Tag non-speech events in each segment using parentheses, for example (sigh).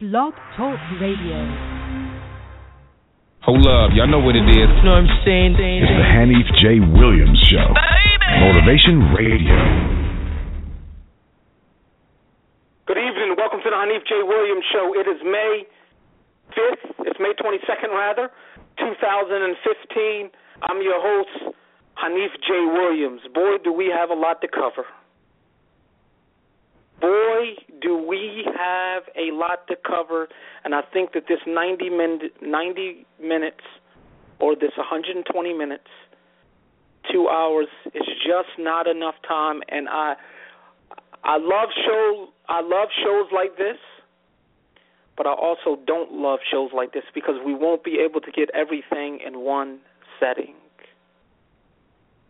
Blog Talk Radio. Hold up, y'all know what it is. You know what I'm saying? It's the Hanif J. Williams Show. Motivation Radio. Good evening. Welcome to the Hanif J. Williams Show. It is May 5th. It's May 22nd, rather, 2015. I'm your host, Hanif J. Williams. Boy, do we have a lot to cover. Boy, do we have a lot to cover, and I think that this 90, min- 90 minutes or this 120 minutes, two hours, is just not enough time. And I, I love show, I love shows like this, but I also don't love shows like this because we won't be able to get everything in one setting.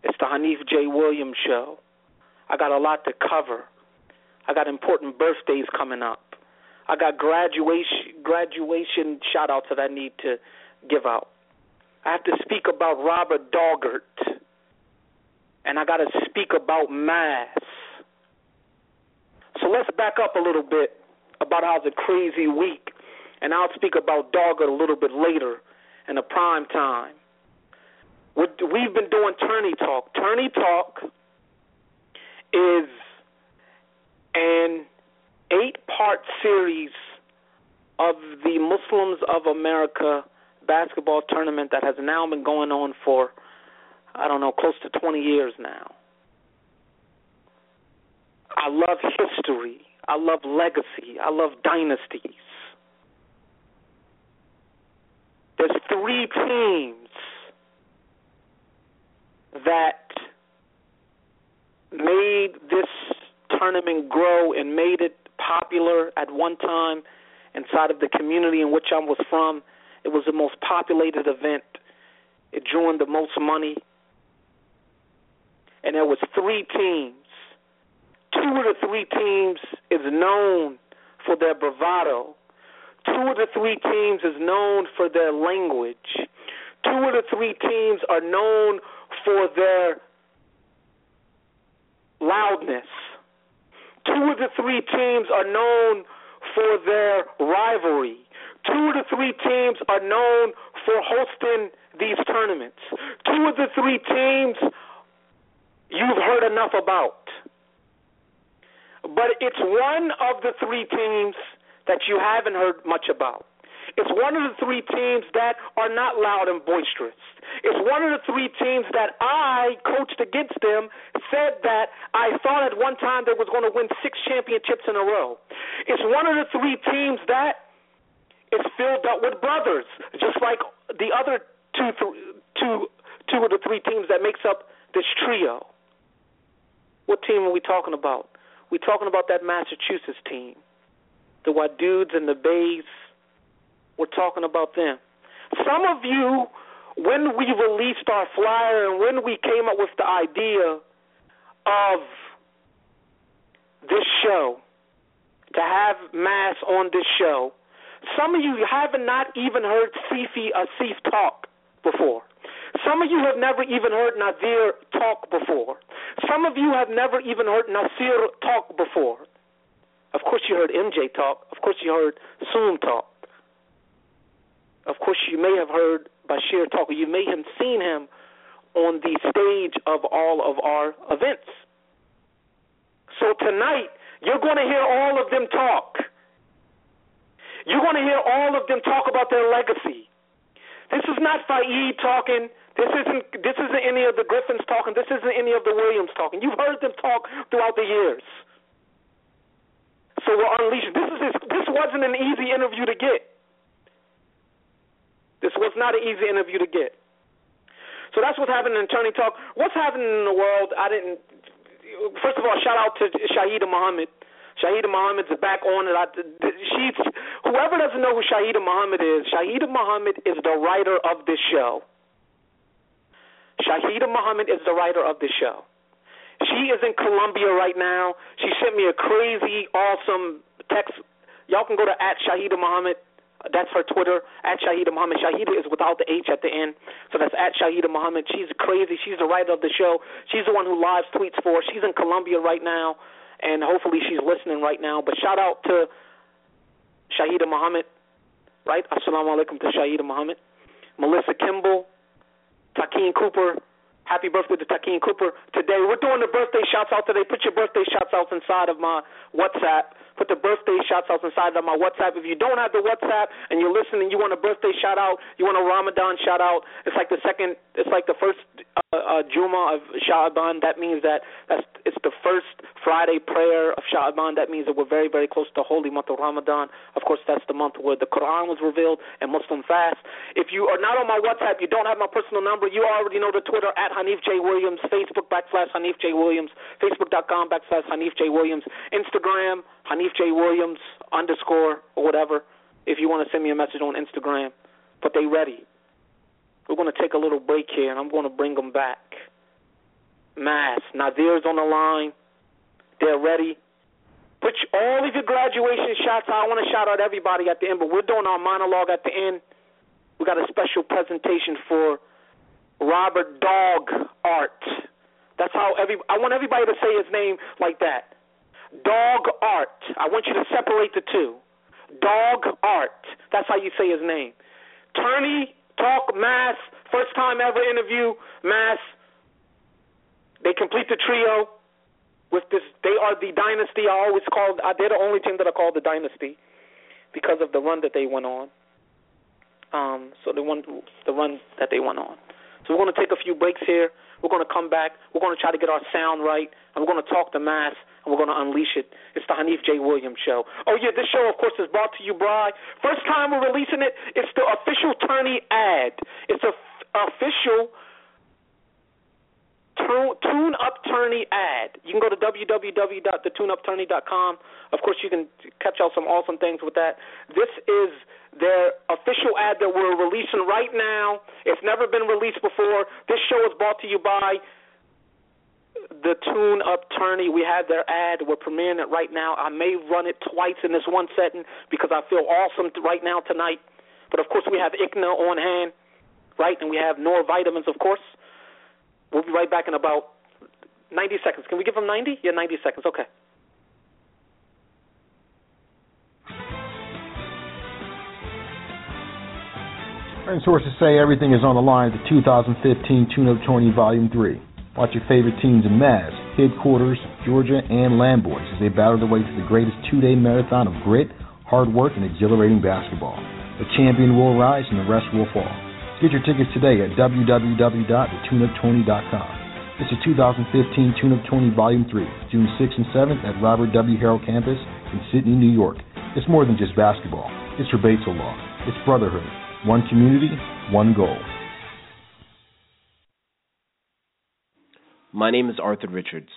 It's the Hanif J. Williams Show. I got a lot to cover. I got important birthdays coming up. I got graduation graduation shout outs that I need to give out. I have to speak about Robert Doggart. And I got to speak about mass. So let's back up a little bit about how a crazy week. And I'll speak about Doggart a little bit later in the prime time. We've been doing Tourney Talk. Tourney Talk is an eight part series of the Muslims of America basketball tournament that has now been going on for, I don't know, close to 20 years now. I love history. I love legacy. I love dynasties. There's three teams that made this tournament grow and made it popular at one time inside of the community in which I was from. It was the most populated event. It drew in the most money. And there was three teams. Two of the three teams is known for their bravado. Two of the three teams is known for their language. Two of the three teams are known for their loudness. Two of the three teams are known for their rivalry. Two of the three teams are known for hosting these tournaments. Two of the three teams you've heard enough about. But it's one of the three teams that you haven't heard much about. It's one of the three teams that are not loud and boisterous. It's one of the three teams that I coached against them, said that I thought at one time they was going to win six championships in a row. It's one of the three teams that is filled up with brothers, just like the other two, two, two of the three teams that makes up this trio. What team are we talking about? We're talking about that Massachusetts team, the Waduds and the Bays we're talking about them. Some of you, when we released our flyer and when we came up with the idea of this show, to have Mass on this show, some of you have not even heard Sifi uh, Asif talk before. Some of you have never even heard Nadir talk before. Some of you have never even heard Nasir talk before. Of course, you heard MJ talk. Of course, you heard Soom talk. Of course, you may have heard Bashir talk, or you may have seen him on the stage of all of our events. So tonight, you're going to hear all of them talk. You're going to hear all of them talk about their legacy. This is not Faied talking. This isn't this isn't any of the Griffins talking. This isn't any of the Williams talking. You've heard them talk throughout the years. So we're unleashing. This is this wasn't an easy interview to get. This was not an easy interview to get. So that's what's happening in Tourney Talk. What's happening in the world? I didn't. First of all, shout out to Shahida Muhammad. Shahida Muhammad's back on it. She's whoever doesn't know who Shahida Muhammad is. Shahida Muhammad is the writer of this show. Shahida Muhammad is the writer of this show. She is in Colombia right now. She sent me a crazy, awesome text. Y'all can go to at Shahida Muhammad that's her Twitter at Shahida Muhammad. Shahida is without the H at the end, so that's at Shahida Muhammad. She's crazy. She's the writer of the show. She's the one who live tweets for. She's in Colombia right now, and hopefully she's listening right now. But shout out to Shahida Muhammad, right? Assalamu alaikum to Shahida Muhammad. Melissa Kimball, Takeen Cooper. Happy birthday to Takeen Cooper. Today, we're doing the birthday shouts out today. Put your birthday shouts out inside of my WhatsApp put the birthday shouts out inside of my WhatsApp. If you don't have the WhatsApp and you're listening, you want a birthday shout out, you want a Ramadan shout out. It's like the second, it's like the first uh, uh, Juma of Sha'ban. That means that that's it's the first Friday prayer of Sha'ban. That means that we're very very close to the holy month of Ramadan. Of course, that's the month where the Quran was revealed and Muslim fast. If you are not on my WhatsApp, you don't have my personal number. You already know the Twitter at Hanif J Williams, Facebook backslash Hanif J Williams, Facebook.com backslash Hanif J Williams, Instagram Hanif J. Williams underscore or whatever if you want to send me a message on Instagram. But they ready. We're going to take a little break here, and I'm going to bring them back. Mass. Nadir's on the line. They're ready. Put all of your graduation shots out. I want to shout out everybody at the end, but we're doing our monologue at the end. We got a special presentation for Robert Dog Art. That's how every. I want everybody to say his name like that. Dog Art. I want you to separate the two. Dog Art. That's how you say his name. Tourney, Talk, Mass, first time ever interview, Mass. They complete the trio with this. They are the dynasty. I always called. They're the only team that I call the dynasty because of the run that they went on. Um, so the one, the run that they went on. So we're going to take a few breaks here. We're going to come back. We're going to try to get our sound right, and we're going to talk to Mass and we're going to unleash it. It's the Hanif J. Williams Show. Oh, yeah, this show, of course, is brought to you by. First time we're releasing it, it's the official Tourney ad. It's a f- official Tune Up Tourney ad. You can go to www.thetuneuptourney.com. Of course, you can catch out some awesome things with that. This is their official ad that we're releasing right now. It's never been released before. This show is brought to you by the Tune Up Tourney. We have their ad. We're premiering it right now. I may run it twice in this one setting because I feel awesome right now tonight. But of course, we have ICNA on hand, right? And we have Noor vitamins, of course. We'll be right back in about 90 seconds. Can we give them 90? Yeah, 90 seconds. Okay. Sources say everything is on the line at the 2015 Tune Up Tourney Volume 3. Watch your favorite teams in Mavs, Headquarters, Georgia, and Lamboys as they battle their way to the greatest two-day marathon of grit, hard work, and exhilarating basketball. The champion will rise and the rest will fall. Get your tickets today at www.thetuneuptourney.com. It's the 2015 Tune Up Tourney Volume 3, June 6th and 7th at Robert W. Harrell Campus in Sidney, New York. It's more than just basketball. It's Rebato Law. It's brotherhood. One community, one goal. My name is Arthur Richards,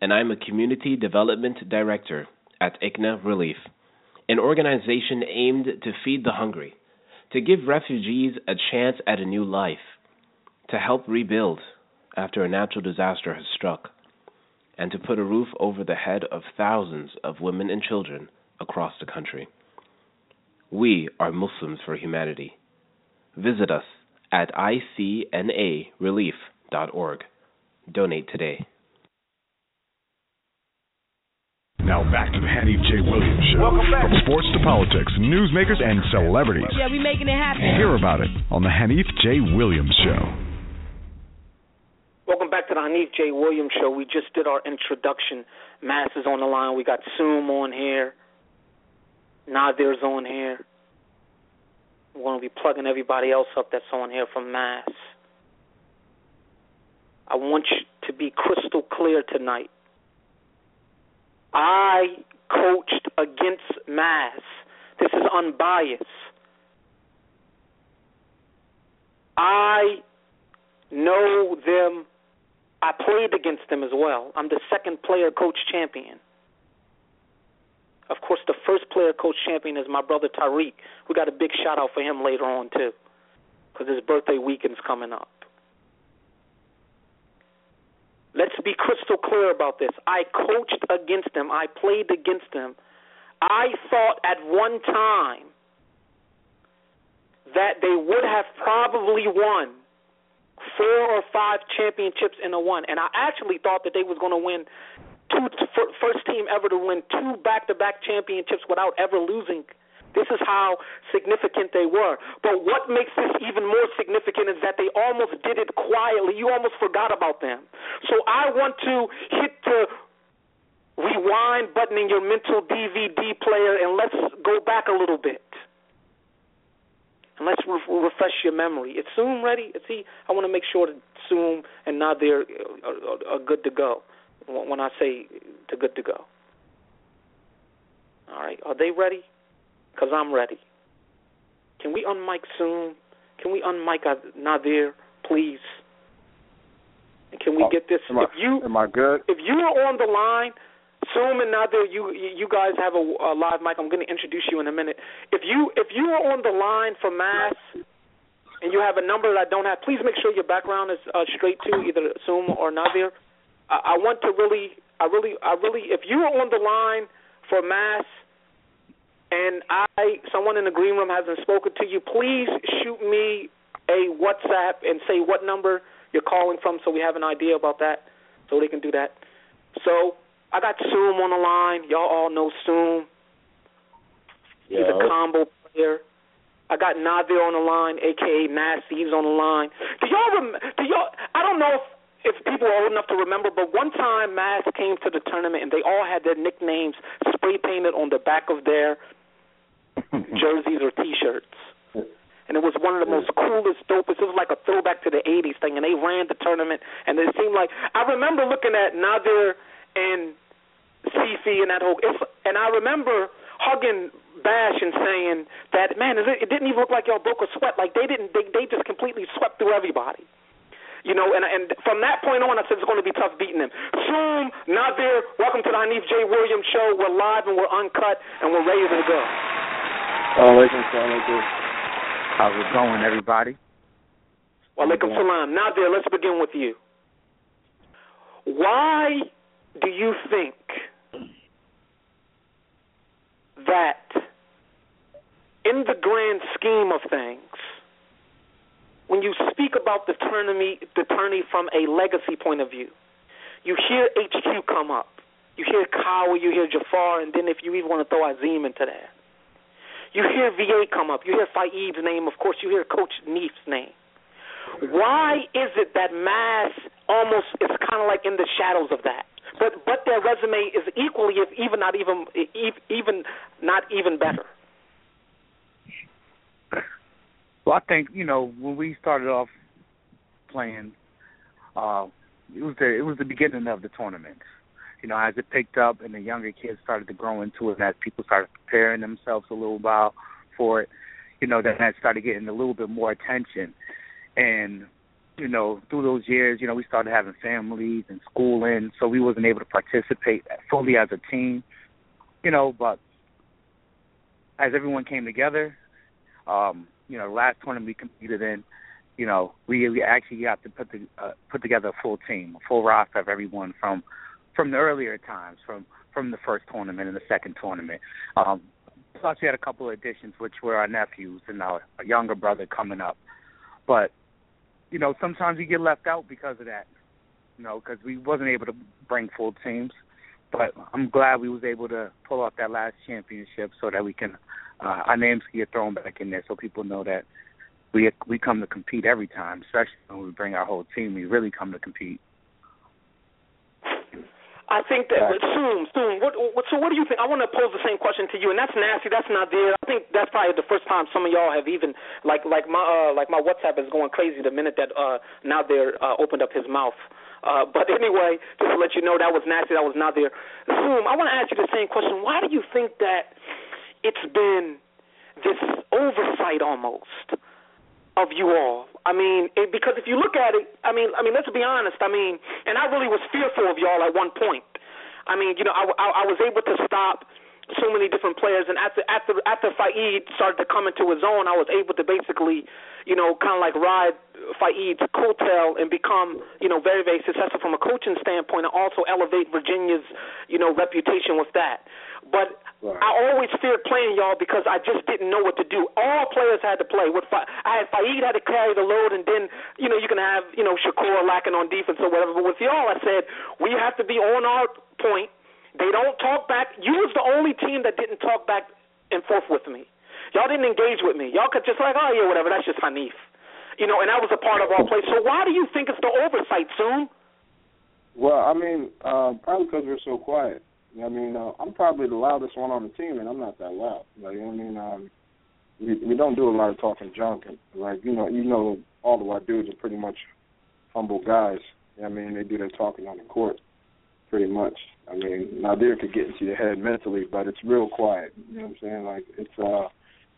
and I'm a Community Development Director at ICNA Relief, an organization aimed to feed the hungry, to give refugees a chance at a new life, to help rebuild after a natural disaster has struck, and to put a roof over the head of thousands of women and children across the country. We are Muslims for Humanity. Visit us at icnarelief.org. Donate today. Now back to the Hanif J. Williams Show. Welcome back. From sports to politics, newsmakers, and celebrities. Yeah, we making it happen. Hear about it on the Hanif J. Williams Show. Welcome back to the Hanif J. Williams Show. We just did our introduction. Mass is on the line. We got Zoom on here. Nadir's on here. We're going to be plugging everybody else up that's on here from Mass. I want you to be crystal clear tonight. I coached against Mass. This is unbiased. I know them. I played against them as well. I'm the second player coach champion. Of course, the first player coach champion is my brother Tariq. We got a big shout out for him later on too, because his birthday weekend's coming up. Let's be crystal clear about this. I coached against them. I played against them. I thought at one time that they would have probably won four or five championships in a one, and I actually thought that they was going to win two first team ever to win two back-to-back championships without ever losing This is how significant they were. But what makes this even more significant is that they almost did it quietly. You almost forgot about them. So I want to hit the rewind button in your mental DVD player and let's go back a little bit. And let's re- refresh your memory. Is Zoom ready? See. I want to make sure that Zoom and Nadir are, are, are good to go when I say to good to go. All right, are they ready? Because I'm ready. Can we unmic soon? Can we unmic Nadir, please? And can we oh, get this? Am I, if you am I good? If you are on the line, Zoom and Nadir, you you guys have a, a live mic. I'm going to introduce you in a minute. If you if you are on the line for mass and you have a number that I don't have, please make sure your background is uh, straight to either Zoom or Nadir. I, I want to really, I really, I really, if you are on the line for mass and I someone in the green room hasn't spoken to you, please shoot me a WhatsApp and say what number you're calling from so we have an idea about that so they can do that. So I got Zoom on the line. Y'all all know Zoom. He's a combo player. I got Nadir on the line, aka Nasty. He's on the line. Do y'all rem- do y'all? I don't know if if people are old enough to remember, but one time Mass came to the tournament and they all had their nicknames spray painted on the back of their (laughs) jerseys or T-shirts. And it was one of the most coolest, dopest. It was like a throwback to the '80s thing. And they ran the tournament, and it seemed like I remember looking at Nadir and Fifi and that whole. It's, and I remember hugging Bash and saying that man, it didn't even look like y'all broke a sweat. Like they didn't. They they just completely swept through everybody. You know, and and from that point on, I said it's going to be tough beating them. Zoom, Nadir, welcome to the Hanif J. Williams show. We're live and we're uncut and we're ready to go. Alaikum salam. How's it going, everybody? Walaikum salam. Nadir, let's begin with you. Why do you think that, in the grand scheme of things, when you speak about the tourney, the tourney from a legacy point of view, you hear HQ come up, you hear Kawa, you hear Jafar, and then if you even want to throw Azim into there, you hear VA come up. You hear Faid's name. Of course, you hear Coach Neef's name. Why is it that Mass almost is kind of like in the shadows of that? But but their resume is equally, if even not even even not even better. Well, I think you know when we started off playing, uh, it was the it was the beginning of the tournament. You know, as it picked up and the younger kids started to grow into it, and as people started preparing themselves a little while for it, you know, then that started getting a little bit more attention. And you know, through those years, you know, we started having families and schooling, so we wasn't able to participate fully as a team. You know, but as everyone came together, um, you know, last tournament we competed in, you know, we we actually got to put the uh, put together a full team, a full roster of everyone from from the earlier times, from from the first tournament and the second tournament. Um, plus, we had a couple of additions, which were our nephews and our, younger brother coming up. But you know, sometimes we get left out because of that. You know, because we wasn't able to bring full teams. But I'm glad we was able to pull off that last championship so that we can uh, our names get thrown back in there so people know that we we come to compete every time, especially when we bring our whole team. We really come to compete. I think that soon, soon. What, what, so, what do you think? I want to pose the same question to you, and that's nasty. That's Nadir. I think that's probably the first time some of y'all have even like like my uh, like my WhatsApp is going crazy the minute that uh, Nadir uh, opened up his mouth. Uh, but (laughs) anyway, just to let you know, that was nasty. That was Nadir. Zoom. I want to ask you the same question. Why do you think that it's been this oversight almost of you all. I mean, it, because if you look at it, I mean, I mean, let's be honest. I mean, and I really was fearful of y'all at one point. I mean, you know, I, I, I was able to stop so many different players, and after after after Faid started to come into his own, I was able to basically, you know, kind of like ride Faid's coattail and become, you know, very very successful from a coaching standpoint, and also elevate Virginia's, you know, reputation with that. But Right. I always feared playing y'all because I just didn't know what to do. All players had to play. With Fa- I had Faid had to carry the load, and then you know you can have you know Shakur lacking on defense or whatever. But with y'all, I said we have to be on our point. They don't talk back. You was the only team that didn't talk back and forth with me. Y'all didn't engage with me. Y'all could just like, oh yeah, whatever. That's just Hanif. You know, and that was a part of our play. So why do you think it's the oversight, Soon? Well, I mean, uh, probably because we're so quiet. I mean, uh, I'm probably the loudest one on the team, and I'm not that loud. Like, you I mean? Um, we we don't do a lot of talking junk, and like you know, you know, all of our dudes are pretty much humble guys. I mean, they do their talking on the court, pretty much. I mean, Nadir could get into your head mentally, but it's real quiet. You know what I'm saying? Like it's uh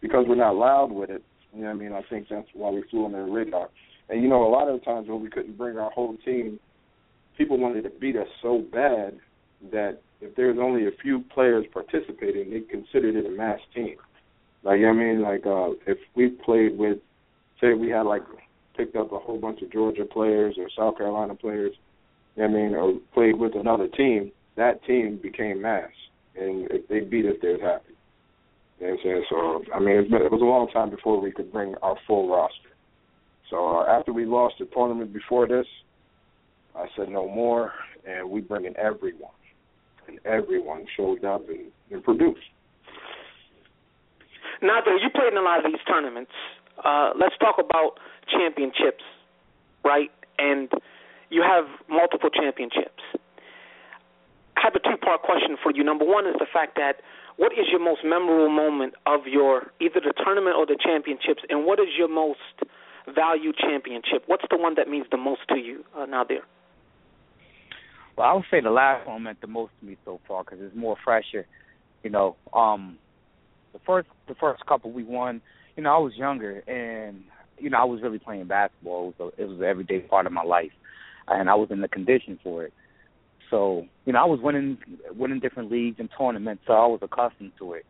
because we're not loud with it. You know what I mean? I think that's why we flew on their radar. And you know, a lot of the times when we couldn't bring our whole team, people wanted to beat us so bad that if there's only a few players participating, they considered it a mass team. Like you know what I mean, like uh if we played with say we had like picked up a whole bunch of Georgia players or South Carolina players, you know I mean, or played with another team, that team became mass. And if they beat us, they was happy. You know what I'm saying? So I mean, it's been, it was a long time before we could bring our full roster. So uh, after we lost the tournament before this, I said no more, and we bring in everyone, and everyone showed up and, and produced. Now, though, you played in a lot of these tournaments. Uh, let's talk about championships, right? And you have multiple championships. I have a two-part question for you. Number one is the fact that what is your most memorable moment of your either the tournament or the championships, and what is your most valued championship? What's the one that means the most to you, uh, Nadir? Well, I would say the last one meant the most to me so far because it's more fresher. You know, um, the first the first couple we won, you know, I was younger and you know I was really playing basketball. It was a, it was an everyday part of my life, and I was in the condition for it. So you know I was winning winning different leagues and tournaments, so I was accustomed to it.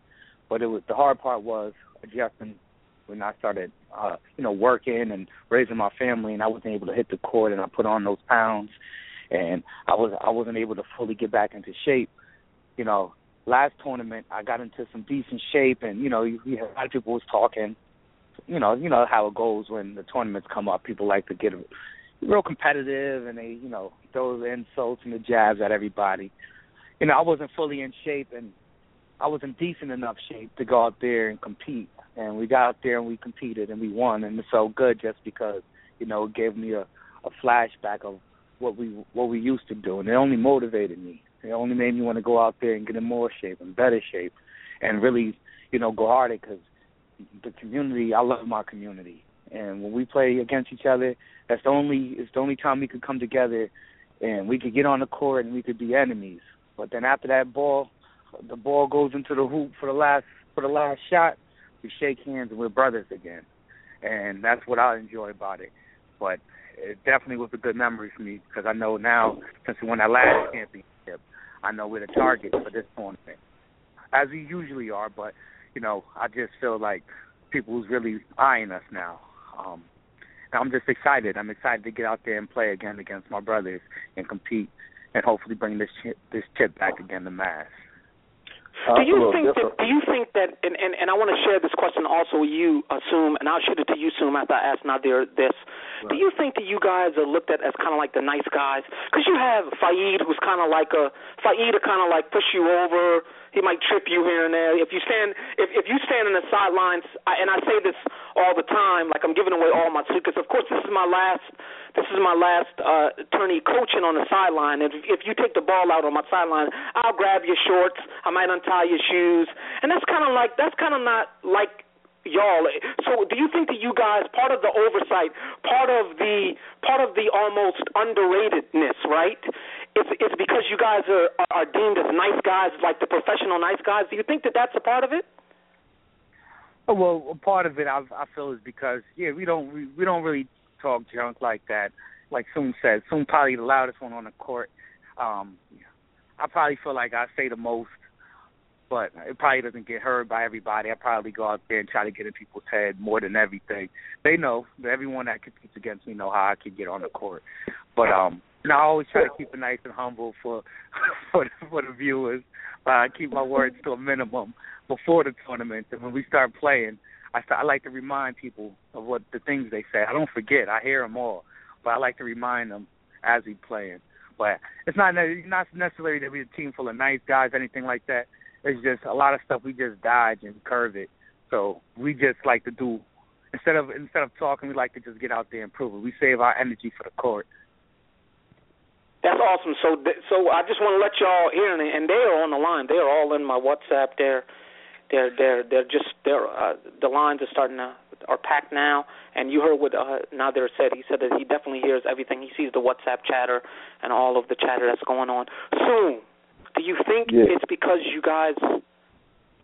But it was the hard part was adjusting when I started, uh, you know, working and raising my family, and I wasn't able to hit the court, and I put on those pounds, and I was I wasn't able to fully get back into shape. You know, last tournament I got into some decent shape, and you know, you, you a lot of people was talking. You know, you know how it goes when the tournaments come up. People like to get real competitive, and they, you know, throw the insults and the jabs at everybody. You know, I wasn't fully in shape, and I was in decent enough shape to go out there and compete. And we got out there and we competed and we won, and it felt good just because you know it gave me a a flashback of what we what we used to do, and it only motivated me. It only made me want to go out there and get in more shape and better shape, and really, you know, go harder because the community. I love my community, and when we play against each other, that's the only it's the only time we could come together, and we could get on the court and we could be enemies. But then after that ball, the ball goes into the hoop for the last for the last shot. We shake hands and we're brothers again, and that's what I enjoy about it. But it definitely was a good memory for me because I know now since we won that last championship, I know we're the target for this tournament, as we usually are. But you know, I just feel like people who's really eyeing us now. Um, and I'm just excited. I'm excited to get out there and play again against my brothers and compete, and hopefully bring this chip, this chip back again to Mass. Do you think that? Do you think that? And, and, and I want to share this question also. with You uh, assume, and I'll shoot it to you soon after I ask Nadir this. Right. Do you think that you guys are looked at as kind of like the nice guys? Because you have Fayed, who's kind of like a Fayed, to kind of like push you over he might trip you here and there. If you stand, if if you stand in the sidelines, I, and I say this all the time, like I'm giving away all my secrets. Of course, this is my last, this is my last uh, tourney coaching on the sideline. If if you take the ball out on my sideline, I'll grab your shorts. I might untie your shoes, and that's kind of like that's kind of not like y'all. So do you think that you guys part of the oversight, part of the part of the almost underratedness, right, it's it's because you guys are are deemed as nice guys, like the professional nice guys. Do you think that that's a part of it? Oh, well, part of it I I feel is because yeah, we don't we, we don't really talk junk like that. Like Soon said, Soon probably the loudest one on the court. Um, I probably feel like I say the most, but it probably doesn't get heard by everybody. I probably go out there and try to get in people's head more than everything. They know that everyone that competes against me know how I can get on the court. But um and I always try to keep it nice and humble for (laughs) for for the viewers. But I keep my words to a minimum before the tournament, and when we start playing, I start, I like to remind people of what the things they say. I don't forget. I hear them all, but I like to remind them as we playing. But it's not not necessarily that we're a team full of nice guys, anything like that. It's just a lot of stuff we just dodge and curve it. So we just like to do instead of instead of talking, we like to just get out there and prove it. We save our energy for the court. That's awesome. So, so I just want to let y'all hear, and they are on the line. They are all in my WhatsApp. They're, they're, they're, they're just, they're, uh, the lines are starting to are packed now. And you heard what uh, Nadir said. He said that he definitely hears everything. He sees the WhatsApp chatter and all of the chatter that's going on. Soon, do you think yeah. it's because you guys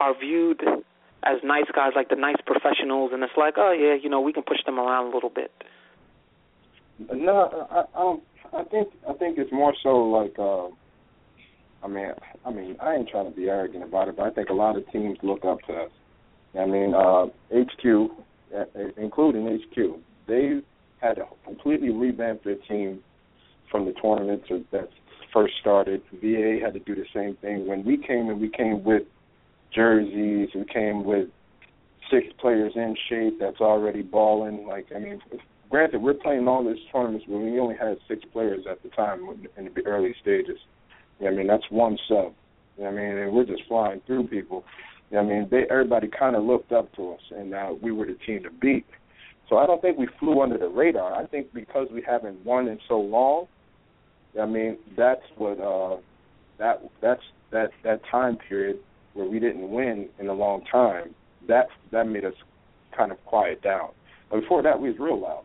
are viewed as nice guys, like the nice professionals, and it's like, oh yeah, you know, we can push them around a little bit? No, I, I don't. I think I think it's more so like. uh I mean, I mean, I ain't trying to be arrogant about it, but I think a lot of teams look up to us. I mean, uh, HQ, uh, including HQ, they had to completely revamp their team from the tournaments that first started. VA had to do the same thing. When we came and we came with jerseys, we came with six players in shape that's already balling. Like, I mean, granted, we're playing all these tournaments, but we only had six players at the time in the early stages. I mean, that's one sub. I mean, and we're just flying through people. I mean, they everybody kind of looked up to us, and uh, we were the team to beat. So I don't think we flew under the radar. I think because we haven't won in so long, I mean, that's what uh, that that's that that time period where we didn't win in a long time. That that made us kind of quiet down. But before that, we was real loud.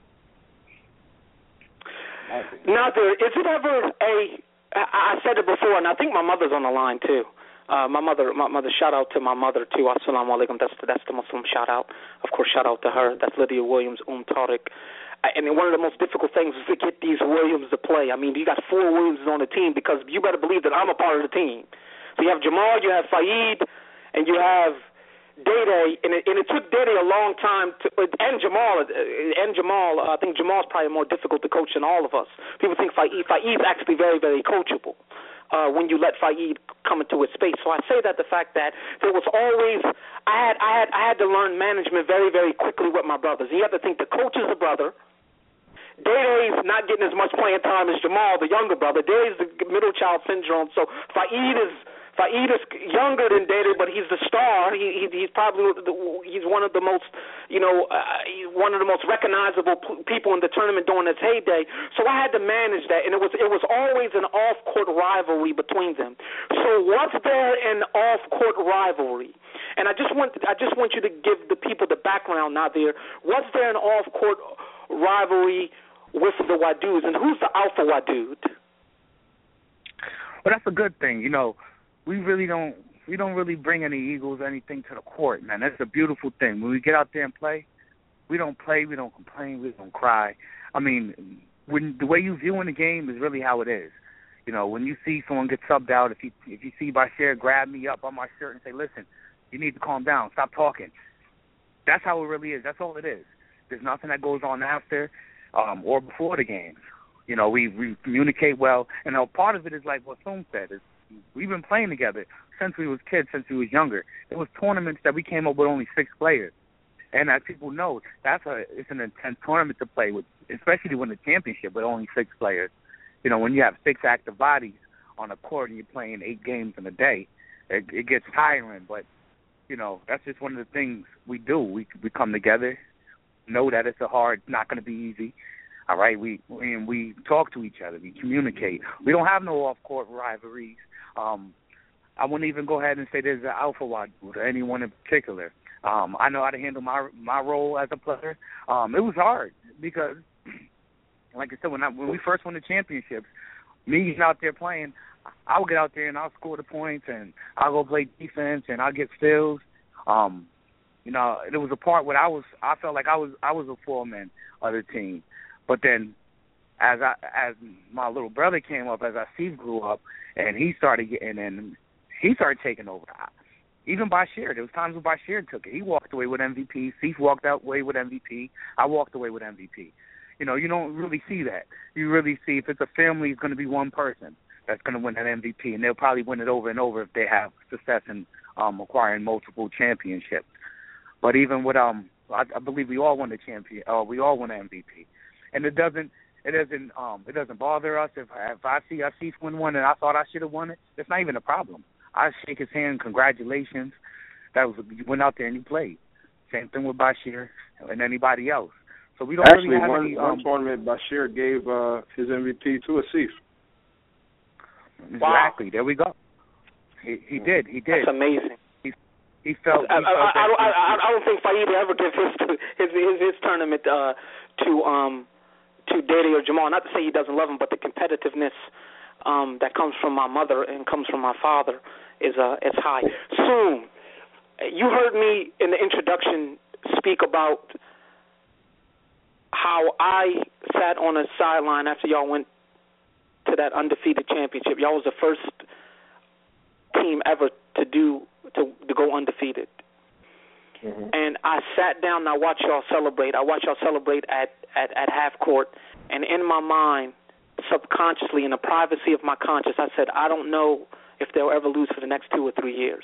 Now, there is it ever a? I said it before, and I think my mother's on the line too. Uh, my mother, my mother, shout out to my mother too. Assalamu alaikum. That's that's the Muslim shout out. Of course, shout out to her. That's Lydia Williams, Um Tariq. And one of the most difficult things is to get these Williams to play. I mean, you got four Williams on the team because you better believe that I'm a part of the team. So you have Jamal, you have Faaid, and you have Day and it, and it took Day a long time to, and Jamal, and Jamal. Uh, I think Jamal's probably more difficult to coach than all of us. People think Faaid, Faaid's actually very, very coachable. Uh, when you let Faaid come into his space, so I say that the fact that there was always I had I had I had to learn management very very quickly with my brothers. You have to think the coach is a brother, Day not getting as much playing time as Jamal, the younger brother. Day's the middle child syndrome. So Faaid is Faaid is younger than Dede, but he's the star. He, he he's probably the, he's one of the most you know uh, one of the most recognizable p- people in the tournament during its heyday. So I had to manage that, and it was it was always an off court rivalry between them. So was there an off court rivalry? And I just want I just want you to give the people the background now. There was there an off court rivalry with the Waduds, and who's the alpha Wadud? Well, that's a good thing. You know, we really don't we don't really bring any Eagles anything to the court, man. That's a beautiful thing. When we get out there and play, we don't play, we don't complain, we don't cry. I mean, when the way you viewing the game is really how it is. You know, when you see someone get subbed out, if you if you see Bashir grab me up on my shirt and say, "Listen, you need to calm down, stop talking," that's how it really is. That's all it is. There's nothing that goes on after um, or before the games. You know, we we communicate well, and a part of it is like what Soom said is We've been playing together since we was kids, since we was younger. There was tournaments that we came up with only six players, and as people know, that's a it's an intense tournament to play with, especially to win the championship with only six players. You know, when you have six active bodies on a court and you're playing eight games in a day, it, it gets tiring. But you know, that's just one of the things we do. We we come together, know that it's a hard, not going to be easy, all right, we and we talk to each other, we communicate. We don't have no off court rivalries. Um, I wouldn't even go ahead and say there's an alpha Wadud or anyone in particular. Um, I know how to handle my my role as a player. Um, it was hard because, (clears throat) like I said, when I, when we first won the championships, me out there playing, I'll get out there and I'll score the points and I'll go play defense and I'll get steals. Um, you know, there was a part where I was I felt like I was I was a foreman of the team. But then, as I as my little brother came up, as I see grew up, and he started getting and he started taking over. Even Bashir, there was times when Bashir took it. He walked away with MVP. Steve walked away with MVP. I walked away with MVP. You know, you don't really see that. You really see if it's a family, it's going to be one person that's going to win that MVP, and they'll probably win it over and over if they have success in um, acquiring multiple championships. But even with um, I, I believe we all won the champion. Uh, we all won the MVP and it doesn't it doesn't um it doesn't bother us if if I see I see win one and I thought I should have won it. It's not even a problem. I shake his hand, congratulations. That was you went out there and you played. Same thing with Bashir and anybody else. So we don't Actually, really have one, any. one Um, tournament, Bashir gave uh, his MVP to Asif. exactly. There we go. He he did. He did. That's amazing. He felt. He I, felt I, that I, I, I don't think Fahid ever give his his his, his tournament uh, to um to Dede or Jamal. Not to say he doesn't love him, but the competitiveness um that comes from my mother and comes from my father is uh is high. Soon, you heard me in the introduction speak about how I sat on a sideline after y'all went to that undefeated championship. Y'all was the first team ever to do to to go undefeated. Mm-hmm. And I sat down and I watched y'all celebrate. I watched y'all celebrate at at at half court, and in my mind, subconsciously, in the privacy of my conscience, I said, I don't know if they'll ever lose for the next two or three years.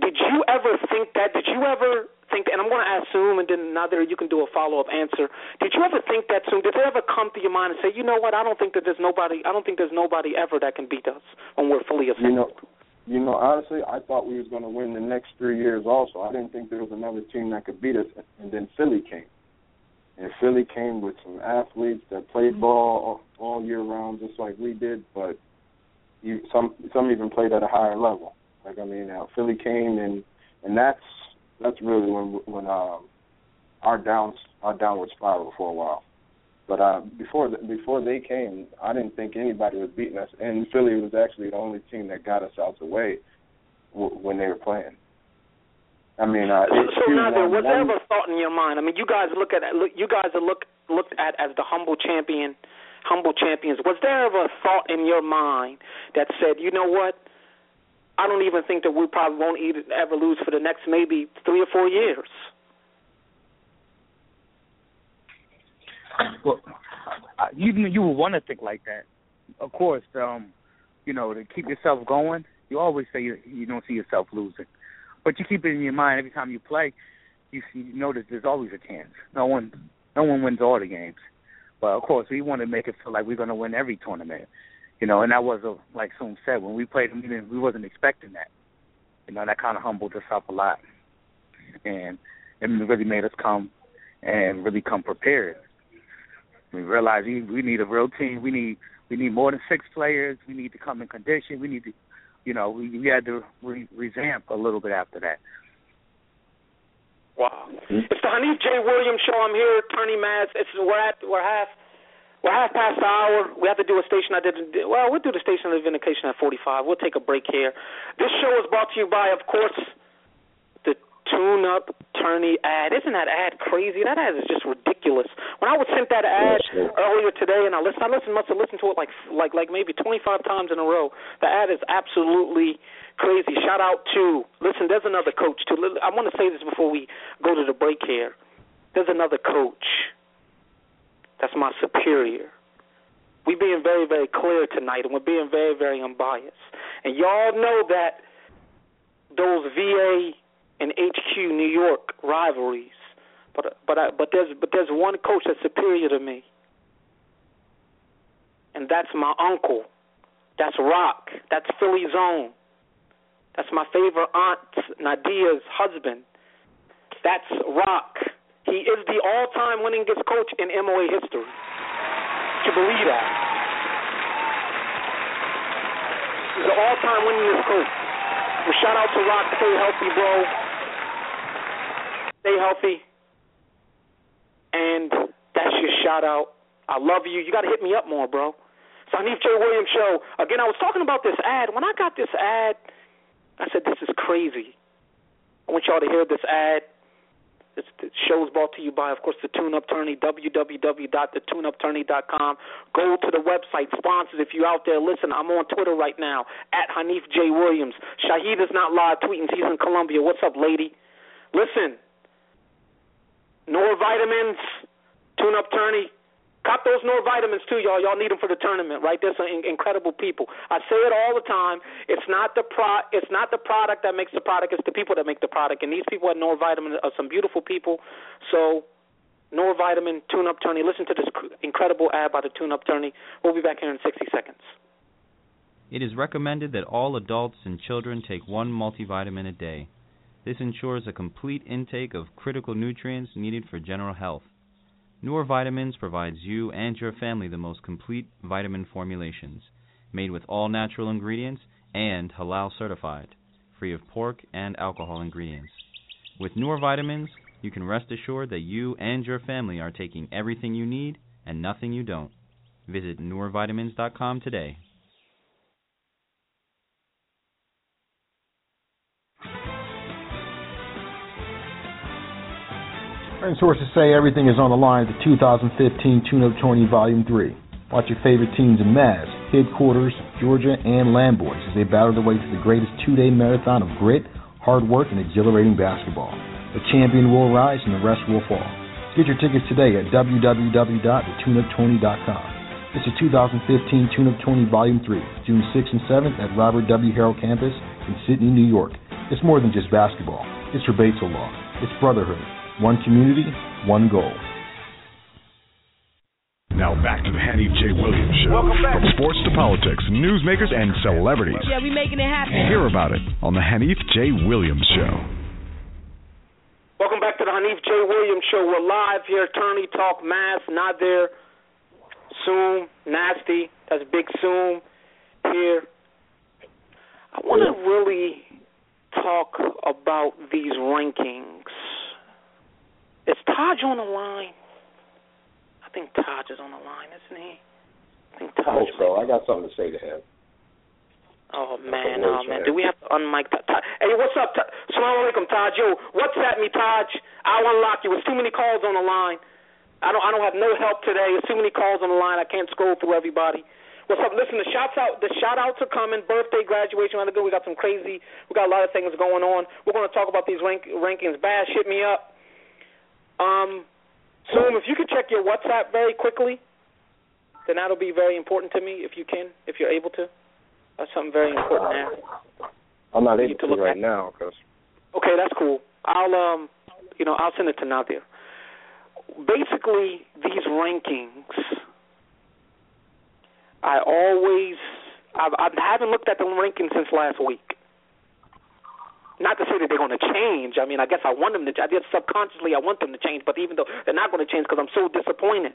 Did you ever think that? Did you ever think? And I'm going to ask assume, and then neither you can do a follow up answer. Did you ever think that soon? Did it ever come to your mind and say, you know what? I don't think that there's nobody. I don't think there's nobody ever that can beat us when we're fully You assembled. know, you know, honestly, I thought we was going to win the next three years. Also, I didn't think there was another team that could beat us. And then Philly came, and Philly came with some athletes that played ball all, all year round, just like we did. But you, some some even played at a higher level. Like I mean, uh, Philly came and and that's that's really when when um, our downs our downward spiral for a while. But uh, before the, before they came, I didn't think anybody was beating us, and Philly was actually the only team that got us out the way w- when they were playing. I mean, uh, So, so there was there ever a thought in your mind? I mean, you guys look at look, you guys are look looked at as the humble champion, humble champions. Was there ever a thought in your mind that said, you know what? I don't even think that we probably won't even ever lose for the next maybe three or four years. Well, you you would want to think like that. Of course, um, you know, to keep yourself going, you always say you, you don't see yourself losing, but you keep it in your mind every time you play. You see, you that there's always a chance. No one, no one wins all the games, but of course, we want to make it feel like we're going to win every tournament. You know, and that was a, like Soom said when we played them, we wasn't expecting that. You know, that kind of humbled us up a lot, and it really made us come and really come prepared. We realize we, we need a real team. We need we need more than six players. We need to come in condition. We need to, you know, we, we had to re- revamp a little bit after that. Wow. It's the Hanif J. Williams show. I'm here, Attorney Mads. It's we're at we're half we're half past the hour. We have to do a station I didn't do. Well, we'll do the station of vindication at 45. We'll take a break here. This show is brought to you by, of course, the Tune Up Tourney ad. Isn't that ad crazy? That ad is just ridiculous. When I was sent that ad earlier today, and I listened, I listened, must have listened to it like like like maybe 25 times in a row. The ad is absolutely crazy. Shout out to listen. There's another coach too. I want to say this before we go to the break here. There's another coach. That's my superior. We're being very, very clear tonight, and we're being very, very unbiased. And y'all know that those VA and HQ New York rivalries, but but I, but there's but there's one coach that's superior to me, and that's my uncle. That's Rock. That's Philly's own. That's my favorite aunt Nadia's husband. That's Rock. He is the all-time winningest coach in MOA history. You believe that? He's the all-time winningest coach. Well, shout out to Rock. Stay healthy, bro. Stay healthy. And that's your shout out. I love you. You got to hit me up more, bro. So Hanif J. Williams show. Again, I was talking about this ad. When I got this ad, I said, this is crazy. I want y'all to hear this ad. This, the show is brought to you by, of course, the Tune Up Tourney, www.thetuneuptourney.com. Go to the website, sponsors. If you're out there, listen, I'm on Twitter right now, at Hanif J. Williams. Shahid is not live tweeting. He's in Colombia. What's up, lady? Listen, Noor vitamins, Tune Up Tourney. Cop those Noor vitamins too, y'all. Y'all need them for the tournament, right? There's some in- incredible people. I say it all the time. It's not the pro. It's not the product that makes the product. It's the people that make the product. And these people at Noor Vitamin are some beautiful people. So, Noor Vitamin, Tune Up Tourney. Listen to this cr- incredible ad by the Tune Up Tourney. We'll be back here in 60 seconds. It is recommended that all adults and children take one multivitamin a day. This ensures a complete intake of critical nutrients needed for general health. Noor Vitamins provides you and your family the most complete vitamin formulations, made with all natural ingredients and halal certified, free of pork and alcohol ingredients. With Noor Vitamins, you can rest assured that you and your family are taking everything you need and nothing you don't. Visit NoorVitamins.com today. And sources say everything is on the line at the 2015 Tune-Up Tourney Volume 3. Watch your favorite teams in Maz, Headquarters, Georgia, and Lamboys as they battle their way to the greatest two-day marathon of grit, hard work, and exhilarating basketball. The champion will rise and the rest will fall. Get your tickets today at www.thetuneuptourney.com. It's the 2015 Tune-Up Tourney Volume 3, June 6th and 7th at Robert W. Harrell Campus in Sidney, New York. It's more than just basketball. It's Rebatzel Law. It's brotherhood. One community, one goal. Now back to the Hanif J. Williams Show. Welcome back. From sports to politics, newsmakers, and celebrities. Yeah, we making it happen. Hear about it on the Hanif J. Williams Show. Welcome back to the Hanif J. Williams Show. We're live here. Tourney Talk Mass, Nadir. Zoom, nasty. That's Big Zoom here. I want to really talk about these rankings. Is Taj on the line? I think Taj is on the line, isn't he? I think Taj. Hope so. I got something to say to him. Oh man, oh man. Do we have to unmic Taj? Taj? Hey, what's up? Taj? Salaam alaikum, Taj. Yo, what's at me, Taj? I'll unlock you. There's too many calls on the line. I don't. I don't have no help today. There's too many calls on the line. I can't scroll through everybody. What's up? Listen, the shouts out. The shout outs are coming. Birthday, graduation. We got some crazy. We got a lot of things going on. We're going to talk about these rank, rankings. Bash, hit me up. Um, Zoom, if you could check your WhatsApp very quickly, then that'll be very important to me. If you can, if you're able to. That's something very important there. I'm not able to to look right at- now because Okay, that's cool. I'll um, you know, I'll send it to Nadir. Basically, these rankings, I always, I, I haven't looked at the rankings since last week. Not to say that they're going to change. I mean, I guess I want them to. I guess subconsciously I want them to change. But even though they're not going to change, because I'm so disappointed.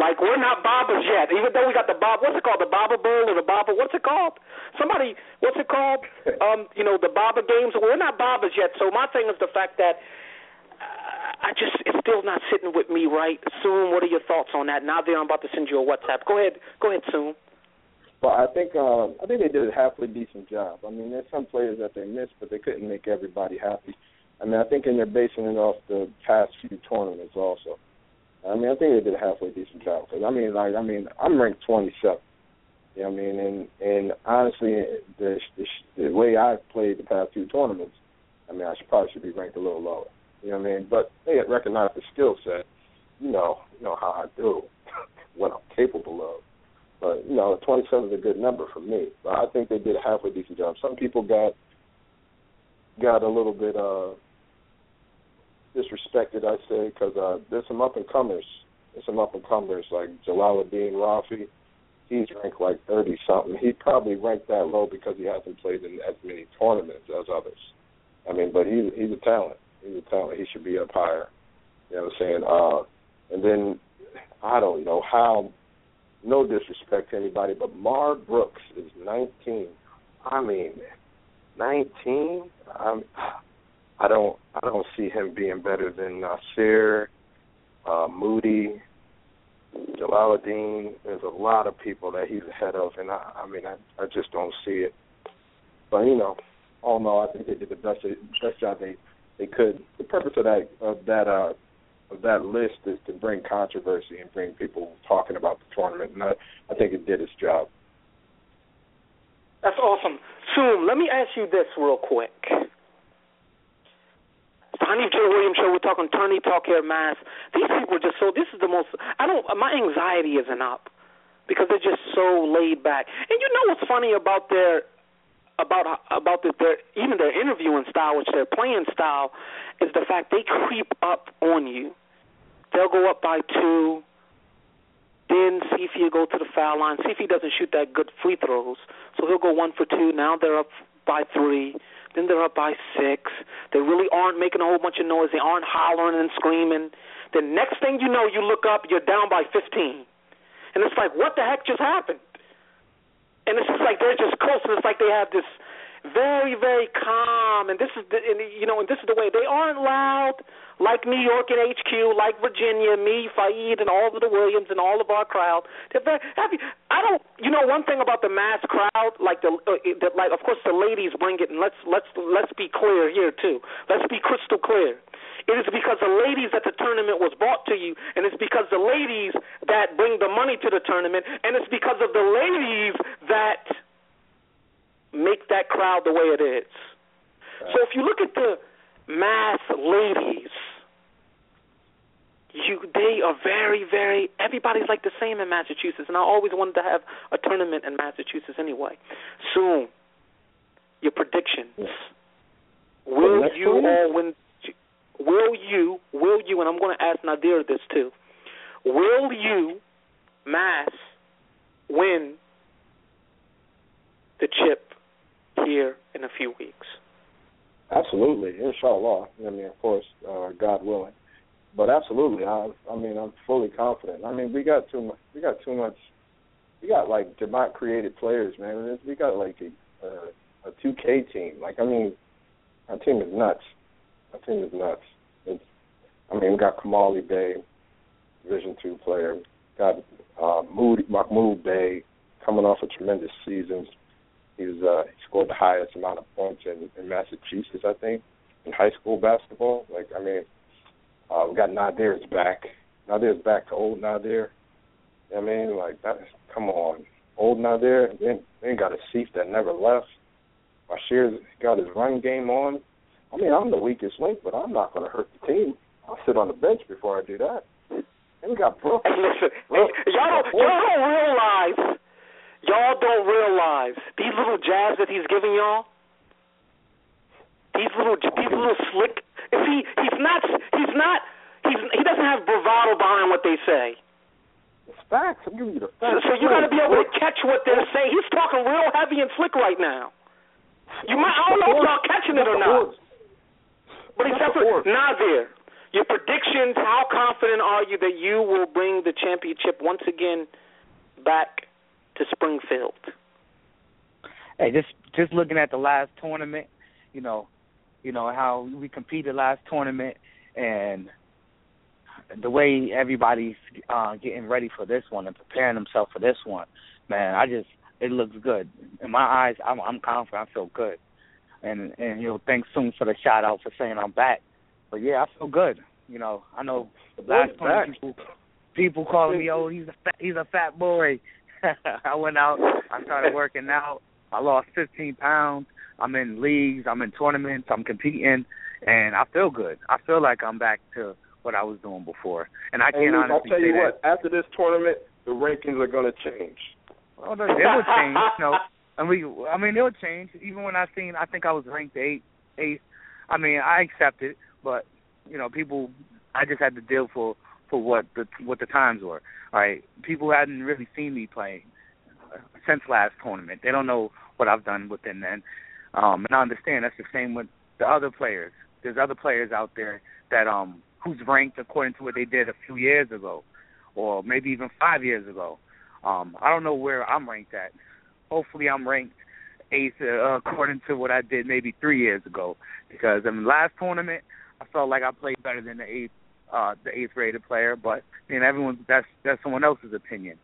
Like we're not bobbers yet, even though we got the bob. What's it called? The bobber bowl or the bobber? What's it called? Somebody, what's it called? Um, you know, the bobber games. We're not bobbers yet. So my thing is the fact that uh, I just it's still not sitting with me right. Soon, what are your thoughts on that? Nadir, I'm about to send you a WhatsApp. Go ahead, go ahead, Soon. Well, I think um, I think they did a halfway decent job. I mean, there's some players that they missed, but they couldn't make everybody happy. I mean, I think and they're basing it off the past few tournaments also. I mean, I think they did a halfway decent job. Cause I mean, like, I mean, I'm ranked 27. You know what I mean? And and honestly, the the, the way I played the past two tournaments, I mean, I should probably should be ranked a little lower. You know what I mean? But they had recognized the skill set. You know, you know how I do, (laughs) what I'm capable of. But you know, 27 is a good number for me. But I think they did a halfway decent job. Some people got got a little bit uh disrespected, I say, because uh, there's some up and comers. There's some up and comers like Jalaluddin Rafi. He's ranked like 30 something. He probably ranked that low because he hasn't played in as many tournaments as others. I mean, but he's he's a talent. He's a talent. He should be up higher. You know what I'm saying? Uh, and then I don't know how. No disrespect to anybody, but Mar Brooks is 19. I mean, 19. I'm. I don't. I don't see him being better than Nasir, uh, Moody, Jalaluddin. There's a lot of people that he's ahead of, and I. I mean, I. I just don't see it. But you know, all in all, I think they did the best best job they they could. The purpose of that of that uh that list is to bring controversy and bring people talking about the tournament, and I, I think it did its job. That's awesome. Soon, let me ask you this real quick. Hanif J. Williams show. We're talking Tourney talk here, mass. These people are just so. This is the most. I don't. My anxiety isn't up because they're just so laid back. And you know what's funny about their about about the, their even their interviewing style, which their playing style, is the fact they creep up on you. They'll go up by two. Then see if you go to the foul line. See if he doesn't shoot that good free throws. So he'll go one for two. Now they're up by three. then they're up by six. They really aren't making a whole bunch of noise. They aren't hollering and screaming. The next thing you know, you look up, you're down by 15. And it's like, what the heck just happened? And it's just like they're just close, and it's like they have this very, very calm. And this is, the, and, you know, and this is the way they aren't loud like New York and HQ, like Virginia, me, Fahid, and all of the Williams and all of our crowd. They're very happy. I don't, you know, one thing about the mass crowd, like the, uh, the like, of course, the ladies bring it, and let's let's let's be clear here too. Let's be crystal clear. It is because the ladies that the tournament was brought to you, and it's because the ladies that bring the money to the tournament, and it's because of the ladies that make that crowd the way it is. So if you look at the mass ladies, you they are very very everybody's like the same in Massachusetts, and I always wanted to have a tournament in Massachusetts anyway. Soon, your predictions. Yeah. Will you one? all win? Will you? Will you? And I'm going to ask Nadir this too. Will you, Mass, win the chip here in a few weeks? Absolutely, inshallah. I mean, of course, uh, God willing. But absolutely, I, I mean, I'm fully confident. I mean, we got too much. We got too much. We got like Demont created players, man. We got like a a 2K team. Like, I mean, our team is nuts. Our team is nuts. It's, I mean, we got Kamali Bay, Division two player. Got uh, Moody Mahmoud Bay coming off a tremendous season. He was uh, he scored the highest amount of points in, in Massachusetts, I think, in high school basketball. Like, I mean, uh, we got Nadir's back. Nadir's back to old Nadir. You know what I mean, like that. Come on, old Nadir. Then then got a Seif that never left. Bashir's got his run game on. I mean, I'm the weakest link, but I'm not going to hurt the team. I'll sit on the bench before I do that. And we got Brooks. Hey, listen, Brooks. hey, y'all don't, y'all don't realize, y'all don't realize these little jabs that he's giving y'all. These little, these little slick. If he, he's not, he's not, he's, he doesn't have bravado behind what they say. It's facts. I'm giving you the So, so you got to be able to catch what they're saying. He's talking real heavy and slick right now. You might, I don't know if y'all catching it or not. But except for Nazir, your predictions, how confident are you that you will bring the championship once again back to Springfield? Hey, just just looking at the last tournament, you know, you know how we competed last tournament, and the way everybody's uh, getting ready for this one and preparing themselves for this one, man, I just it looks good in my eyes. I'm I'm confident. I feel good, and and you know, thanks soon for the shout out for saying I'm back. But yeah, I feel good. You know, I know last time people people calling me, oh, he's a fat, he's a fat boy. (laughs) I went out, I started working out. I lost 15 pounds. I'm in leagues, I'm in tournaments, I'm competing, and I feel good. I feel like I'm back to what I was doing before, and I can't And I'll honestly tell say you that. what. After this tournament, the rankings are going to change. Oh, no, it will change. (laughs) You know, and we, I mean, it'll change. Even when I seen, I think I was ranked eight, eighth. I mean, I accept it, but you know, people, I just had to deal for for what the what the times were. All right, people hadn't really seen me playing uh, since last tournament. They don't know what I've done within then, um, and I understand that's the same with the other players. There's other players out there that um who's ranked according to what they did a few years ago, or maybe even five years ago. Um, I don't know where I'm ranked at. Hopefully, I'm ranked eighth uh, according to what I did maybe three years ago. Because in the last tournament, I felt like I played better than the eighth, uh, the eighth rated player. But mean, everyone that's that's someone else's opinion.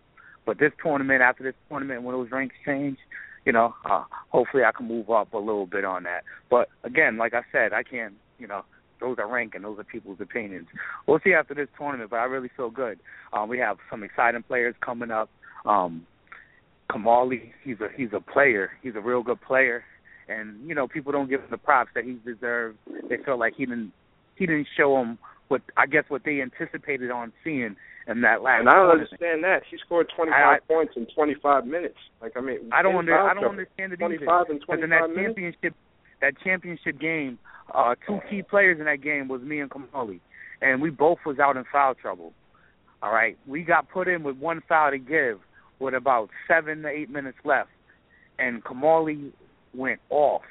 But this tournament, after this tournament, when those ranks change, you know, uh, hopefully I can move up a little bit on that. But again, like I said, I can't, you know, those are ranking, those are people's opinions. We'll see after this tournament, but I really feel good. Um, we have some exciting players coming up. Um, Kamali, he's a he's a player. He's a real good player, and you know people don't give him the props that he deserves. They feel like he didn't he didn't show them what I guess what they anticipated on seeing in that last. And I don't tournament. understand that. He scored 25 I- points in 25 minutes. Like I mean, I don't in under, I don't understand it 25 either. and Because in 25 that minutes. championship, that championship game, uh, two key players in that game was me and Kamali, and we both was out in foul trouble. All right, we got put in with one foul to give, with about seven to eight minutes left, and Kamali went off.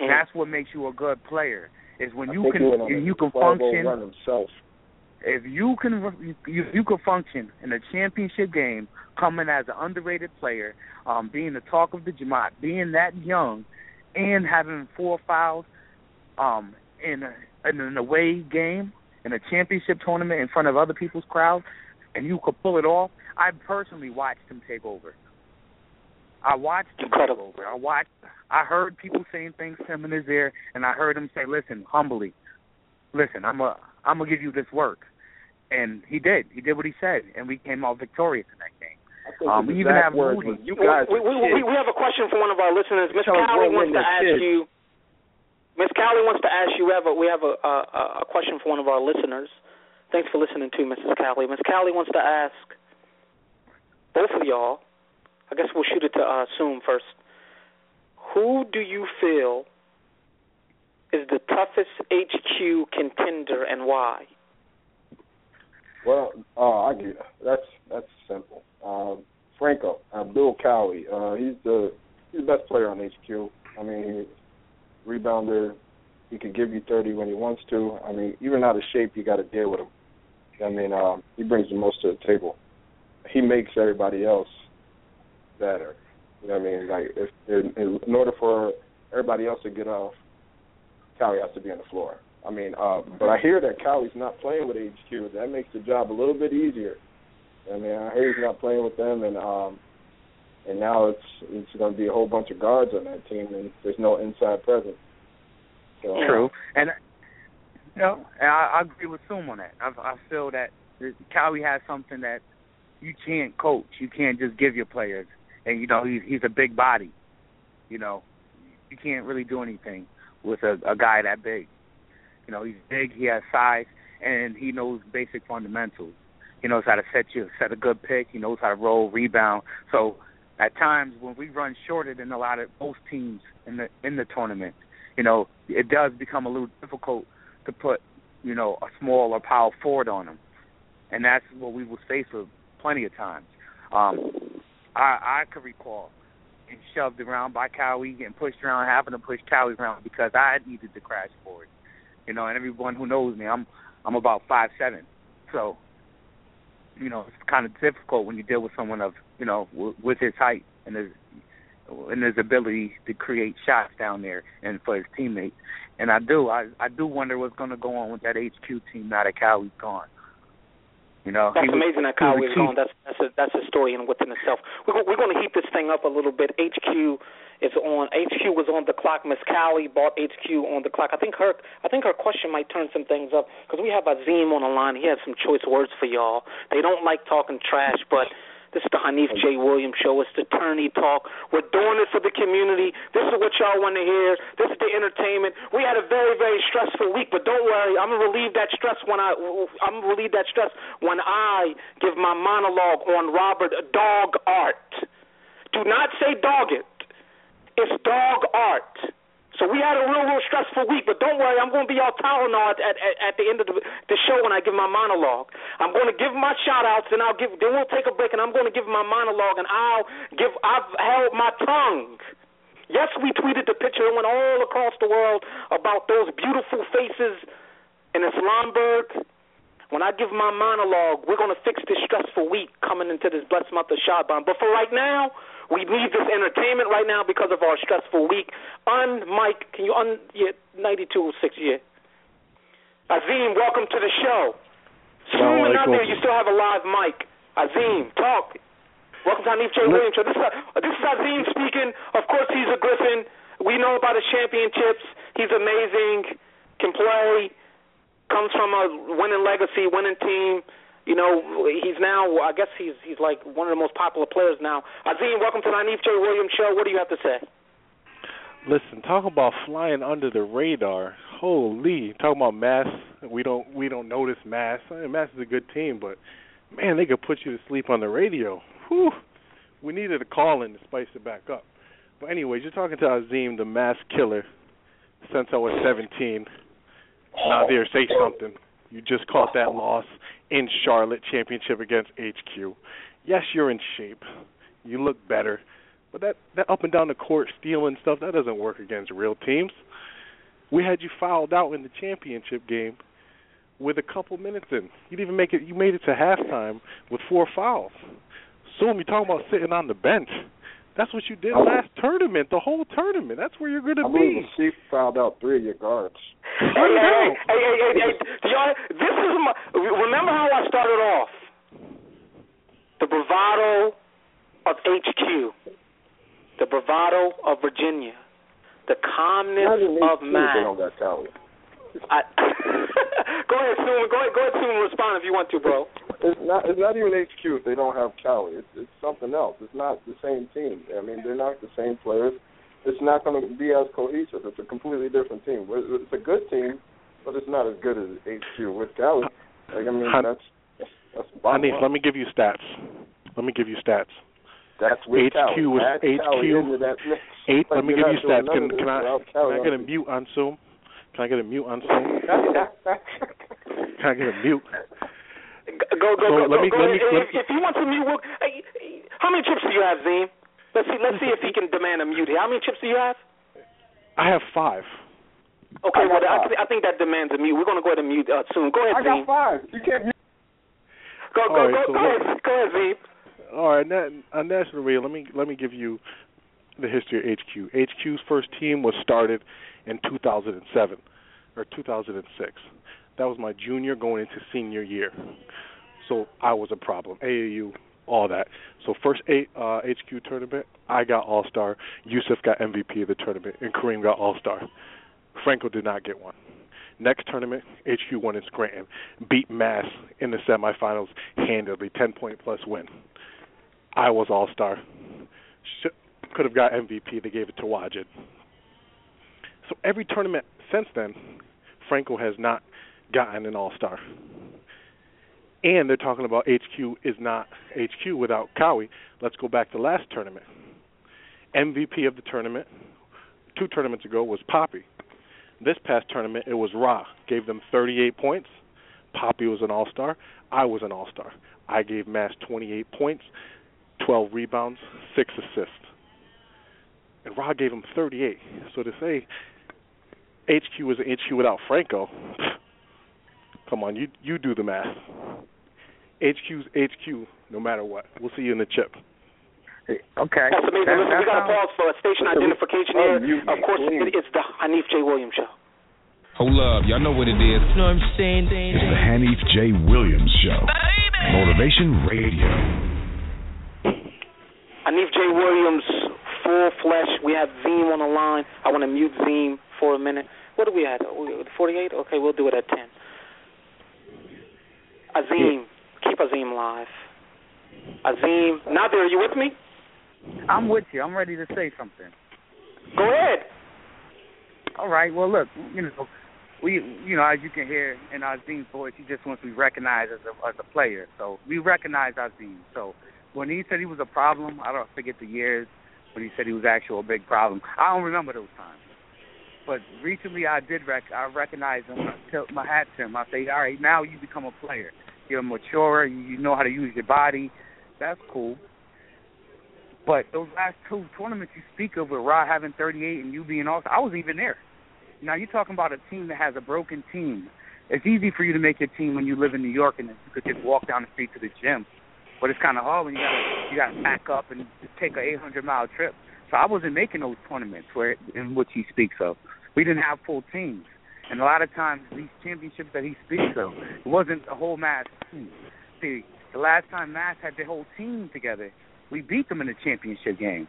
Mm-hmm. That's what makes you a good player. Is when you can you can function. If you can you, you can function in a championship game, coming as an underrated player, um, being the talk of the Jamaat, being that young, and having four fouls, um, in a, in an away game in a championship tournament in front of other people's crowds, and you could pull it off. I personally watched him take over. I watched him take over. I watched. I heard people saying things to him in his ear, and I heard him say, "Listen, humbly, listen, I'm a, I'm gonna give you this work," and he did. He did what he said, and we came out victorious in that game. Um, we even have Moody. You guys we, we, we, we, have a question for one of our listeners. Miss Callie wants to ask kid. you. Miss Callie wants to ask you. We have a we have a, a, a question for one of our listeners. Thanks for listening to Mrs. Callie. Miss Callie wants to ask both of y'all. I guess we'll shoot it to uh, Soom first. Who do you feel is the toughest HQ contender and why? Well, uh, I get that's that's simple. Um, Franco Abdul Kawi, uh, he's the he's the best player on HQ. I mean, rebounder. He can give you 30 when he wants to. I mean, even out of shape, you got to deal with him. I mean, um, he brings the most to the table. He makes everybody else better. You know what I mean? Like, if in, in order for everybody else to get off, Callie has to be on the floor. I mean, uh, but I hear that Callie's not playing with HQ. That makes the job a little bit easier. I mean, I hear he's not playing with them, and um, and now it's it's going to be a whole bunch of guards on that team, and there's no inside presence. So, True, and you know, I, I agree with Soom on that. I, I feel that Callie has something that you can't coach. You can't just give your players, and you know he's he's a big body. You know, you can't really do anything with a, a guy that big. You know, he's big, he has size, and he knows basic fundamentals. He knows how to set you set a good pick. He knows how to roll, rebound. So at times when we run shorter than a lot of most teams in the in the tournament, you know, it does become a little difficult to put, you know, a small or power forward on them. And that's what we was faced with plenty of times. Um I I could recall getting shoved around by Cowie, getting pushed around, having to push Cowie around because I needed to crash forward. You know, and everyone who knows me, I'm I'm about five seven. So, you know, it's kind of difficult when you deal with someone of, you know, w- with his height and his and his ability to create shots down there and for his teammates. And I do, I I do wonder what's going to go on with that HQ team now that Cowie's gone. You know, that's was, amazing that Kyle is gone. That's that's a that's a story in within itself. We're we're going to heat this thing up a little bit. HQ is on. HQ was on the clock. Miss Callie bought HQ on the clock. I think her I think her question might turn some things up because we have Azim on the line. He has some choice words for y'all. They don't like talking trash, but this is the Hanif J. Williams Show. It's the Tourney Talk. We're doing it for the community. This is what y'all want to hear. This is the entertainment. We had a very, very stressful week, but don't worry. I'm gonna relieve that stress when I. I'm gonna relieve that stress when I give my monologue on Robert Dog Art. Do not say dog it. It's dog art. So we had a real, real stressful week, but don't worry, I'm going to be all Tylenol at, at, at the end of the, the show when I give my monologue. I'm going to give my shout outs, and I'll give. Then we'll take a break, and I'm going to give my monologue, and I'll give. I've held my tongue. Yes, we tweeted the picture. It went all across the world about those beautiful faces in Islamberg. When I give my monologue, we're going to fix this stressful week coming into this blessed month of Shaban. But for right now, we need this entertainment right now because of our stressful week. Un Mike, can you un yeah, ninety two six yeah. Azim, welcome to the show. Zooming out there, you still have a live mic. Azim, talk. Welcome to Hanif J. Williams. So this is, uh, this is Azim speaking. Of course, he's a Griffin. We know about his championships. He's amazing. Can play. Comes from a winning legacy, winning team. You know, he's now. I guess he's he's like one of the most popular players now. Azim, welcome to the Hanif J. Williams show. What do you have to say? Listen, talk about flying under the radar. Holy, talking about Mass. We don't we don't notice Mass. I mean, Mass is a good team, but man, they could put you to sleep on the radio. Whew. We needed a call in to spice it back up. But anyways, you're talking to Azim, the Mass killer, since I was 17. Nadir, say something. You just caught that loss in Charlotte championship against HQ. Yes, you're in shape. You look better. But that that up and down the court stealing stuff that doesn't work against real teams. We had you fouled out in the championship game with a couple minutes in. You didn't even make it. You made it to halftime with four fouls. Soon you're talking about sitting on the bench. That's what you did last tournament, the whole tournament. That's where you're going to I be. believe the Chiefs fouled out three of your guards. Hey, hey, hey, hey, hey, hey, hey, y'all, this is my. Remember how I started off? The bravado of HQ, the bravado of Virginia, the calmness Not even of HQ, They don't got Cali. I, (laughs) go ahead, Suman. Go ahead, go ahead, Suman. Respond if you want to, bro. It's not. It's not even HQ if they don't have Cali. It's it's something else. It's not the same team. I mean, they're not the same players. It's not going to be as cohesive. It's a completely different team. It's a good team, but it's not as good as HQ with Cali. Like I mean, that's that's Honey, let me give you stats. Let me give you stats. That's with HQ Cali. was Add Cali HQ into that mix. Eight. Like, let me give you stats. Can, can I can I get a mute on Zoom? Can I get a mute on Zoom? (laughs) Can I get a mute? Go, go, So go, let go, me- go let me- if, if he wants a mute, we'll, hey, hey, how many chips do you have, Zane? Let's see. Let's see if he can demand a mute. How many chips do you have? I have five. Okay, I well, I, five. th- I think that demands a mute. We're going to go ahead and mute uh, soon. Go ahead, I got five. You can't. Go, go, All right, go, so go look- ahead. Go ahead, Zane. All right, na- on national radio, let me let me give you the history of HQ. HQ's first team was started in 2007 or 2006. That was my junior going into senior year. So I was a problem. AAU, all that. So first eight uh, HQ tournament, I got All Star. Yusuf got MVP of the tournament, and Kareem got All Star. Franco did not get one. Next tournament, HQ won in Scranton, beat Mass in the semifinals handedly, 10 point plus win. I was All Star. Could have got MVP. They gave it to Wajid. So every tournament since then, Franco has not gotten an All Star. And they're talking about HQ is not HQ without Cowie. Let's go back to last tournament. MVP of the tournament, two tournaments ago, was Poppy. This past tournament, it was Ra. Gave them 38 points. Poppy was an All Star. I was an All Star. I gave Mass 28 points, 12 rebounds, six assists. And Ra gave him 38. So to say HQ is an HQ without Franco, come on, you you do the math. HQ's HQ no matter what. We'll see you in the chip. Okay. That's amazing. That- Listen, that we got to pause for a station identification oh, here. you- Of course, it, it's the Hanif J. Williams Show. Oh, Hold up, y'all know what it is. You know what I'm saying? It's the Hanif J. Williams Show. Motivation Radio. Hanif J. Williams, full flesh. We have Zeem on the line. I want to mute Zeem for a minute. What do we at? 48? Okay, we'll do it at 10. Azim, keep Azim live. Azim, Nadir, are you with me? I'm with you. I'm ready to say something. Go ahead. All right. Well, look, you know, we, you know, as you can hear in Azim's voice, he just wants to be recognized as a as a player. So we recognize Azim. So when he said he was a problem, I don't forget the years when he said he was actually a big problem. I don't remember those times. But recently, I did rec. I recognize him. I tilt my hat to him. I say, all right, now you become a player. You're mature. You, know how to use your body. That's cool. But those last two tournaments you speak of with Rod having 38 and you being also, I wasn't even there. Now you're talking about a team that has a broken team. It's easy for you to make your team when you live in New York and you could just walk down the street to the gym, but it's kind of hard when you got you got to back up and take a 800 mile trip. So I wasn't making those tournaments where in which he speaks of. We didn't have full teams, and a lot of times these championships that he speaks of, it wasn't a whole mass team. See, the last time Mass had their whole team together, we beat them in the championship game.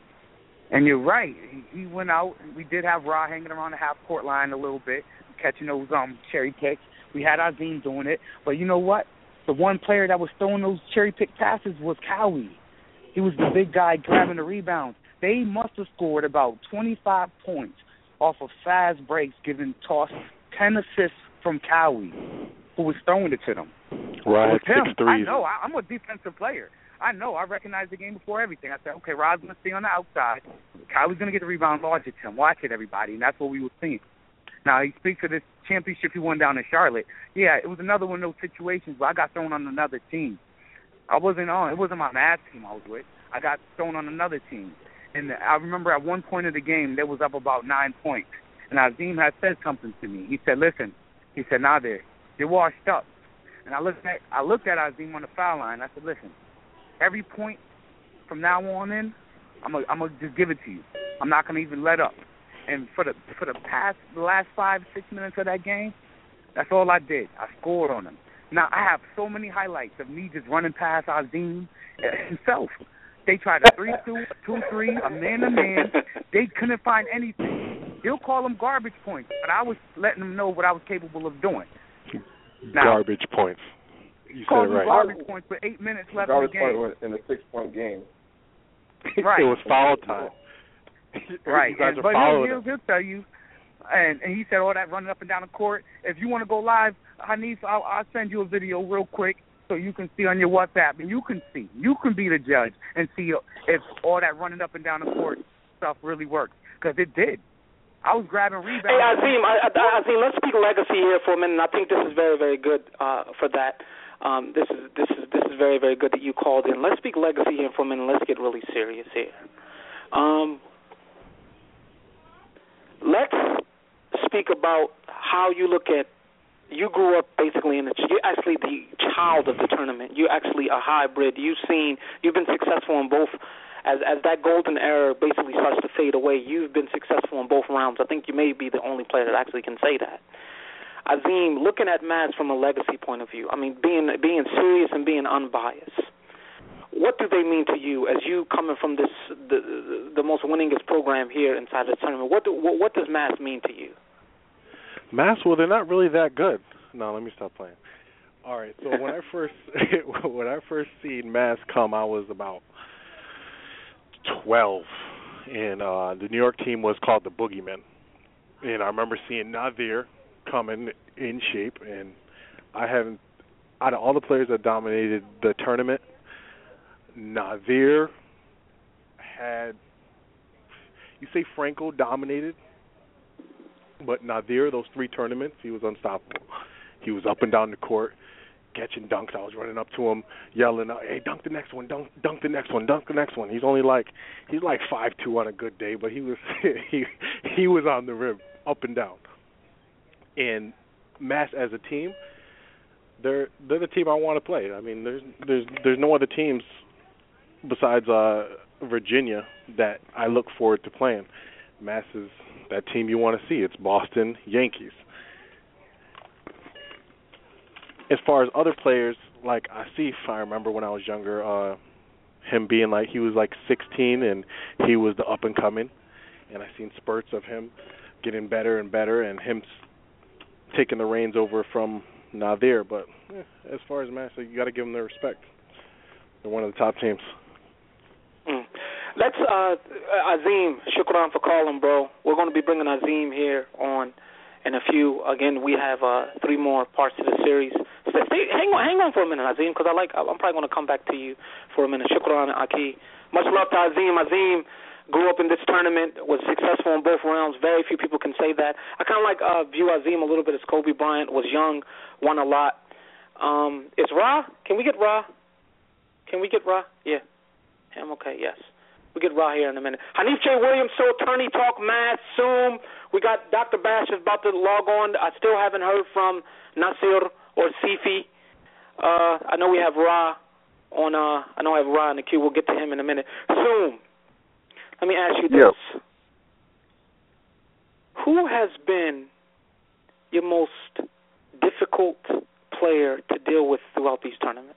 And you're right. He, went out. We did have Ra hanging around the half court line a little bit, catching those um cherry picks. We had Azim doing it, but you know what? The one player that was throwing those cherry pick passes was Cowie. He was the big guy grabbing the rebounds. They must have scored about 25 points off of fast breaks, giving toss 10 assists from Cowie, who was throwing it to them. Right, It him. six threes. I know. I, I'm a defensive player. I know. I recognize the game before everything. I said, okay, Rod's going to stay on the outside. Kylie's going to get the rebound, large at him. Watch it, everybody. And that's what we were seeing. Now, he speaks of this championship he won down in Charlotte. Yeah, it was another one of those situations where I got thrown on another team. I wasn't on. It wasn't my Mass team I was with. I got thrown on another team. and I remember at one point of the game they was up about nine points, and Azim had said something to me. He said, "Listen," he said, "Nadir, you're washed up." And I looked at I looked at Azim on the foul line. I said, "Listen, every point from now on in, I'm gonna I'm gonna just give it to you. I'm not gonna even let up." And for the for the past the last five six minutes of that game, that's all I did. I scored on him. Now I have so many highlights of me just running past Azim himself. They tried a three two, two three, a man to man. They couldn't find anything. He'll call them garbage points, but I was letting them know what I was capable of doing. Now, garbage points. You said it right. garbage points with eight minutes left in the game. point was in a six point game. Right. (laughs) it was foul time. (laughs) Right. You guys And, are but following he'll, he'll, he'll tell you. And and he said all that running up and down the court. If you want to go live, Hanif, I'll, I'll send you a video real quick so you can see on your WhatsApp, and you can see, you can be the judge and see if all that running up and down the court stuff really works because it did. I was grabbing rebounds. Hey Azim, I, I, Azim, let's speak legacy here for a minute. I think this is very, very good uh, for that. Um, this is this is this is very, very good that you called in. Let's speak legacy here for a minute. Let's get really serious here. Um, let's speak about how you look at. You grew up basically in the. You're actually the child of the tournament. You're actually a hybrid. You've seen. You've been successful in both. As as that golden era basically starts to fade away, you've been successful in both rounds. I think you may be the only player that actually can say that. Azim, looking at Mass from a legacy point of view, I mean, being being serious and being unbiased, what do they mean to you as you coming from this the the most winningest program here inside the tournament? What do what, what does Mass mean to you? Mass, well, they're not really that good. No, let me stop playing. All right, so when I (laughs) first (laughs) when I first seen Mass come, I was about twelve, and uh the New York team was called the Boogeymen. And I remember seeing Nadir coming in shape, and I haven't out of all the players that dominated the tournament, Nadir had. You say Franco dominated, but Nadir, those three tournaments, he was unstoppable. He was up and down the court, catching dunks. I was running up to him, yelling, "Hey, dunk the next one! Dunk, dunk the next one! Dunk the next one!" He's only like he's like five two on a good day, but he was (laughs) he he was on the rim, up and down. And Mass as a team, they're they're the team I want to play. I mean, there's there's there's no other teams besides uh Virginia that I look forward to playing. Mass is that team you want to see. It's Boston Yankees. As far as other players, like if I remember when I was younger, uh him being like he was like 16 and he was the up and coming, and I seen spurts of him getting better and better, and him taking the reins over from Nadir. But as far as Mass, you got to give them their respect. They're one of the top teams. Mm. Let's uh Azim, shukran for calling, bro. We're going to be bringing Azim here on in a few. Again, we have uh three more parts to the series. Stay, stay, hang on, hang on for a minute, Azim, because I like. I'm probably going to come back to you for a minute. Shukran, Aki. Much love to Azim. Azim grew up in this tournament, was successful in both rounds. Very few people can say that. I kind of like uh view Azim a little bit as Kobe Bryant. Was young, won a lot. Um, is Ra? Can we get Ra? Can we get Ra? Yeah. I'm okay. Yes. We get Ra here in a minute. Hanif J. Williams, so Tourney talk, Mass, Zoom. We got Dr. Bash is about to log on. I still haven't heard from Nasir or Sifi. Uh, I know we have Ra on. Uh, I know I have Ra in the queue. We'll get to him in a minute. Zoom. Let me ask you this: Yes. Who has been your most difficult player to deal with throughout these tournaments?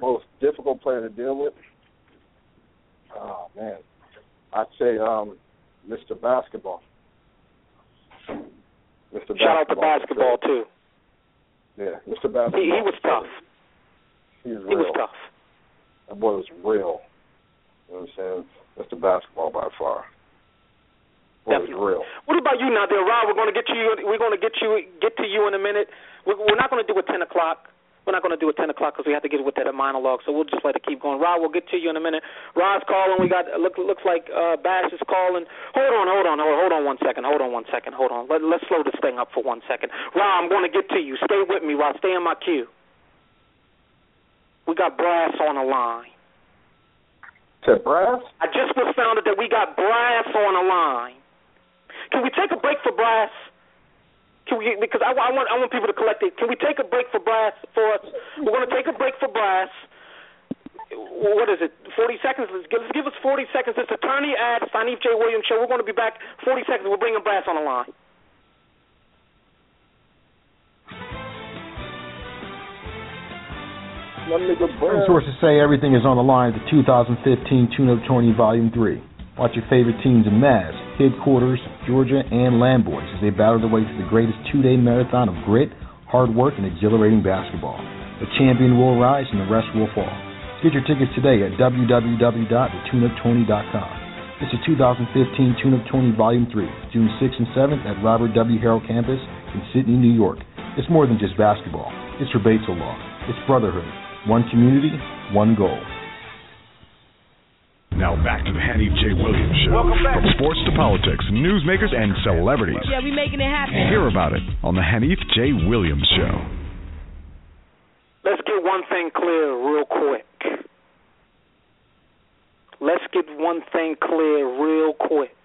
Most difficult player to deal with. Oh man, I'd say um, Mr. Basketball. Mr. Shout out to Basketball. too. Yeah, Mr. Basketball. He, he was tough. He was He real. was tough. That boy was real. You know what I'm saying? Mr. Basketball by far. Boy was Definitely. real. What about you now, there, Rob? We're going to get you. We're going to get you. Get to you in a minute. We're, we're not going to do it ten o'clock. We're not going to do it ten o'clock because we have to get with that monologue. So we'll just let it keep going. Rob, we'll get to you in a minute. Rob's calling. We got look looks like uh, Bash is calling. Hold on, hold on, hold, hold on one second. Hold on one second. Hold on. Let, let's slow this thing up for one second. Rob, I'm going to get to you. Stay with me, Rob. Stay in my queue. We got Brass on the line. To brass? I just was found that we got brass on the line. Can we take a break for brass? Can we? Because I, I want I want people to collect it. Can we take a break for brass for us? We're going to take a break for brass. What is it? Forty seconds. Let's give, let's give us forty seconds. It's attorney at Sanif J. Williams show. We're going to be back. Forty seconds. We're bringing brass on the line. Sources say everything is on the line at the 2015 Tune-Up Tourney Volume 3. Watch your favorite teams in Maz, Headquarters, Georgia, and Lamboys as they battle their way to the greatest two-day marathon of grit, hard work, and exhilarating basketball. The champion will rise and the rest will fall. Get your tickets today at www.thetuneuptourney.com. It's the 2015 Tune-Up Tourney Volume 3, June 6th and 7th at Robert W. Harrell Campus in Sidney, New York. It's more than just basketball. It's Rebatzel Law. It's brotherhood. One community, one goal. Now back to the Hanif J. Williams Show. Welcome back. From sports to politics, newsmakers, and celebrities. Yeah, we making it happen. Hear about it on the Hanif J. Williams Show. Let's get one thing clear real quick. Let's get one thing clear real quick.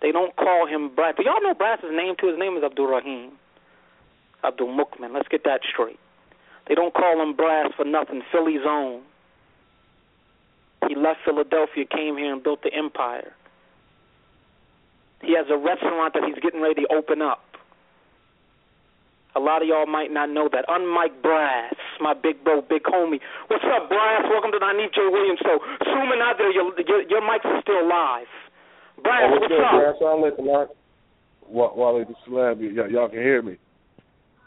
They don't call him Brass. Do y'all know Brass's name too? His name is Abdul Rahim. Abdul Mukmin. Let's get that straight. They don't call him Brass for nothing. Philly's own. He left Philadelphia, came here, and built the empire. He has a restaurant that he's getting ready to open up. A lot of y'all might not know that. Unmike Brass, my big bro, big homie. What's up, Brass? Welcome to the Hanif J. Williams show. Zooming out there, your, your, your mics are still live. Brass, oh, what's, up? up? Brass, I'll let the line. Wale the Slam, y- y'all can hear me.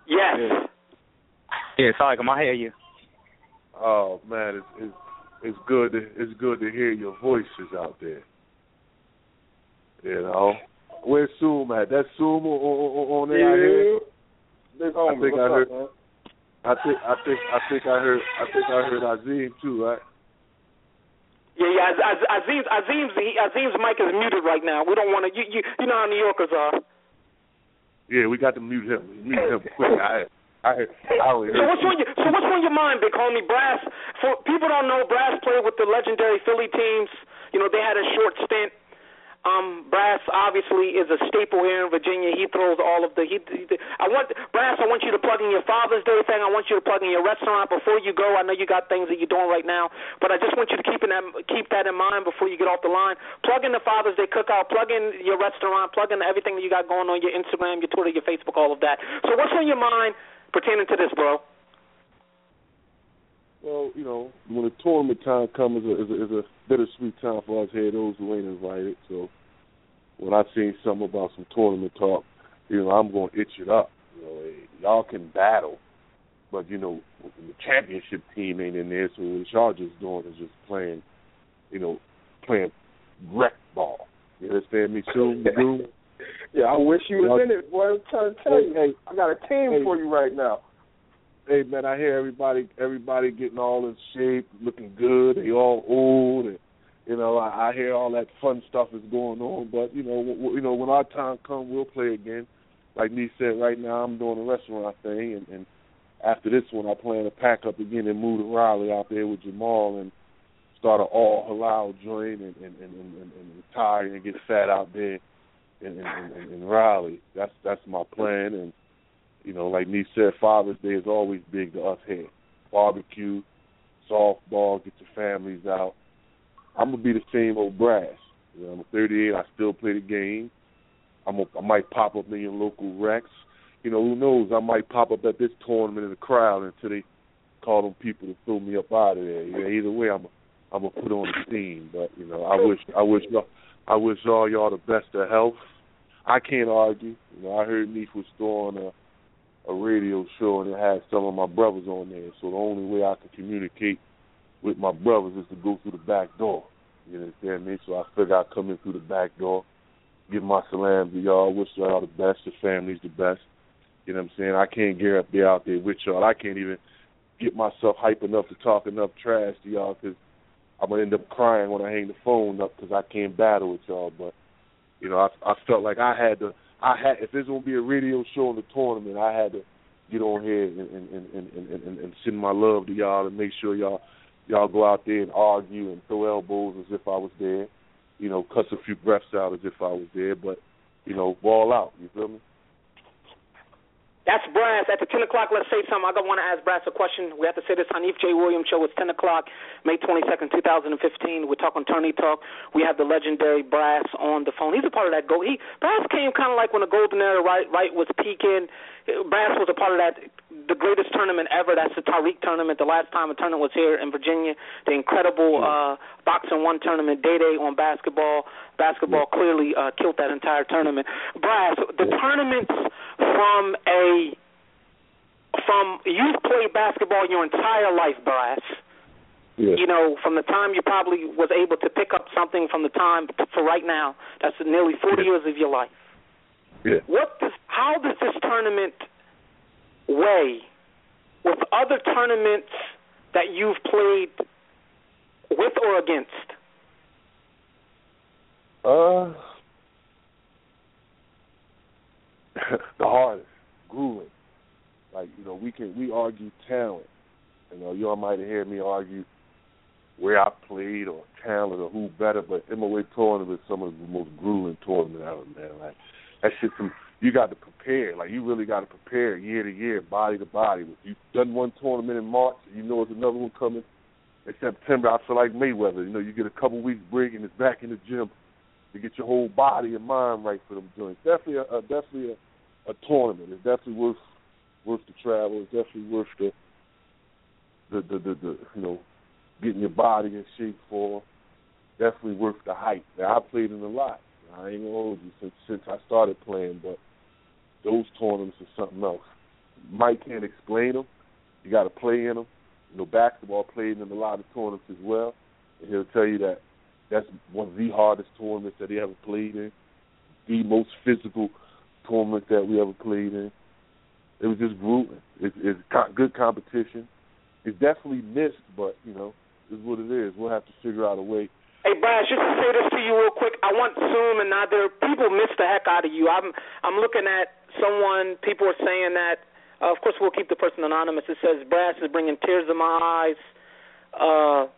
Yes. Yeah. Yeah, sorry, can I hear you? Oh man, it's it's it's good to it's good to hear your voices out there. You know, where's Zoom at? That Zoom on, on, on there. I hear. I think what's I heard. up. I think I think I think I heard I think I heard Azim too, right? Yeah, yeah. Az- Az- Azim's Azim's Azim's mic is muted right now. We don't want to. You, you you know how New Yorkers are. Yeah, we got to mute him. Mute him quick. I I I only So what's on your so what's on your mind, big homie? Brass. For people don't know, Brass played with the legendary Philly teams. You know they had a short stint. Um, Brass obviously is a staple here in Virginia. He throws all of the. He, he, I want Brass. I want you to plug in your Father's Day thing. I want you to plug in your restaurant before you go. I know you got things that you're doing right now, but I just want you to keep in that keep that in mind before you get off the line. Plug in the Father's Day cookout. Plug in your restaurant. Plug in everything that you got going on your Instagram, your Twitter, your Facebook, all of that. So what's on your mind pertaining to this, bro? Well, you know, when the tournament time comes, is a, is a, is a bittersweet time for us here, those who ain't invited. So when I seen something about some tournament talk, you know, I'm going to itch it up. You know, y'all can battle, but you know, the championship team ain't in there. So what y'all just doing is just playing, you know, playing rec ball. You understand me, soon, dude? (laughs) Yeah, I wish you was Y'all- in it, boy. I'm trying to tell you. Hey, I got a team hey. for you right now. hey man, I hear everybody everybody getting all in shape, looking good. They all old, and you know I, I hear all that fun stuff is going on. But you know, w- w- you know when our time comes, we'll play again. Like Nee said, right now I'm doing a restaurant thing, and, and after this one, I plan to pack up again and move to Raleigh out there with Jamal and start an all halal joint and and and, and, and, and retire and get fat out there in, in, in, in Raleigh. That's that's my plan and. You know, like Nee said, Father's Day is always big to us here. Barbecue, softball, get your families out. I'm gonna be the same old brass. You know, I'm 38. I still play the game. I'm a, I might pop up in your local Rex. You know, who knows? I might pop up at this tournament in the crowd until they call them people to throw me up out of there. Yeah, either way, I'm a, I'm gonna put on the scene. But you know, I wish I wish y'all I wish all y'all the best of health. I can't argue. You know, I heard Neef was throwing a a radio show and it had some of my brothers on there. So the only way I can communicate with my brothers is to go through the back door. You understand me? So I figure I'd come in through the back door, give my salam to y'all, wish y'all the best, your family's the best. You know what I'm saying? I can't get up there out there with y'all. I can't even get myself hype enough to talk enough trash to y'all because I'm gonna end up crying when I hang the phone up because I can't battle with y'all. But you know, I I felt like I had to. I had if there's gonna be a radio show in the tournament, I had to get on here and and and and, and, and, send my love to y'all and make sure y'all y'all go out there and argue and throw elbows as if I was there. You know, cuss a few breaths out as if I was there, but you know, ball out. You feel me? That's Brass. At the 10 o'clock, let's say something. I want to ask Brass a question. We have to say this on Hanif J. Williams show. It's 10 o'clock, May 22nd, 2015. We're talking Tourney Talk. We have the legendary Brass on the phone. He's a part of that gold. He Brass came kind of like when the golden era right right was peaking. Brass was a part of that the greatest tournament ever. That's the Tariq tournament. The last time a tournament was here in Virginia. The incredible uh, boxing one tournament. Day Day on basketball. Basketball clearly uh, killed that entire tournament. Brass, the tournaments from a from you've played basketball your entire life, Brass. Yeah. You know, from the time you probably was able to pick up something from the time for right now, that's nearly 40 yeah. years of your life. Yeah. What does how does this tournament weigh with other tournaments that you've played with or against? Uh, (laughs) the hardest, grueling. Like you know, we can we argue talent. You know, y'all might have heard me argue where I played or talent or who better, but MOA tournament is some of the most grueling tournament ever, man. Like that shit some you got to prepare. Like you really got to prepare year to year, body to body. If you've done one tournament in March, you know there's another one coming in September. I feel like Mayweather. You know, you get a couple weeks break and it's back in the gym to get your whole body and mind right for them joints. Definitely, a, a definitely a, a tournament. It's definitely worth worth the travel. It's definitely worth the the the, the, the you know getting your body in shape for. Definitely worth the hype. Now I played in a lot. I ain't gonna hold you since since I started playing, but those tournaments are something else. Mike can't explain them. You got to play in them. You know, basketball played in a lot of tournaments as well, and he'll tell you that that's one of the hardest tournaments that he ever played in, the most physical tournament that we ever played in. It was just grueling. It's, it's good competition. It's definitely missed, but you know, is what it is. We'll have to figure out a way Hey, Brad, just to say this to you real quick, I want Soom and Nadir. People miss the heck out of you. I'm I'm looking at someone. People are saying that. Uh, of course, we'll keep the person anonymous. It says Brass is bringing tears to my eyes. Uh,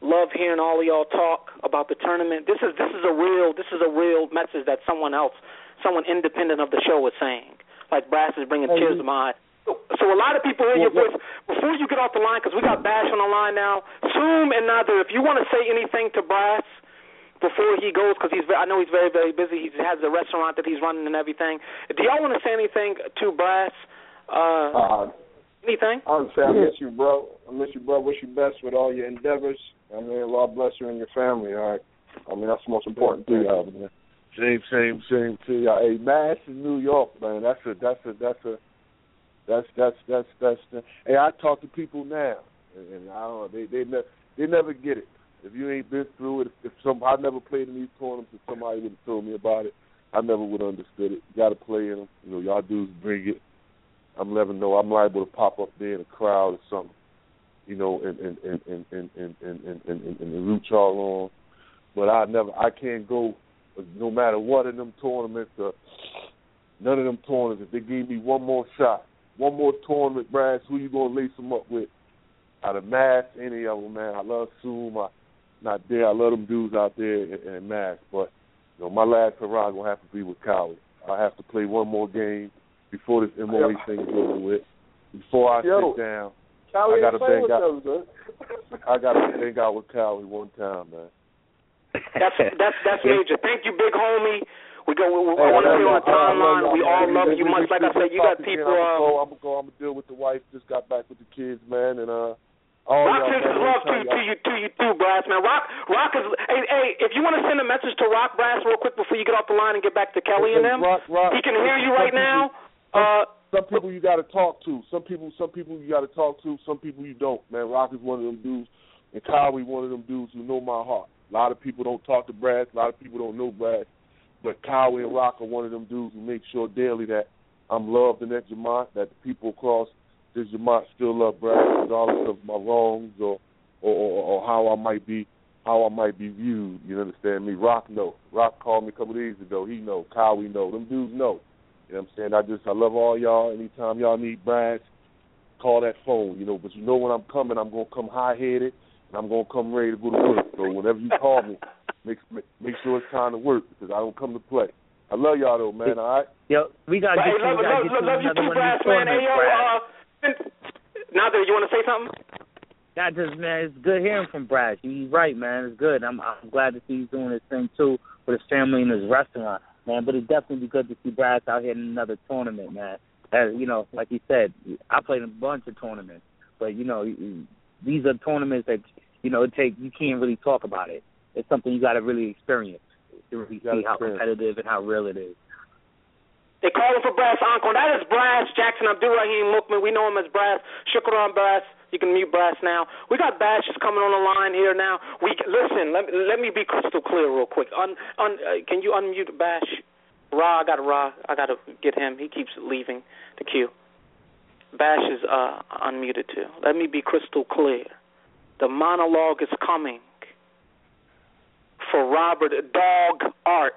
love hearing all of y'all talk about the tournament. This is this is a real this is a real message that someone else, someone independent of the show, is saying. Like Brass is bringing tears to my eyes. So a lot of people hear your voice before you get off the line because we got Bash on the line now. Soom and Nadir, if you want to say anything to Brass before he goes, because he's I know he's very very busy. He has a restaurant that he's running and everything. Do y'all want to say anything to Brass? Uh, uh, anything? I would say I miss you, bro. I miss you, bro. Wish you best with all your endeavors. I mean, God bless you and your family. All right. I mean, that's the most important thing. Uh, man. Same, same, same to y'all. Hey, Mass in New York, man. That's a, that's a, that's a that's that's that's that's. The, hey, I talk to people now, and, and I don't know. They they never they never get it. If you ain't been through it, if some I never played in these tournaments, if somebody would have told me about it, I never would have understood it. You got to play in them. You know, y'all dudes bring it. I'm letting know I'm liable to pop up there in a crowd or something you know, and and and and and and and, root y'all on. But I never, I can't go, no matter what in them tournaments. or none of them tournaments. If they gave me one more shot, one more tournament, Brad, who you gonna lace them up with? Out of Mass, any of them, man. I love Soom. I not there. I love them dudes out there in, in Mass, but you know, my last hurrah gonna have to be with Cowie. I have to play one more game before this MOA thing is over with. Before I Yo. sit down Cowie I gotta bang out. Them, I gotta bang out with Cowie one time, man. That's that's that's major. Thank you, big homie. We go. We, we, hey, I want to be on the timeline. We all love you much. Like I said, you got people. I'm gonna, go, I'm gonna deal with the wife. Just got back with the kids, man, and uh. All Rock sends his love to, to you, to you too, Brass man. Rock, Rock is. Hey, hey, if you want to send a message to Rock Brass real quick before you get off the line and get back to Kelly and them, Rock, Rock, he can hear you right now. Uh, some people you got to talk to. Some people, some people you got to talk to. Some people you don't. Man, Rock is one of them dudes, and Kyrie one of them dudes who know my heart. A lot of people don't talk to Brass. A lot of people don't know Brass. But Kyle and Rock are one of them dudes who make sure daily that I'm loved in that Jamont, that the people across this Jamont still love Brad, regardless of my wrongs or, or, or, or how I might be how I might be viewed. You understand me? Rock know. Rock called me a couple of days ago. He know. Kyle we know. Them dudes know. You know what I'm saying? I just I love all y'all. Anytime y'all need Brad, call that phone. You know, but you know when I'm coming, I'm gonna come high headed and I'm gonna come ready to go to work. So whenever you call me, make make, make sure it's time to work because I don't come to play. I love y'all though, man. All right. Yo, we gotta Hey, get you. love, we gotta love, get you love you another too, one of Brass man. Hey, yo, tournaments, Brad. uh, Nadir, you want to say something? That just man, it's good hearing from Brad. He's right, man. It's good. I'm I'm glad to see he's doing his thing too with his family and his restaurant, man. But it's definitely good to see Brad out here in another tournament, man. As you know, like he said, I played a bunch of tournaments, but you know, these are tournaments that you know it take you can't really talk about it. It's something you got to really experience to really see how competitive and how real it is. They call him for Brass Encore. That is Brass Jackson Abdurrahim Mukman. We know him as Brass. Shukran Brass. You can mute Brass now. We got Bash is coming on the line here now. We listen. Let let me be crystal clear real quick. Un, un, uh, can you unmute Bash? Ra, I got Ra. I got to get him. He keeps leaving the queue. Bash is uh, unmuted too. Let me be crystal clear. The monologue is coming for Robert Dog Art.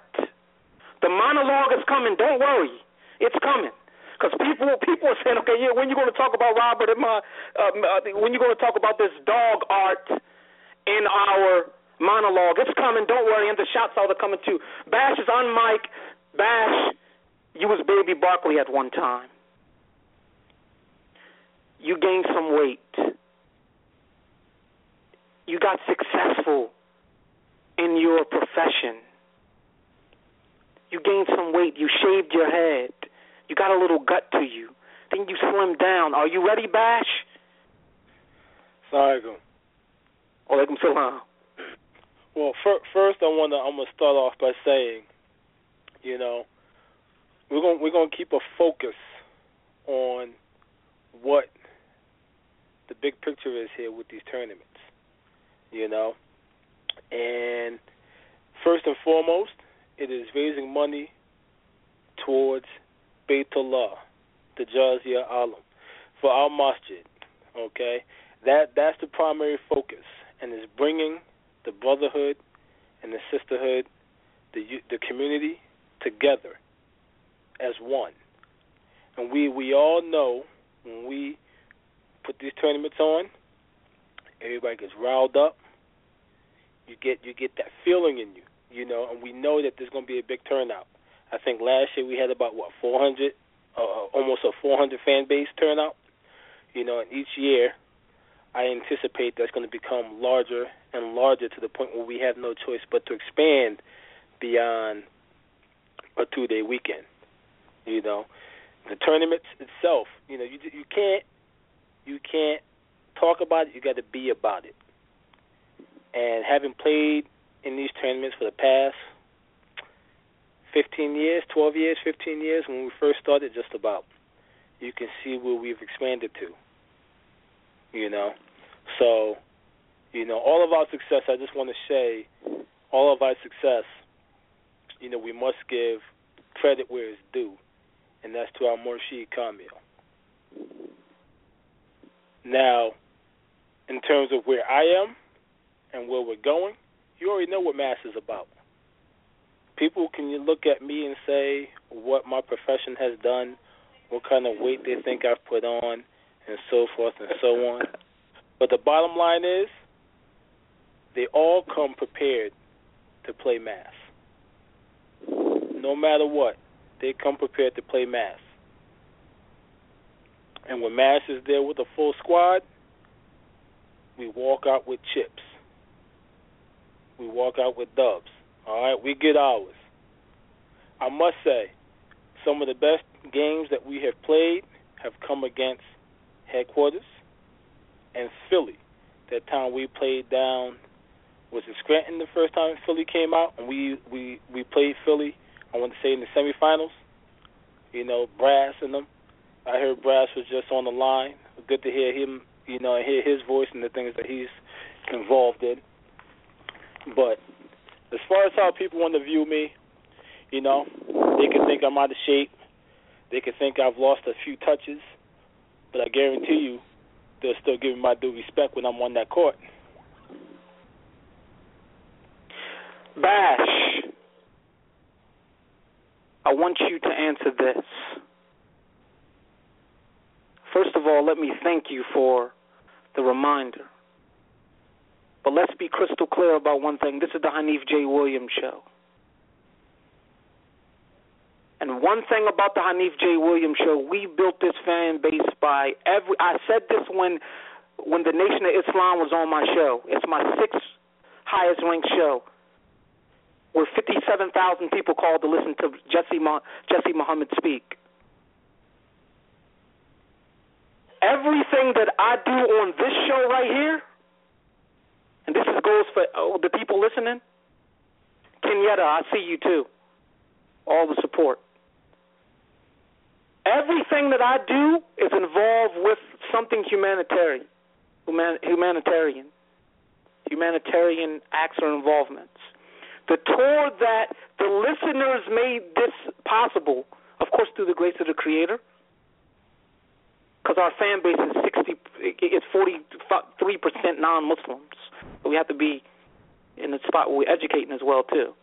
The monologue is coming. Don't worry, it's coming. Because people, people are saying, okay, yeah, when you going to talk about Robert and my, um, uh, when you going to talk about this dog art in our monologue? It's coming. Don't worry. And the shots are coming too. Bash is on mic. Bash, you was Baby Barkley at one time. You gained some weight. You got successful in your profession. You gained some weight. You shaved your head. You got a little gut to you. Then you slimmed down. Are you ready, Bash? Sorry. Alaikum salam. Well, fir- first I want to I'm gonna start off by saying, you know, we're gonna we're gonna keep a focus on what the big picture is here with these tournaments. You know, and first and foremost, it is raising money towards Baytullah, the Jazia Alam, for our masjid. Okay, that that's the primary focus, and is bringing the brotherhood and the sisterhood, the the community together as one. And we we all know when we put these tournaments on, everybody gets riled up. You get you get that feeling in you, you know, and we know that there's going to be a big turnout. I think last year we had about what 400, uh, almost a 400 fan base turnout. You know, and each year I anticipate that's going to become larger and larger to the point where we have no choice but to expand beyond a two-day weekend. You know, the tournament itself. You know, you you can't you can't talk about it. You got to be about it. And having played in these tournaments for the past 15 years, 12 years, 15 years, when we first started, just about, you can see where we've expanded to. You know, so, you know, all of our success. I just want to say, all of our success. You know, we must give credit where it's due, and that's to our Murshid Kamil. Now, in terms of where I am and where we're going, you already know what Mass is about. People can look at me and say what my profession has done, what kind of weight they think I've put on, and so forth and so on. But the bottom line is, they all come prepared to play Mass. No matter what, they come prepared to play Mass. And when Mass is there with a full squad, we walk out with chips. We walk out with dubs. All right, we get ours. I must say, some of the best games that we have played have come against headquarters and Philly. That time we played down was in Scranton the first time Philly came out, and we we we played Philly. I want to say in the semifinals. You know, Brass and them. I heard Brass was just on the line. Good to hear him. You know, and hear his voice and the things that he's involved in. But as far as how people want to view me, you know, they can think I'm out of shape. They can think I've lost a few touches, but I guarantee you, they'll still give me my due respect when I'm on that court. Bash, I want you to answer this. First of all, let me thank you for the reminder. But let's be crystal clear about one thing. This is the Hanif J. Williams show. And one thing about the Hanif J. Williams show, we built this fan base by every. I said this when when the Nation of Islam was on my show. It's my sixth highest ranked show, where 57,000 people called to listen to Jesse Mo- Jesse Muhammad speak. Everything that I do on this show right here, and this is goes for oh, the people listening. Kenyatta, I see you too. All the support. Everything that I do is involved with something humanitarian, human, humanitarian, humanitarian acts or involvements. The tour that the listeners made this possible, of course, through the grace of the Creator, because our fan base is sixty, it's forty three percent non-Muslims. We have to be in the spot where we're educating as well too.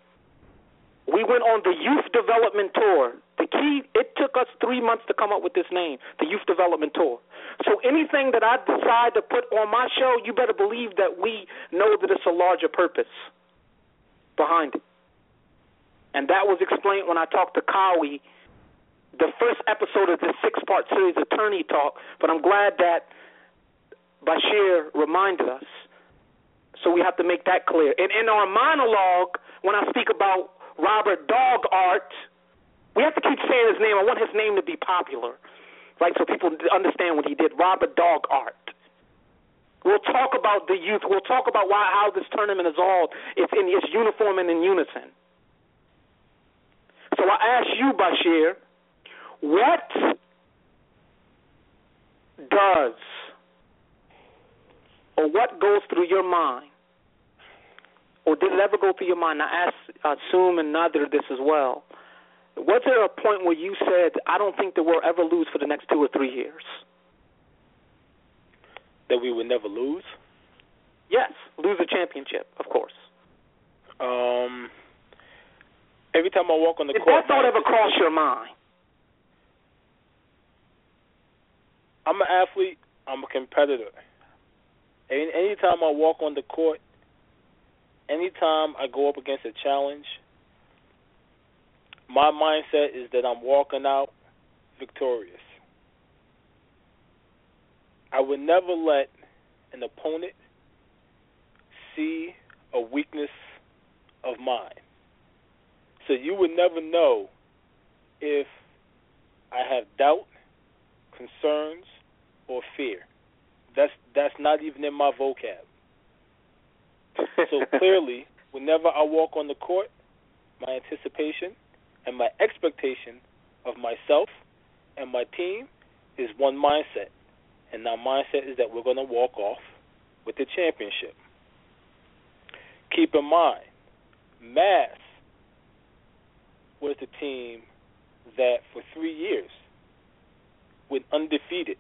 We went on the youth development tour. The key, it took us three months to come up with this name, the youth development tour. So anything that I decide to put on my show, you better believe that we know that it's a larger purpose behind it. And that was explained when I talked to Kawi, the first episode of this six part series, Tourney Talk. But I'm glad that Bashir reminded us. So we have to make that clear. And in our monologue, when I speak about Robert Dog Art. We have to keep saying his name. I want his name to be popular, right? So people understand what he did. Robert Dog Art. We'll talk about the youth. We'll talk about why how this tournament is all it's in its uniform and in unison. So I ask you, Bashir, what does or what goes through your mind or did it ever go through your mind? I uh, Soom and Nadir this as well. Was there a point where you said, I don't think that we'll ever lose for the next two or three years? That we would never lose? Yes, lose a championship, of course. Um, every time I walk on the Did court. that thought ever cross your mind? I'm an athlete. I'm a competitor. And anytime I walk on the court, anytime I go up against a challenge, my mindset is that I'm walking out victorious. I would never let an opponent see a weakness of mine. So you would never know if I have doubt, concerns, or fear. That's that's not even in my vocab. (laughs) so clearly, whenever I walk on the court, my anticipation and my expectation of myself and my team is one mindset. And that mindset is that we're going to walk off with the championship. Keep in mind, Mass was the team that for three years went undefeated.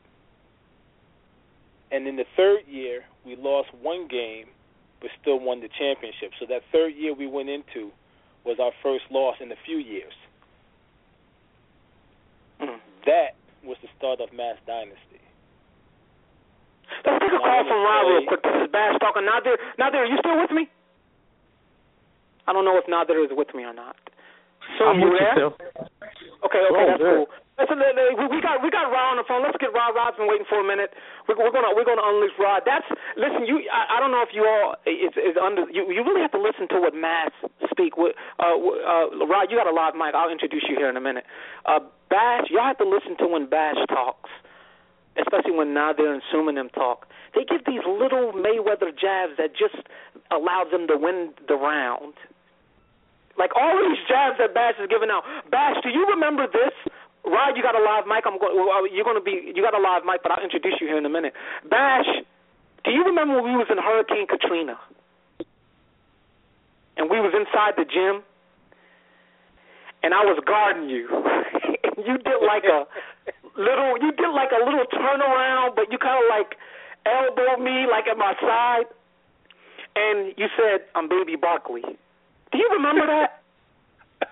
And in the third year, we lost one game but still won the championship. So that third year we went into was our first loss in a few years. Mm. That was the start of Mass Dynasty. Let's take a call from Rob real quick. This is Bash talking. Nadir, Nadir, are you still with me? I don't know if Nadir is with me or not. So I'm you with you there? still. Okay, okay, Oh, that's good. cool. Listen, we got we got Rod on the phone. Let's get Rod. Rod's been waiting for a minute. We're, we're gonna we're gonna unleash Rod. That's listen. You I, I don't know if you all is is under. You you really have to listen to what Mass speak. With, uh, uh, Rod, you got a live mic. I'll introduce you here in a minute. Uh, Bash, y'all have to listen to when Bash talks, especially when Nadir and Soom talk. They give these little Mayweather jabs that just allow them to win the round. Like all these jabs that Bash is giving out. Bash, do you remember this? Rod, you got a live mic. I'm going. Uh, you're going to be. You got a live mic, but I'll introduce you here in a minute. Bash, do you remember when we was in Hurricane Katrina, and we was inside the gym, and I was guarding you, (laughs) you did like a little. You did like a little turnaround, but you kind of like elbowed me like at my side, and you said, "I'm Baby Barkley." Do you remember that? (laughs)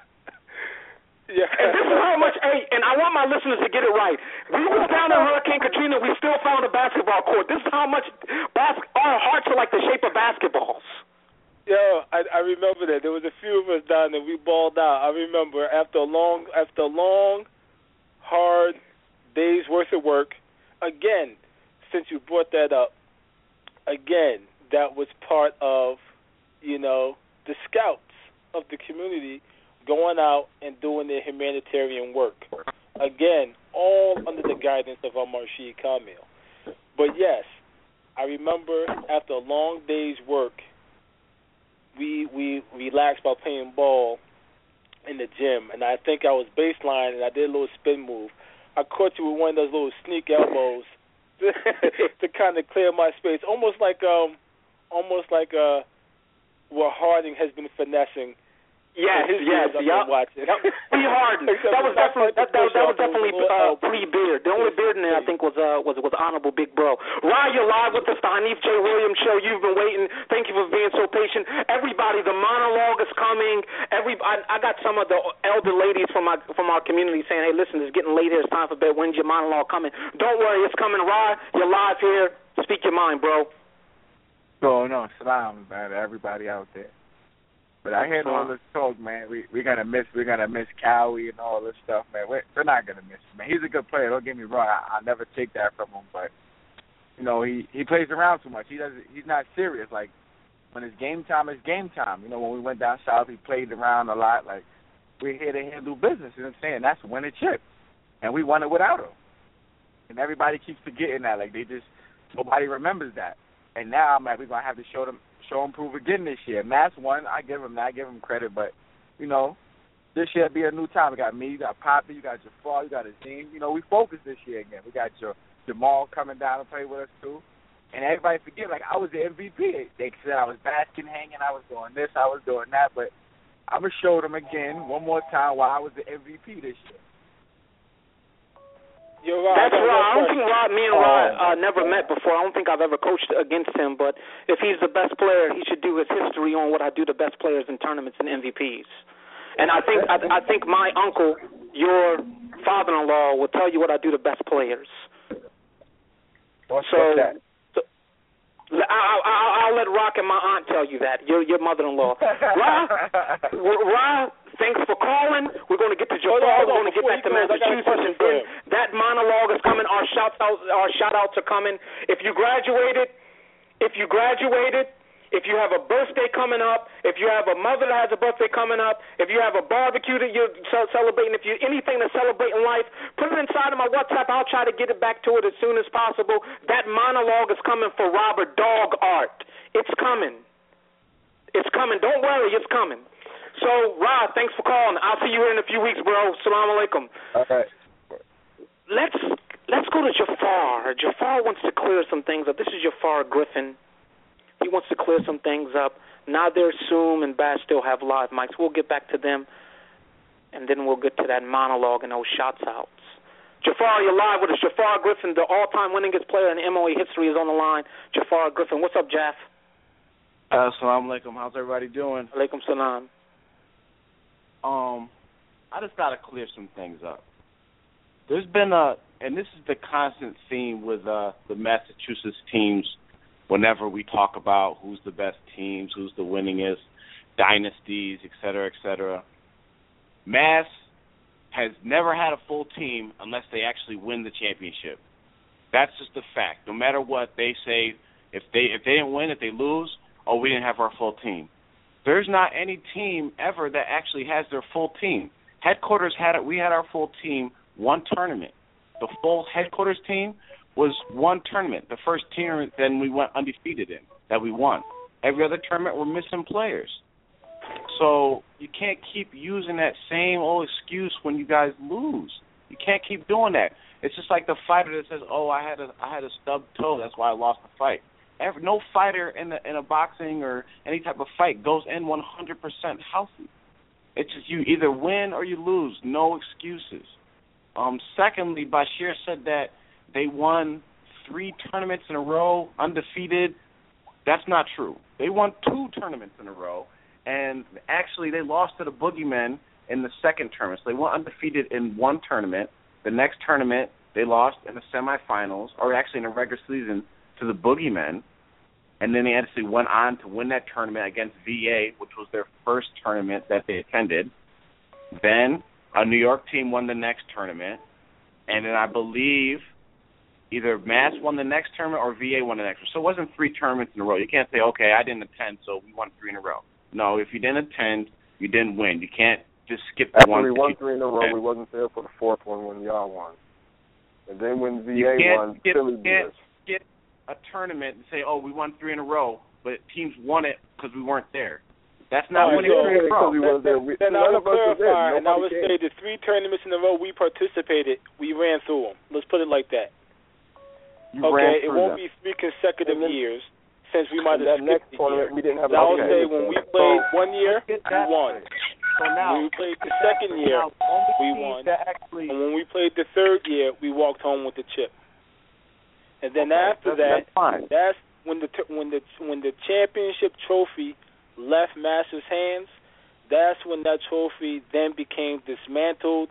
Yeah. And this is how much? Hey, and I want my listeners to get it right. We was down in Hurricane Katrina. We still found a basketball court. This is how much bas- our hearts are like the shape of basketballs. Yo, I, I remember that. There was a few of us down there. We balled out. I remember after a long, after a long, hard days worth of work. Again, since you brought that up, again, that was part of, you know, the scouts of the community going out and doing their humanitarian work. Again, all under the guidance of Omar Sheikh Kamil. But yes, I remember after a long day's work, we we relaxed by playing ball in the gym, and I think I was baseline, and I did a little spin move. I caught you with one of those little sneak elbows (laughs) to, to kind of clear my space, almost like um, almost like uh, where Harden has been finessing Yes, his yes, videos I've yep. been watching. (laughs) Yep. Pre Harden. (laughs) that was definitely that, that, that was definitely uh, pre beard. The only beard in there I think was uh was was honorable big bro. Ryan, you're live with us, the Hanif J. Williams show. You've been waiting. Thank you for being so patient. Everybody, the monologue is coming. Every I, I got some of the elder ladies from my from our community saying, Hey, listen, it's getting late here, it's time for bed. When's your monologue coming? Don't worry, it's coming, Ryan. You're live here. Speak your mind, bro. So no, salam, man, to everybody out there. But I hear all this talk, man. We we're gonna miss we're gonna miss Cowie and all this stuff, man. We're, we're not gonna miss him, man. He's a good player. Don't get me wrong. I, I never take that from him, but you know he he plays around too much. He doesn't. He's not serious. Like when it's game time, it's game time. You know when we went down south, he played around a lot. Like we're here to handle business. You know what I'm saying? That's win a chip, and we won it without him. And everybody keeps forgetting that. Like they just nobody remembers that. And now I'm like, gonna have to show them show him prove again this year. Matt's one, I give him I give him credit, but you know, this year be a new time. We got me, you got Poppy, you got Jafar, you got Azim. You know, we focus this year again. We got your Jamal coming down to play with us too. And everybody forget, like I was the MVP. They said I was basking, hanging, I was doing this, I was doing that, but I'm gonna show them again one more time why I was the MVP this year. You're right. That's I Rod. I don't think Rod, me and Rod Oh. uh, never met before. I don't think I've ever coached against him. But if he's the best player, he should do his history on what I do to best players in tournaments and MVPs. And I think I, I think my uncle, your father-in-law, will tell you what I do to best players. What's so, that? so I, I, I'll, I'll let Rock and my aunt tell you that. Your your mother-in-law. (laughs) Rod, Rod, thanks for calling. We're going to get to Jafar. Hold on, hold We're going to get back to close, I got a Massachusetts, and then that monologue is coming. Our shout out, our shout outs are coming. If you graduated, if you graduated, if you have a birthday coming up, if you have a mother that has a birthday coming up, if you have a barbecue that you're celebrating, if you anything to celebrate in life, put it inside of my WhatsApp. I'll try to get it back to it as soon as possible. That monologue is coming for Robert Dog Art. It's coming. It's coming. Don't worry, it's coming. So, Rod, thanks for calling. I'll see you here in a few weeks, bro. Salam alaikum. All right. Let's let's go to Jafar. Jafar wants to clear some things up. This is Jafar Griffin. He wants to clear some things up. Nadir, Soom, and Bash still have live mics. We'll get back to them, and then we'll get to that monologue and those shots outs. Jafar, you're live with us. Jafar Griffin, the all-time winningest player in MOA history, is on the line. Jafar Griffin, what's up, Jaff? Uh, Assalamu alaikum. How's everybody doing? Alaikum salam. Um, I just gotta clear some things up. There's been a, and this is the constant theme with uh, the Massachusetts teams. Whenever we talk about who's the best teams, who's the winningest dynasties, et cetera, et cetera, Mass has never had a full team unless they actually win the championship. That's just a fact. No matter what they say, if they if they didn't win, if they lose, oh, we didn't have our full team. There's not any team ever that actually has their full team. Headquarters had it. We had our full team one tournament. The full headquarters team was one tournament. The first tournament then we went undefeated in that we won. Every other tournament we're missing players. So you can't keep using that same old excuse when you guys lose. You can't keep doing that. It's just like the fighter that says, "Oh, I had a I had a stub toe, that's why I lost the fight." Every, no fighter in the in a boxing or any type of fight goes in 100% healthy. It's just you either win or you lose. No excuses. Um, secondly, Bashir said that they won three tournaments in a row undefeated. That's not true. They won two tournaments in a row, and actually they lost to the Boogeymen in the second tournament. So they went undefeated in one tournament. The next tournament, they lost in the semifinals, or actually in the regular season, to the Boogeymen. And then they actually went on to win that tournament against VA, which was their first tournament that they attended. Then a New York team won the next tournament. And then I believe either Mass won the next tournament or VA won the next. So it wasn't three tournaments in a row. You can't say, okay, I didn't attend, so we won three in a row. No, if you didn't attend, you didn't win. You can't just skip After one. we if won three in a row, we wasn't there for the fourth one when y'all won. And then when VA won, Philly beat us. Skip a tournament and say, oh, we won three in a row, but teams won it because we weren't there. That's not All winning right, three in a row. because we wasn't there. We, Then I would of us was there. clarify, and I would say the three tournaments in a row we participated, we ran through them. Let's put it like that. You ran okay, it won't them. be three consecutive then- years since we might have that next skipped a year. tournament, we didn't have So I would say when we played So, one year, we won. So now, When we played the second year, now, only we won. Actually, and when we played the third year, we walked home with the chip. And then Okay, after that's- that, that's fine. that's when the t- when the when the championship trophy left Masters' hands. That's when that trophy then became dismantled,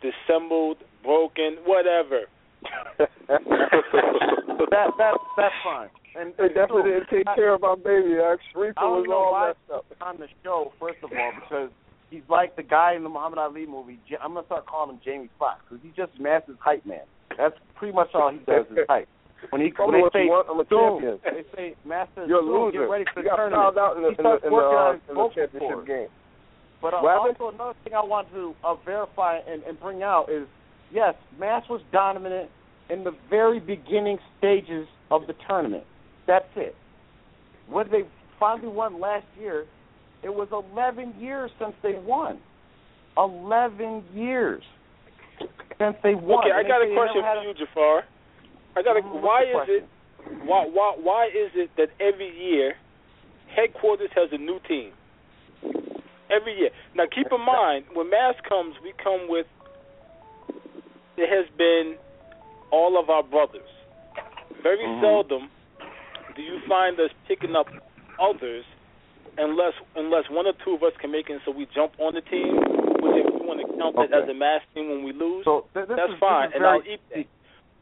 dissembled, broken, whatever. (laughs) that that that's fine. And They definitely didn't take care of our baby. Our I Sharifa don't was know all why messed up. on the show. First of all, because he's like the guy in the Muhammad Ali movie. I'm gonna start calling him Jamie Foxx because he's just Master's hype man. That's pretty much all he does is (laughs) hype. When he Tell when me they what say you want, I'm a champion. they say Master You're a loser. get ready for you the got tournament. fouled out in the, he in the, starts in the, working uh, on his in the vocal championship cords. game. But uh, What happened? also another thing I want to uh, verify and, and bring out is yes, Mass was dominant in the very beginning stages of the tournament. That's it. When they finally won last year, it was 11 years since they won. 11 years since they won. Okay, I And they got a question for you, Jafar. I got a. Mhm, Why is it? Why why why is it that every year headquarters has a new team? Every year. Now keep in mind when Mass comes, we come with. It has been all of our brothers. Very Mhm. seldom do you find us picking up others unless unless one or two of us can make it so we jump on the team, which if we want to count it as a mass team when we lose, So th- that's is, fine, and very, I'll eat that.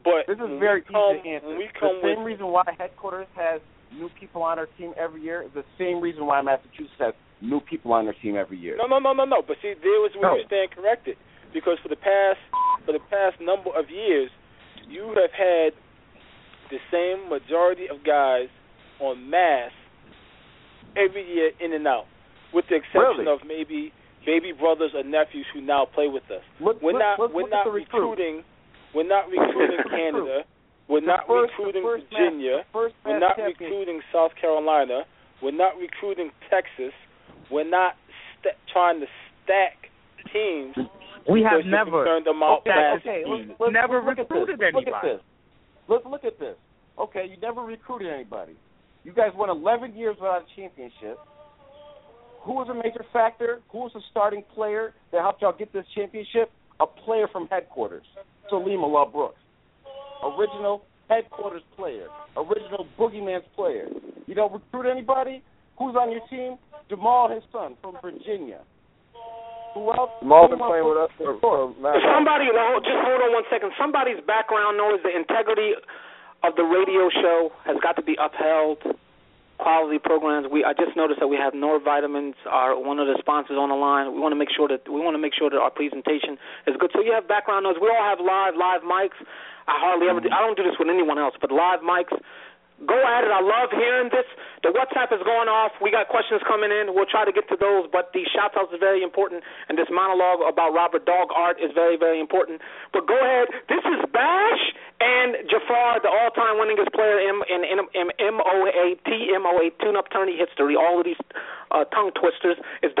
But This is very come, easy to answer. The same with reason why headquarters has new people on our team every year is the same reason why Massachusetts has new people on their team every year. no, no, no, no, no. But see, there was where No. you stand corrected, because for the past for the past number of years, you have had the same majority of guys on mass every year in and out, with the exception Really? of maybe baby brothers or nephews who now play with us. Look, We're look, not look, we're not recruiting we're not recruiting (laughs) Canada. We're The not first- recruiting first Virginia. the first We're not champion- recruiting South Carolina. We're not recruiting Texas. We're not st- trying to stack teams. We have never. concerned about Okay, mass okay. Let's, let's, Never let's look at recruited this. Let's Look at this. Let's look at this. Okay, you never recruited anybody. You guys won 11 years without a championship. Who was a major factor? Who was the starting player that helped y'all get this championship? A player from headquarters, Salima Law Brooks. Original headquarters player. Original Boogeyman's player. You don't recruit anybody? Who's on your team? Jamal, his son, from Virginia. Who else? Jamal been playing with us for, for Somebody, no, just hold on one second. Somebody's background noise, the integrity of the radio show has got to be upheld. Quality programs. We I just noticed that we have Noor Vitamins, are one of the sponsors on the line. We want to make sure that we want to make sure that our presentation is good. So you have background noise. We all have live live mics. I hardly ever. Do, I don't do this with anyone else, but live mics. Go at it. I love hearing this. The WhatsApp is going off. We got questions coming in. We'll try to get to those, but the shout outs is very important, and this monologue about Robert Dog Art is very, very important. But go ahead. This is Bash and Jafar, the all time winningest player in, in, in, in MOA, TMOA, Tune Up Tourney history. All of these uh, tongue twisters. It's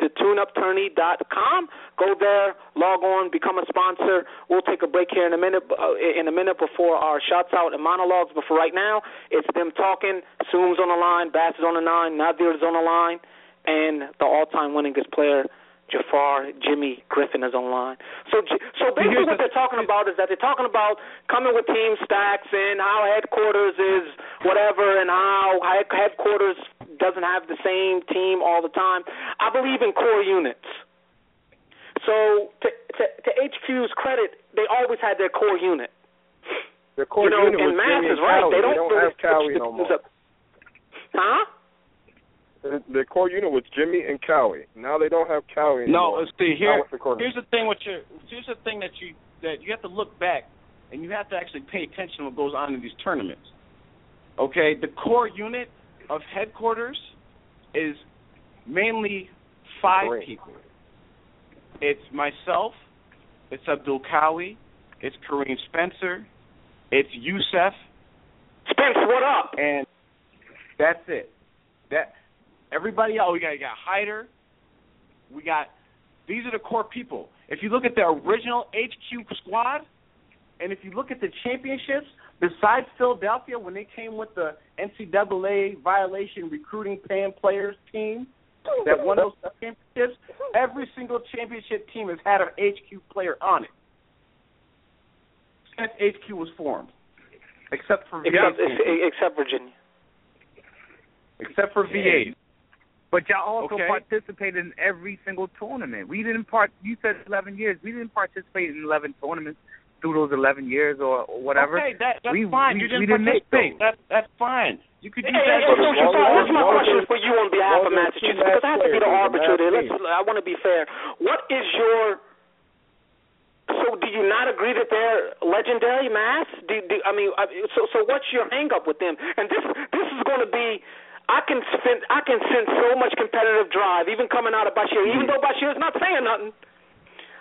www.thetuneuptourney.com. Go there, log on, become a sponsor. We'll take a break here in a minute. Uh, in a minute before our shouts out and monologues. But for right now, it's them talking. Soom's on the line, Bash is on the line, Nadir is on the line, and the all-time winningest player. Jafar, Jimmy Griffin is online. So, so basically, what they're talking about is that they're talking about coming with team stacks and how headquarters is whatever, and how headquarters doesn't have the same team all the time. I believe in core units. So to to, to HQ's credit, they always had their core unit. Their core you know, unit and was Mass is right. They don't, don't have Cowie (laughs) no more. Huh? The, the core unit was Jimmy and Cowie. Now they don't have Cowie anymore. uh, see here. the Here's the thing with your. Here's the thing that you that you have to look back and you have to actually pay attention to what goes on in these tournaments. Okay, the core unit of headquarters is mainly five Great. people. It's myself, it's Abdul Kawi, it's Kareem Spencer, it's Youssef. Spence, what up? And that's it. That everybody else, we got, we got Hyder, we got. These are the core people. If you look at the original HQ squad, and if you look at the championships, besides Philadelphia, when they came with the NCAA violation recruiting paying players team that won those championships, every single championship team has had an HQ player on it since HQ was formed, except for Except, VA, except Virginia. except for VA. But y'all also Okay. participated in every single tournament. We didn't part. You said 11 years. We didn't participate in 11 tournaments through those 11 years or, or whatever. Okay, that, that's we, fine. We, you didn't we didn't make participate. those. That's that's fine. You could do Hey, that. hey, hey, but so as Jafar, long here's my question for you on behalf of Those Massachusetts, because I have to be the Mass arbiter there. Let's, I want to be fair. What is your so do you not agree that they're legendary, Mass? Do, do I mean, so so what's your hang up with them? And this this is going to be. I can spend, I can sense so much competitive drive, even coming out of Bashir. Even though Bashir's not saying nothing,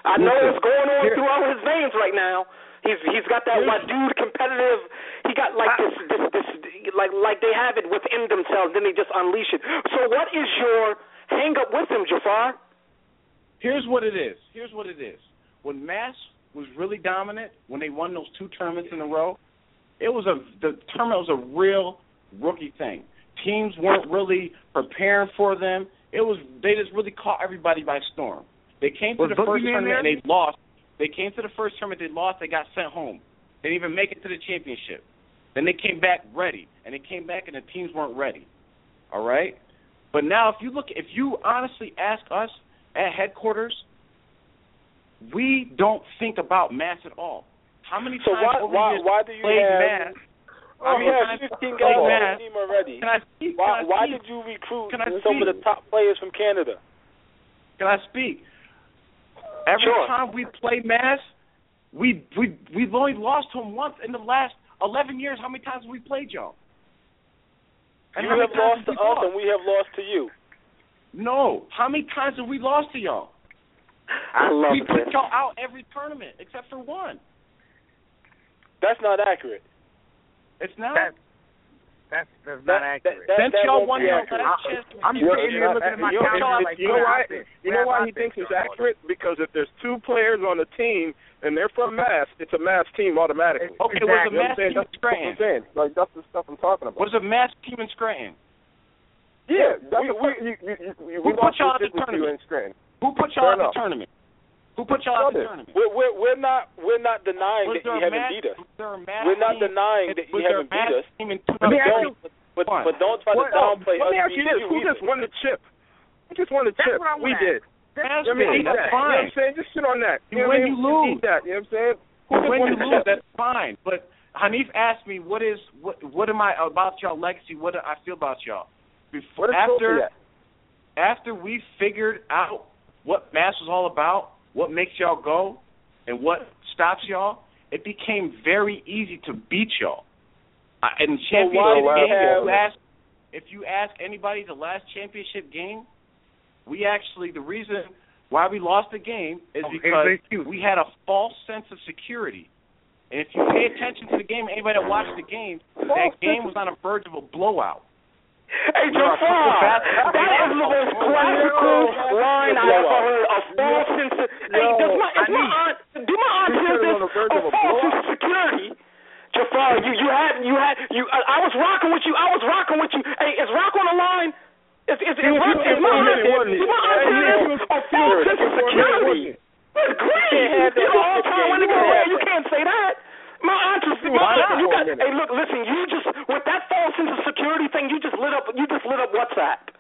I know Listen, what's going on here- through all his veins right now. He's he's got that what dude competitive. He got like this this this like like they have it within themselves. Then they just unleash it. So what is your hang up with him, Jafar? Here's what it is. Here's what it is. When Mass was really dominant, when they won those two tournaments in a row, it was a the tournament was a real rookie thing. Teams weren't really preparing for them. It was they just really caught everybody by storm. They came to Was the first Boogeyman tournament and they lost. They came to the first tournament, they lost, they got sent home. They didn't even make it to the championship. Then they came back ready, and they came back and the teams weren't ready. All right. But now, if you look, if you honestly ask us at headquarters, we don't think about mass at all. How many So times why why why do you played have mass? Oh, I you mean, have 15 play guys on mass? the team already. Can I speak? Why Can I why speak? did you recruit Can I speak? some of the top players from Canada? Can I speak? Every Sure. time we play Mass, we we we've only lost to them once in the last eleven years. How many times have we played y'all? And you how many have lost to we us, and we have lost to you. No. How many times have we lost to y'all? I love we put this. y'all out every tournament except for one. That's not accurate. It's not. That, that's that's not That- accurate. that- Since that y'all won be your accurate. last chance I'm sitting here looking at my you know, calendar like, you know where why? I? You know why he thinks he's Sean? accurate? Because if there's two players on the team and they're from Mass, it's a Mass team automatically. Okay, You was a Mass team in That's what I'm Scranton? saying. Like that's the stuff I'm talking about. Was a Mass team in Scranton? Yeah, that's we- the we- you, you, you, you, Who we put y'all at the tournament? in Scranton. Who put y'all Fair at the tournament? Who put y'all at the tournament? We're we're, we're not we're not denying Was that there you haven't beat us. was there a Mass We're not denying that was you haven't beat us. team But Let me ask don't but, but don't try to What, uh, downplay let me ask you this: Who either. just won the chip? Who just won the That's chip? what We wanna did. Mass Let me team, eat that's that. You know what fine. I'm saying? Just sit on that. You You know win, what I you mean? Just lose. Eat that. You know what I'm saying? When you lose, that's fine. But Hanif asked me, "What is what? What am I about y'all legacy? What do I feel about y'all?" Before, after after we figured out what Mass was all about, what makes y'all go, and what stops y'all, it became very easy to beat y'all. And championship why do we game, if you ask if you ask anybody the last championship game, we actually the reason why we lost the game is because we had a false sense of security. And if you pay attention to the game, anybody that watched the game, that game was on the verge of a blowout. Hey, We are a Jafar, that is the most classical line I ever heard. A false sense of hey, does my, is my aunt do my aunt hear this? on the verge a false sense of security. Jafar, you you had you had you. I, I was rocking with you. I was rocking with you. Hey, is Rock on the line? Is is, is, Rock, is my aunt? Do my aunt hear this? A false sense of security. security. Good grief! have that You're all time game. winning You can't career. have You can't say that. My aunt just, Why my aunt, not? you got, For a minute. hey, look, listen, you just, with that false sense of security thing, you just lit up, you just lit up WhatsApp.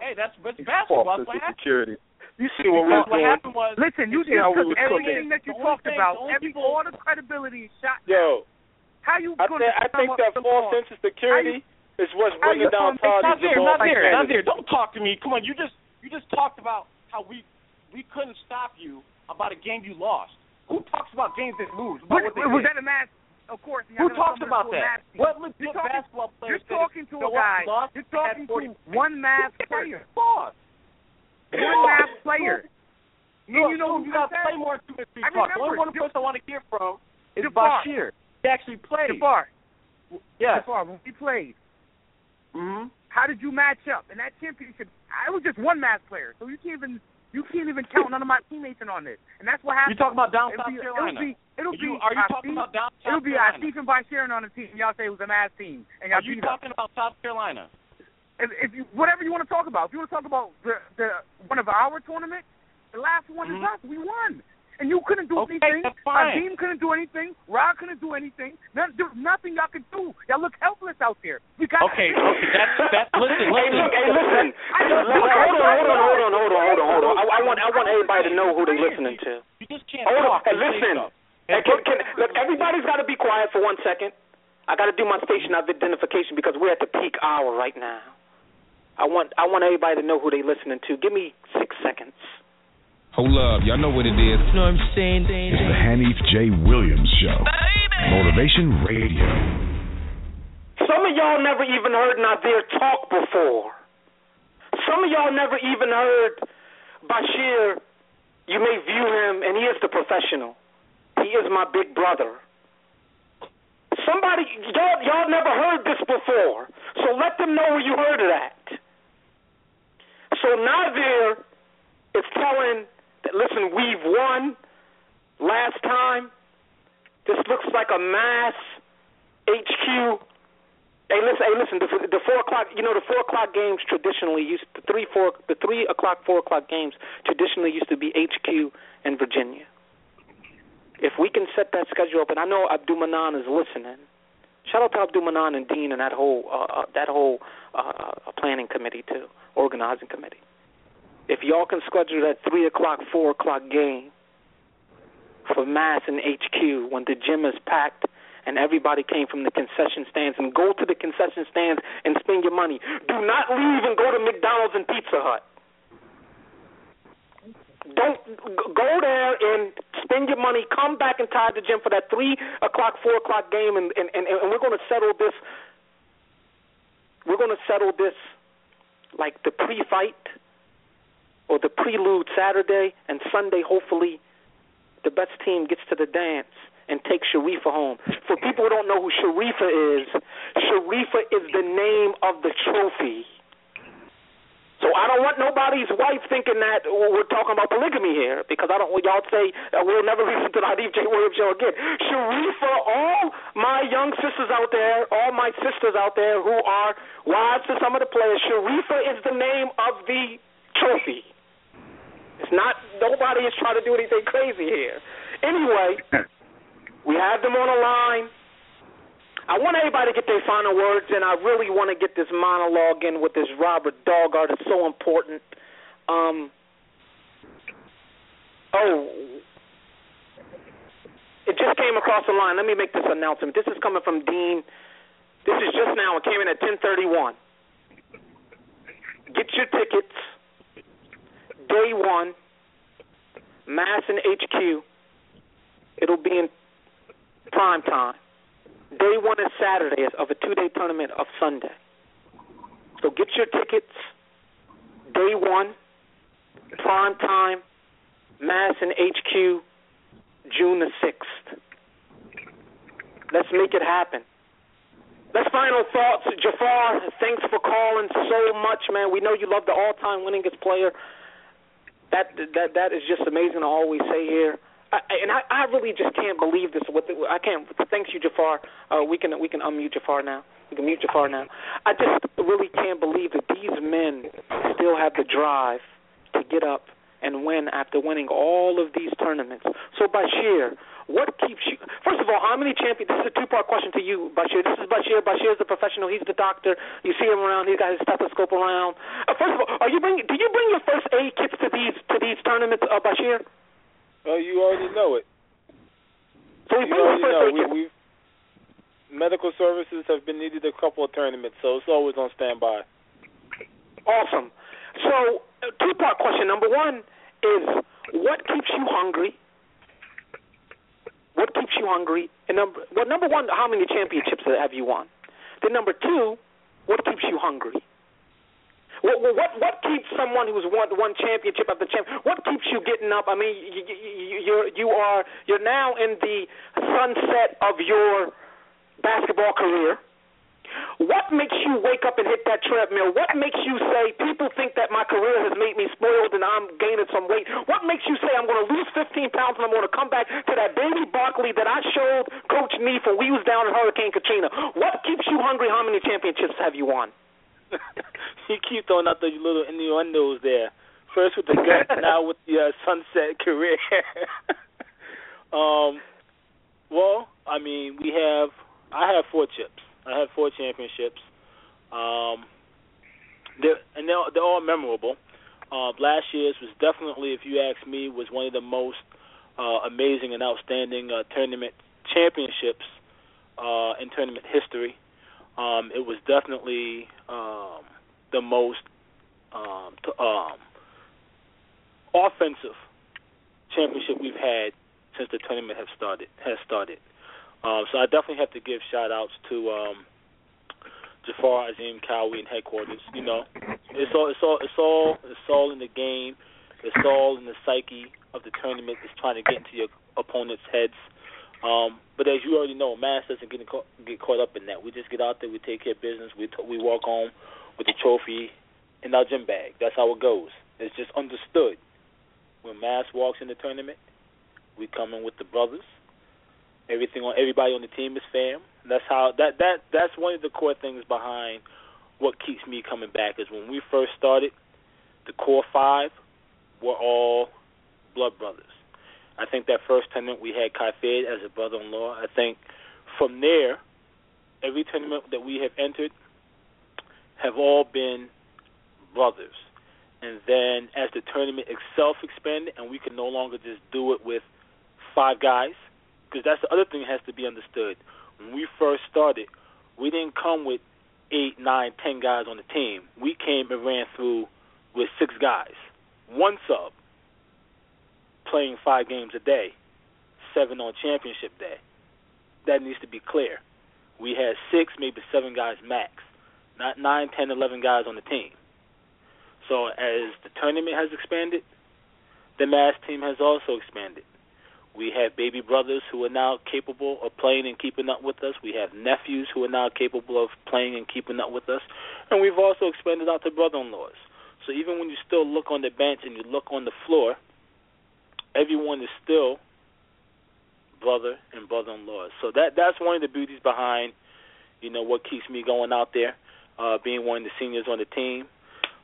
Hey, that's that's basketball. False That's what sense of happened. security. You see what Because we're what doing? happened was Listen, you see how just we took was cooking. everything that you The talked thing- about, the every people- all the credibility shot. Yo, How you I gonna think I think up that false law? sense of security is what's bringing down gonna make- Todd Not there, not there, not there. Don't talk to me. Come on, you just you just talked about how we we couldn't stop you about a game you lost. Who talks about games that lose? About What- was that a match? Of course. Who talks about that? What legit You're talking- basketball player You're talking to a guy. You're talking to one Mass player. Lost. One Mass player. Look, you know you who got to play more two and three I talk. The only one person I want to hear from is Jafar. Bashir. He actually played. Jafar. Yes. Jafar, when we played, Mm-hmm. how did you match up in that championship? I was just one math player, so you can't even you can't even count none of my teammates in on this. And that's what happened. You talking about down It'll South be, Carolina? It'll be, it'll Are you, be are you talking about down South It'll be Carolina? Asif and Bashirin on the team. Y'all say it was a Mass team, and y'all Are you talking about South Carolina? If, if you whatever you want to talk about, if you want to talk about the the one of our tournaments, the last one Mhm. is us. We won, and you couldn't do Okay, anything. that's fine. Akeem couldn't do anything. Rod couldn't do anything. None, there was nothing y'all could do. Y'all look helpless out there. We got Okay, (laughs) okay, that's that's listen, Hey, listen. look, hey, listen. I Hold on, hold on, hold on, hold on, hold on, hold on, hold on. I, I want, I want everybody to know who they're listening to. You just can't Hold on, talk hey, and listen. Hey, can, can, look, everybody's got to be quiet for one second. I got to do my station identification because we're at the peak hour right now. I want, I want everybody to know who they're listening to. Give me six seconds. Hold up, y'all know what it is. You know what I'm saying? It's the Hanif J. Williams Show. Motivation Radio. Some of y'all never even heard Nadir talk before. Some of y'all never even heard Bashir. You may view him, and he is the professional. He is my big brother. Somebody, y'all, y'all never heard this before, so let them know where you heard of that. So Nadir is telling that, listen, we've won last time. This looks like a mass HQ Hey, listen. Hey, listen. The, the four o'clock. You know, the four o'clock games traditionally used the three four the three o'clock four o'clock games traditionally used to be HQ and Virginia. If we can set that schedule up, and I know Abdul Manan is listening. Shout out to Abdul Manan and Dean and that whole uh, uh, that whole uh, planning committee too, organizing committee. If y'all can schedule that three o'clock four o'clock game for Mass and HQ when the gym is packed and everybody came from the concession stands and go to the concession stands and spend your money. Do not leave and go to McDonald's and Pizza Hut. Don't go there and spend your money. Come back and tie the gym for that three o'clock, four o'clock game, and and, and, and we're going to settle this. We're going to settle this like the pre-fight or the prelude Saturday and Sunday. Hopefully, the best team gets to the dance and take Sharifa home. For people who don't know who Sharifa is, Sharifa is the name of the trophy. So I don't want nobody's wife thinking that we're talking about polygamy here, because I don't. Want y'all to say uh, we'll never (laughs) listen to the Hanif J. Williams show again. Sharifa, all my young sisters out there, all my sisters out there who are wives to some of the players, Sharifa is the name of the trophy. It's not. Nobody is trying to do anything crazy here. Anyway. (laughs) We have them on the line. I want everybody to get their final words, and I really want to get this monologue in with this Robert Doggart. It's so important. Um, oh, it just came across the line. Let me make this announcement. This is coming from Dean. This is just now. It came in at 10:31. Get your tickets. Day one. Mass and HQ. It'll be in prime time. Day one is Saturday of a two day tournament of Sunday. So get your tickets. Day one, prime time, Mass and HQ, June the 6th. Let's make it happen. Let's final thoughts. Jafar, thanks for calling so much, man. We know you love the all time winningest player. That that that is just amazing to always say here. I, and I, I really just can't believe this. With the, I can't. Thanks you, Jafar. Uh, we can we can unmute Jafar now. We can mute Jafar now. I just really can't believe that these men still have the drive to get up and win after winning all of these tournaments. So Bashir, what keeps you? First of all, how many champions? This is a two-part question to you, Bashir. This is Bashir. Bashir is the professional. He's the doctor. You see him around. He's got his stethoscope around. Uh, first of all, are you bring? Do you bring your first aid kits to these to these tournaments, uh, Bashir? Well, you already know it. So we you bring already first know. aid We, medical services have been needed a couple of tournaments, so it's always on standby. Awesome. So, uh, two-part question. Number one is what keeps you hungry? What keeps you hungry? And number well, number one, how many championships have you won? Then number two, what keeps you hungry? What what what, keeps someone who's won one championship after champ? What keeps you getting up? I mean, you, you, you're you are you're now in the sunset of your basketball career. What makes you wake up and hit that treadmill? What makes you say people think that my career has made me spoiled and I'm gaining some weight? What makes you say I'm going to lose 15 pounds and I'm going to come back to that baby Barkley that I showed Coach Neef when we was down in Hurricane Katrina? What keeps you hungry? How many championships have you won? (laughs) you keep throwing out the little innuendos there. First with the gut, (laughs) now with the uh, sunset career. (laughs) um, well, I mean, we have. I have four chips. I have four championships. Um, they're, and they're, they're all memorable. Uh, last year's was definitely, if you ask me, was one of the most uh, amazing and outstanding uh, tournament championships uh, in tournament history. Um, it was definitely um, the most um, t- um, offensive championship we've had since the tournament have started has started. Um, so I definitely have to give shout outs to um, Jafar Azim Cowie and headquarters. You know, it's all it's all it's all it's all in the game. It's all in the psyche of the tournament. It's trying to get into your opponent's heads. Um, but as you already know, Mass doesn't get caught, get caught up in that. We just get out there, we take care of business, we t- we walk home with the trophy in our gym bag. That's how it goes. It's just understood. When Mass walks in the tournament, we come in with the brothers. Everything on everybody on the team is fam. That's how that that that's one of the core things behind what keeps me coming back is when we first started, the core five were all blood brothers. I think that first tournament we had Kai Fed as a brother-in-law. I think from there, every tournament that we have entered have all been brothers. And then as the tournament itself expanded, and we can no longer just do it with five guys, because that's the other thing that has to be understood. When we first started, we didn't come with eight, nine, ten guys on the team. We came and ran through with six guys, one sub, playing five games a day, seven on championship day. That needs to be clear. We had six, maybe seven guys max, not nine, ten, eleven guys on the team. So as the tournament has expanded, the mass team has also expanded. We have baby brothers who are now capable of playing and keeping up with us. We have nephews who are now capable of playing and keeping up with us. And we've also expanded out to brother in laws. So even when you still look on the bench and you look on the floor, everyone is still brother and brother in laws. So that that's one of the beauties behind, you know, what keeps me going out there, uh, being one of the seniors on the team.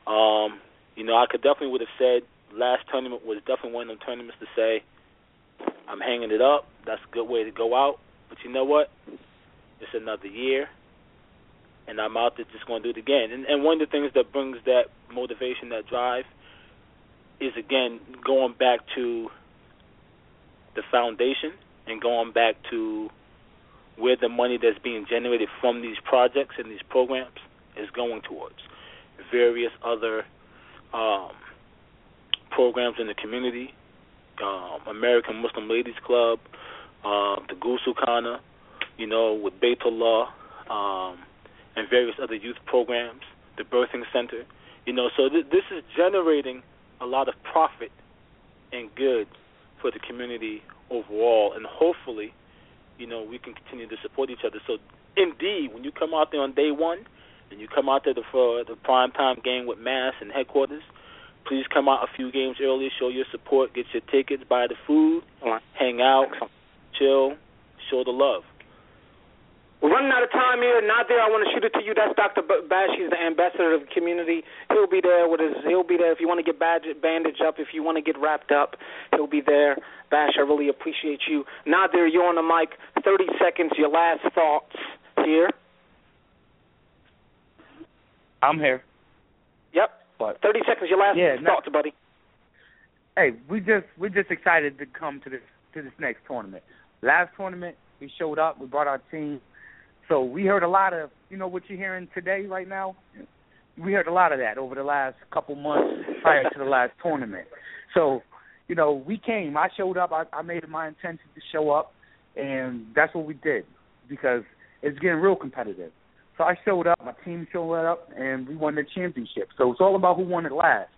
Um, you know, I could definitely would have said last tournament was definitely one of them tournaments to say, I'm hanging it up. That's a good way to go out. But you know what? It's another year, and I'm out there just going to do it again. And, and one of the things that brings that motivation, that drive, is again going back to the foundation and going back to where the money that's being generated from these projects and these programs is going towards. Various other um, programs in the community, um, American Muslim Ladies Club, uh, the Gusu Khana, you know, with Baytullah, um, and various other youth programs, the Birthing Center. You know, so th- this is generating a lot of profit and good for the community overall, and hopefully, you know, we can continue to support each other. So, indeed, when you come out there on day one, and you come out there for the prime time game with Mass and headquarters, please come out a few games early, show your support, get your tickets, buy the food, hang out, chill, show the love. We're running out of time here. Not there. I want to shoot it to you. That's Dr. Bash. He's the ambassador of the community. He'll be there with his. He'll be there if you want to get bandaged up. If you want to get wrapped up, he'll be there. Bash, I really appreciate you. Not there. You're on the mic. Thirty seconds. Your last thoughts here. I'm here. Yep. But Thirty seconds. Your last yeah, thoughts, buddy. Hey, we just we're just excited to come to this to this next tournament. Last tournament, we showed up. We brought our team so we heard a lot of, you know, what you're hearing today, right now. We heard a lot of that over the last couple months prior to the last tournament. So, you know, we came. I showed up. I, I made it my intention to show up, and that's what we did because it's getting real competitive. So I showed up. My team showed up, and we won the championship. So it's all about who won it last.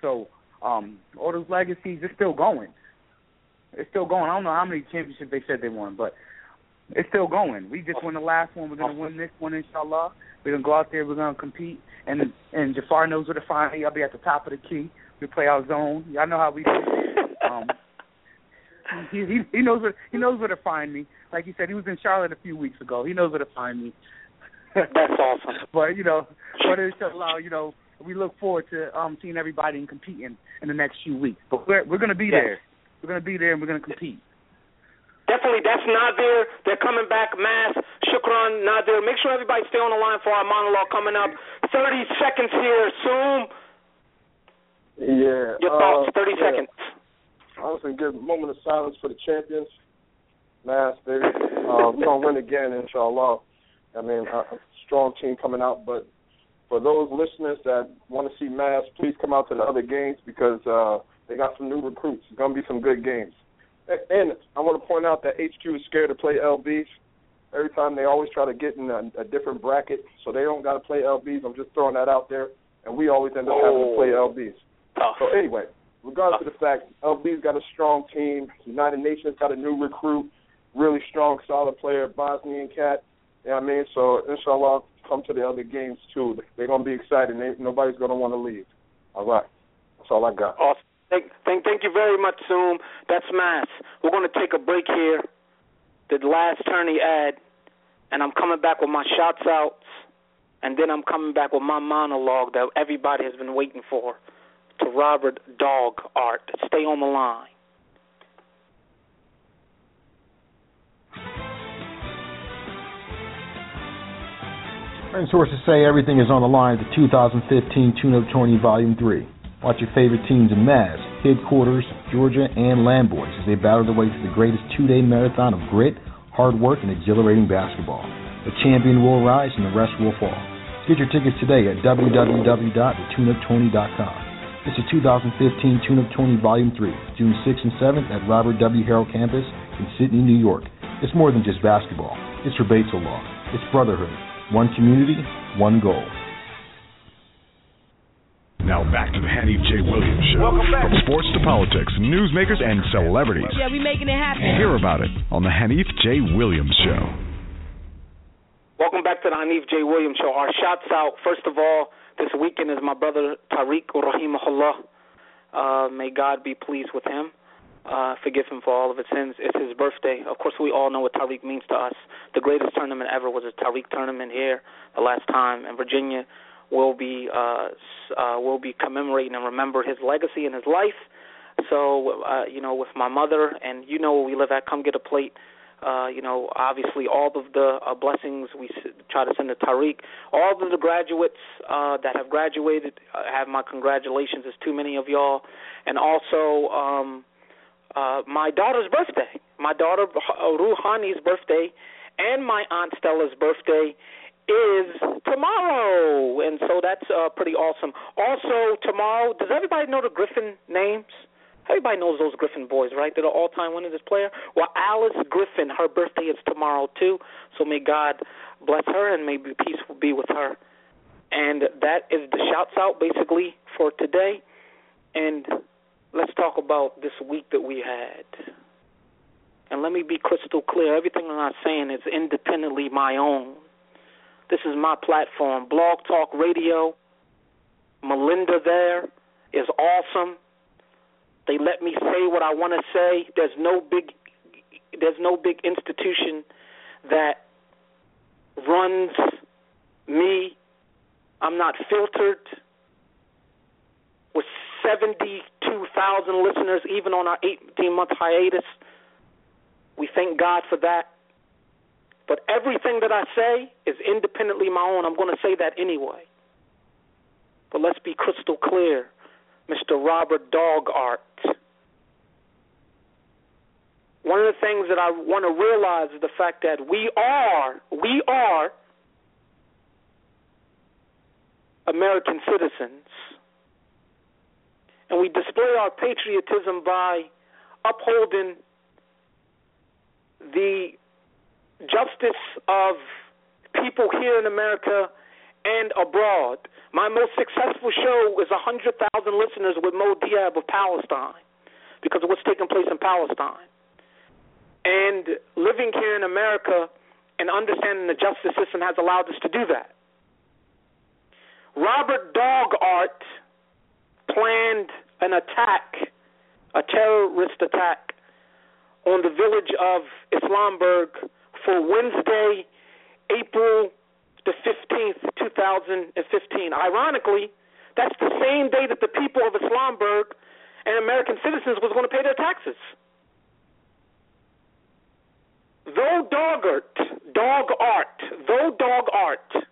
So um, all those legacies are still going. It's still going. I don't know how many championships they said they won, but it's still going. We just won the last one. We're gonna win this one, inshallah. We're gonna go out there. We're gonna compete. And and Jafar knows where to find me. I'll be at the top of the key. We play our zone. Y'all know how we do. (laughs) um, he, he he knows where he knows where to find me. Like he said, he was in Charlotte a few weeks ago. He knows where to find me. (laughs) That's awesome. but you know, but it's (laughs) inshallah, you know, we look forward to um seeing everybody and competing in the next few weeks. But we're we're gonna be yes. there. We're gonna be there and we're gonna compete. Definitely, that's Nadir. They're coming back, mass. Shukran, Nadir. Make sure everybody stay on the line for our monologue coming up. 30 seconds here, Soom. Yeah. Your thoughts, uh, 30 yeah. seconds. Honestly, give a moment of silence for the champions. Mass, baby. Uh, we're going to win again, inshallah. I mean, a strong team coming out, but for those listeners that want to see Mass, please come out to the other games because uh, they got some new recruits. It's going to be some good games. And I want to point out that HQ is scared to play LBs. Every time they always try to get in a, a different bracket, so they don't got to play LBs. I'm just throwing that out there, and we always end up oh. having to play oh. LBs. Tough. So anyway, regardless Tough. of the fact, LB's got a strong team. United Nations got a new recruit, really strong, solid player, Bosnian cat. You know what I mean? So inshallah, come to the other games too. They're gonna be excited. They, nobody's gonna want to leave. All right, that's all I got. Awesome. Thank, thank, thank you very much, Soom. That's Mass. We're to take a break here. The last tourney ad, and I'm coming back with my shots outs, and then I'm coming back with my monologue that everybody has been waiting for to Robert Dog Art. Stay on the line. Friend sources say everything is on the line at the 2015 Tune-Up Tourney Volume 3. Watch your favorite teams in Mass, Headquarters, Georgia, and Lamboys as they battle their way to the greatest two-day marathon of grit, hard work, and exhilarating basketball. The champion will rise and the rest will fall. Get your tickets today at www.thetuneuptourney.com. It's the 2015 Tune-Up Tourney Volume 3, June 6th and 7th at Robert W. Harrell Campus in Sidney, New York. It's more than just basketball. It's for Law. It's brotherhood. One community, one goal. Now back to the Hanif J. Williams Show. Welcome back. From sports to politics, newsmakers, and celebrities. Yeah, we making it happen. Hear about it on the Hanif J. Williams Show. Welcome back to the Hanif J. Williams Show. Our shots out, first of all, this weekend is my brother Tariq Rahimahullah. Uh, may God be pleased with him. Uh, forgive him for all of his sins. It's his birthday. Of course, we all know what Tariq means to us. The greatest tournament ever was a Tariq tournament here the last time in Virginia will be uh, uh, will be commemorating and remember his legacy and his life. So uh, you know, with my mother and you know where we live at, come get a plate. Uh, you know, obviously all of the uh, blessings we s- try to send to Tariq. All of the graduates uh, that have graduated uh, have my congratulations. There's too many of y'all, and also um, uh, my daughter's birthday. My daughter Ruhani's birthday, and my aunt Stella's birthday is tomorrow, and so that's uh, pretty awesome. Also, tomorrow, does everybody know the Griffin names? Everybody knows those Griffin boys, right? They're the all-time winners player. Well, Alice Griffin, her birthday is tomorrow too. So may God bless her and may peace be with her. And that is the shouts out basically for today. And let's talk about this week that we had. And let me be crystal clear: everything I'm saying is independently my own. This is my platform. Blog Talk Radio. Melinda there is awesome. They let me say what I want to say. There's no big there's no big institution that runs me. I'm not filtered. With 72,000 listeners, even on our 18 month hiatus, we thank God for that. But everything that I say is independently my own. I'm going to say that anyway. But let's be crystal clear Mr. Robert Doggart. One of the things that I want to realize is the fact that we are, we are American citizens. And we display our patriotism by upholding the justice of people here in America and abroad. My most successful show is 100,000 listeners with Mo Diab of Palestine because of what's taking place in Palestine. And living here in America and understanding the justice system has allowed us to do that. Robert Doggart planned an attack, a terrorist attack, on the village of Islamberg for Wednesday, April the 15th, 2015. Ironically, that's the same day that the people of Islamberg and American citizens was going to pay their taxes. Though Doggart, dog art, though Doggart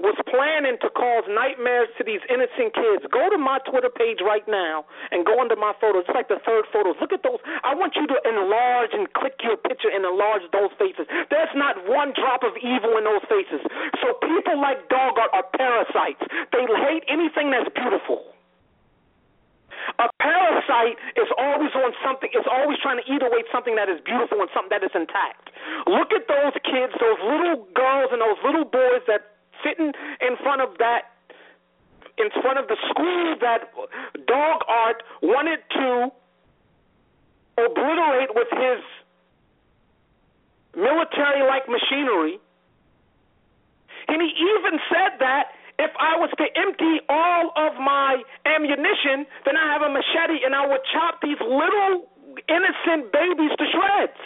was planning to cause nightmares to these innocent kids. Go to my Twitter page right now and go under my photos. It's like the third photos. Look at those. I want you to enlarge and click your picture and enlarge those faces. There's not one drop of evil in those faces. So people like Doggart, parasites. They hate anything that's beautiful. A parasite is always on something, is always trying to eat away something that is beautiful and something that is intact. Look at those kids, those little girls and those little boys that sitting in front of that in front of the school that Doggart wanted to obliterate with his military like machinery. And he even said that if I was to empty all of my ammunition, then I have a machete and I would chop these little innocent babies to shreds.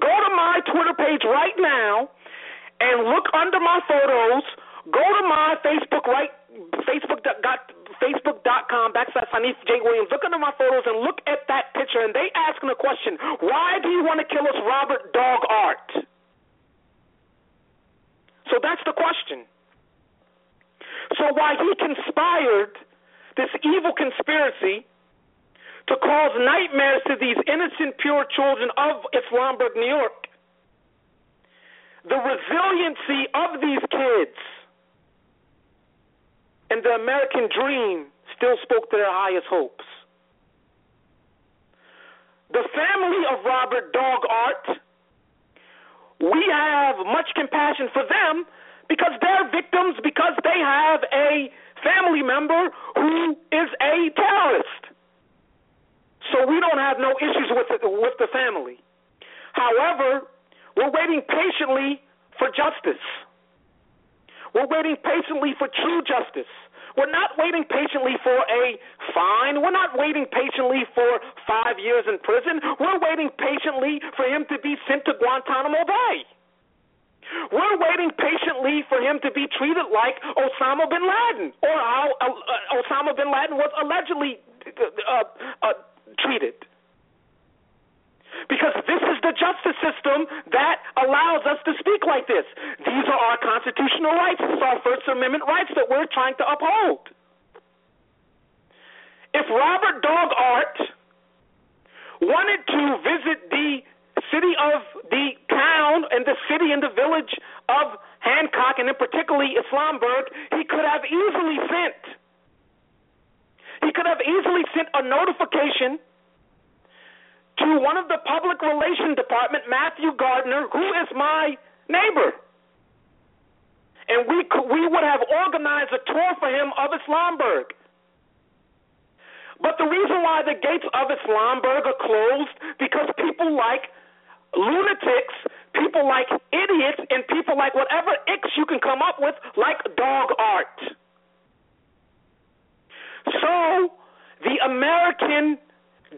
Go to my Twitter page right now and look under my photos. Go to my Facebook right Facebook got Facebook.com backslash Hanif J. Williams. Look under my photos and look at that picture. And they asking the question, why do you want to kill us, Robert Doggart? So that's the question. So why he conspired this evil conspiracy to cause nightmares to these innocent, pure children of Islamberg, New York, the resiliency of these kids and the American dream still spoke to their highest hopes. The family of Robert Doggart, we have much compassion for them because they're victims because they have a family member who is a terrorist. So we don't have no issues with the, with the family. However, we're waiting patiently for justice. We're waiting patiently for true justice. We're not waiting patiently for a fine. We're not waiting patiently for five years in prison. We're waiting patiently for him to be sent to Guantanamo Bay. We're waiting patiently for him to be treated like Osama bin Laden, or how uh, Osama bin Laden was allegedly uh, uh, treated. Because this is the justice system that allows us to speak like this. These are our constitutional rights. Is our First Amendment rights that we're trying to uphold. If Robert Doggart wanted to visit the city of the town and the city and the village of Hancock and in particularly Islamberg, he could have easily sent he could have easily sent a notification to one of the public relations department, Matthew Gardner, who is my neighbor. And we we would have organized a tour for him of Islamberg. But the reason why the gates of Islamberg are closed because people like lunatics, people like idiots, and people like whatever icks you can come up with, like Doggart. So the American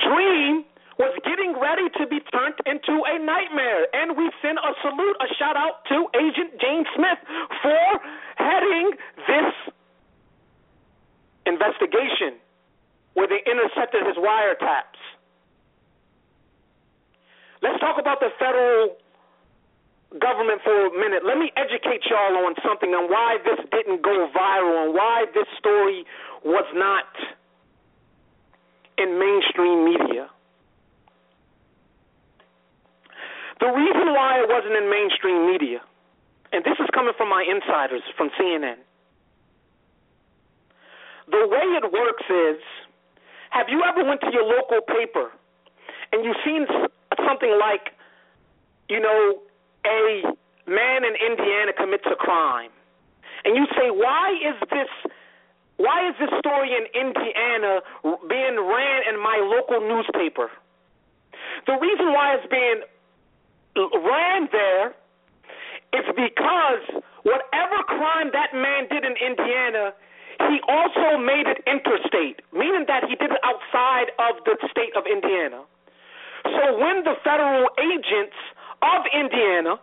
dream was getting ready to be turned into a nightmare. And we send a salute, a shout out to Agent Jane Smith for heading this investigation where they intercepted his wiretaps. Let's talk about the federal government for a minute. Let me educate y'all on something on why this didn't go viral and why this story was not in mainstream media. The reason why it wasn't in mainstream media, and this is coming from my insiders from CNN. The way it works is, have you ever went to your local paper and you've seen something like, you know, a man in Indiana commits a crime, and you say, why is this? Why is this story in Indiana being ran in my local newspaper? The reason why it's being ran there is because whatever crime that man did in Indiana, he also made it interstate, meaning that he did it outside of the state of Indiana. So when the federal agents of Indiana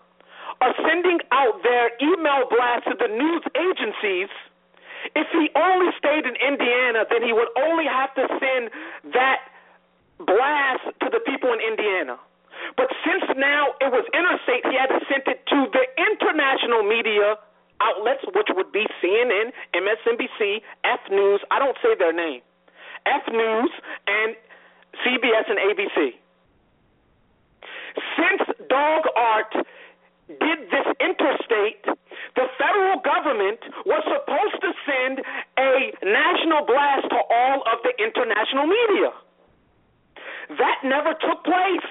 are sending out their email blasts to the news agencies, if he only stayed in Indiana, then he would only have to send that blast to the people in Indiana. But since now it was interstate, he had to send it to the international media outlets, which would be CNN, MSNBC, F News. I don't say their name. F News and CBS and ABC. Since Dog Art did this interstate, the federal government was supposed to send a national blast to all of the international media. That never took place.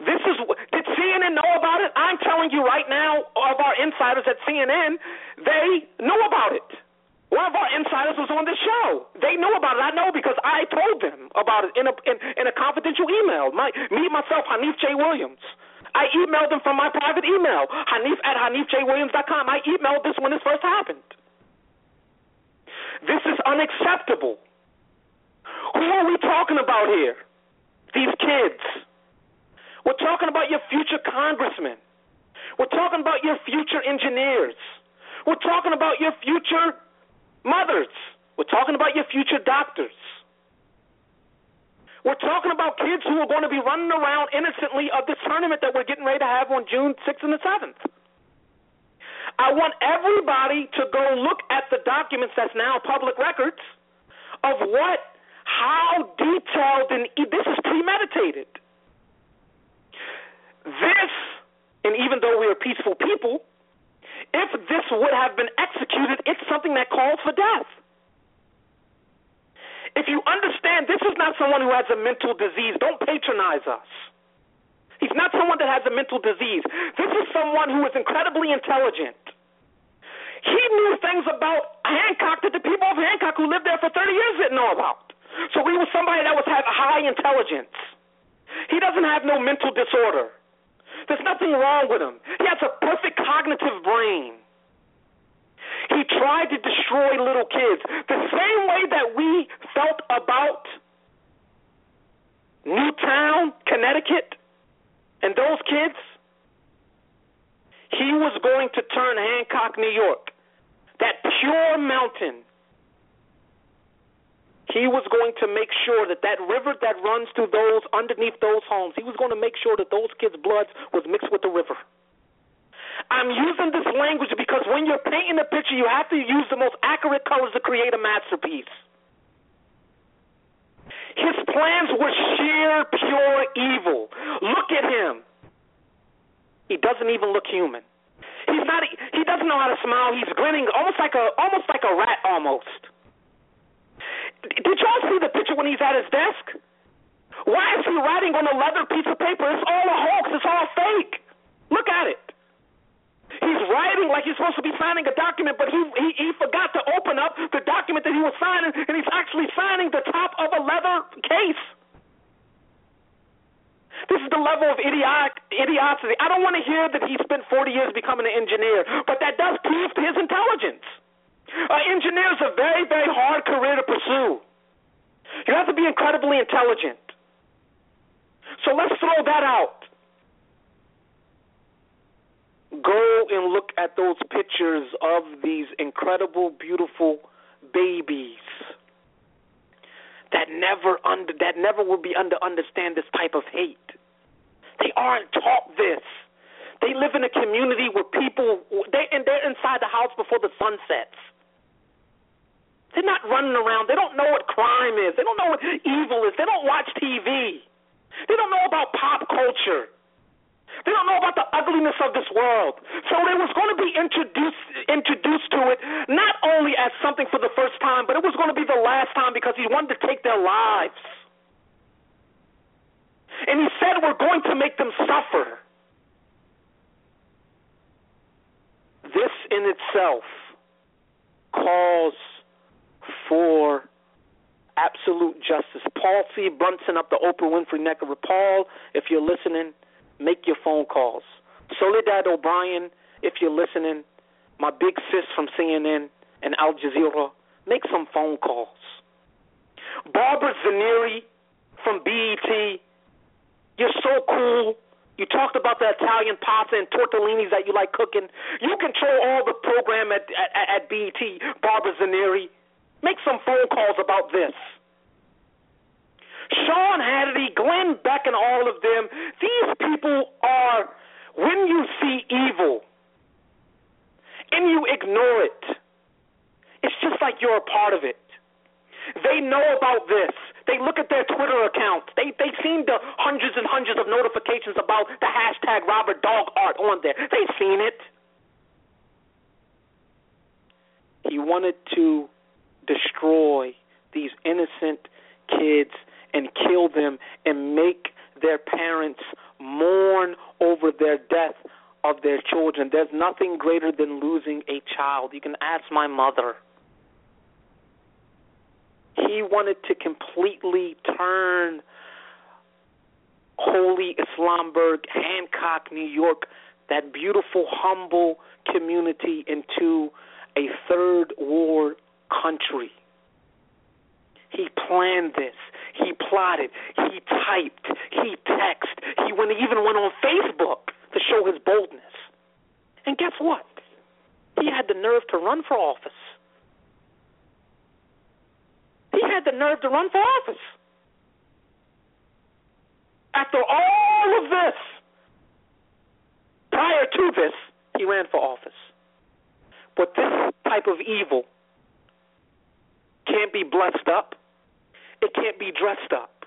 This is did CNN know about it? I'm telling you right now, of our insiders at CNN, they know about it. One of our insiders was on the show. They knew about it. I know because I told them about it in a in, in a confidential email. My me myself, Hanif J. Williams. I emailed them from my private email, Hanif at HanifJWilliams.com. I emailed this when this first happened. This is unacceptable. Who are we talking about here? These kids. We're talking about your future congressmen. We're talking about your future engineers. We're talking about your future mothers. We're talking about your future doctors. We're talking about kids who are going to be running around innocently of this tournament that we're getting ready to have on June 6th and the 7th. I want everybody to go look at the documents that's now public records of what, how detailed, and this is premeditated. This, and even though we are peaceful people, if this would have been executed, it's something that calls for death. If you understand, this is not someone who has a mental disease. Don't patronize us. He's not someone that has a mental disease. This is someone who is incredibly intelligent. He knew things about Hancock that the people of Hancock who lived there for 30 years didn't know about. So he was somebody that was have high intelligence. He doesn't have no mental disorder. There's nothing wrong with him. He has a perfect cognitive brain. He tried to destroy little kids the same way that we felt about Newtown, Connecticut, and those kids. He was going to turn Hancock, New York, that pure mountain he was going to make sure that that river that runs through those underneath those homes, he was going to make sure that those kids' blood was mixed with the river. I'm using this language because when you're painting a picture, you have to use the most accurate colors to create a masterpiece. His plans were sheer, pure evil. Look at him. He doesn't even look human. He's not. He doesn't know how to smile. He's grinning, almost like a, almost like a rat, almost. Did y'all see the picture when he's at his desk? Why is he writing on a leather piece of paper? It's all a hoax. It's all fake. Look at it. He's writing like he's supposed to be signing a document, but he, he he forgot to open up the document that he was signing, and he's actually signing the top of a leather case. This is the level of idiotic, idiocity. I don't want to hear that he spent 40 years becoming an engineer, but that does prove his intelligence. Uh, engineer is a very, very hard career to pursue. You have to be incredibly intelligent. So let's throw that out. Go and look at those pictures of these incredible, beautiful babies that never under that never will be under understand this type of hate. They aren't taught this. They live in a community where people they and they're inside the house before the sun sets. They're not running around. They don't know what crime is. They don't know what evil is. They don't watch TV. They don't know about pop culture. They don't know about the ugliness of this world. So they was going to be introduced introduced to it not only as something for the first time, but it was going to be the last time because he wanted to take their lives. And he said we're going to make them suffer. This in itself calls for absolute justice. Paul C. Brunson up the Oprah Winfrey neck of it. Paul, if you're listening, make your phone calls. Soledad O'Brien, if you're listening, my big sis from CNN and Al Jazeera, make some phone calls. Barbara Zaneri from BET, you're so cool. You talked about the Italian pasta and tortellinis that you like cooking. You control all the program at at, at BET. Barbara Zaneri, make some phone calls about this. Sean Hannity, Glenn Beck, and all of them, these people are, when you see evil and you ignore it, it's just like you're a part of it. They know about this. They look at their Twitter accounts. They they've seen the hundreds and hundreds of notifications about the hashtag Robert Doggart on there. They've seen it. He wanted to destroy these innocent kids and kill them and make their parents mourn over their death of their children. There's nothing greater than losing a child. You can ask my mother. He wanted to completely turn holy Islamberg, Hancock, New York, that beautiful, humble community into a third world country. He planned this. He plotted. He typed. He texted. He went, even went on Facebook to show his boldness. And guess what? He had the nerve to run for office. He had the nerve to run for office. After all of this, prior to this, he ran for office. But this type of evil can't be blessed up. It can't be dressed up.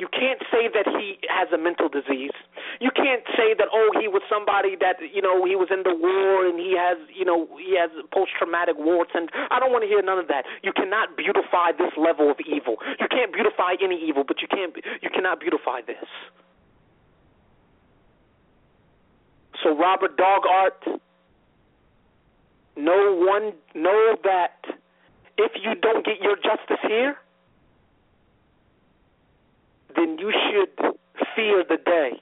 You can't say that he has a mental disease. You can't say that oh he was somebody that you know he was in the war and he has you know he has post traumatic warts and I don't want to hear none of that. You cannot beautify this level of evil. You can't beautify any evil, but you can't you cannot beautify this. So Robert Doggart, know one know that if you don't get your justice here then you should fear the day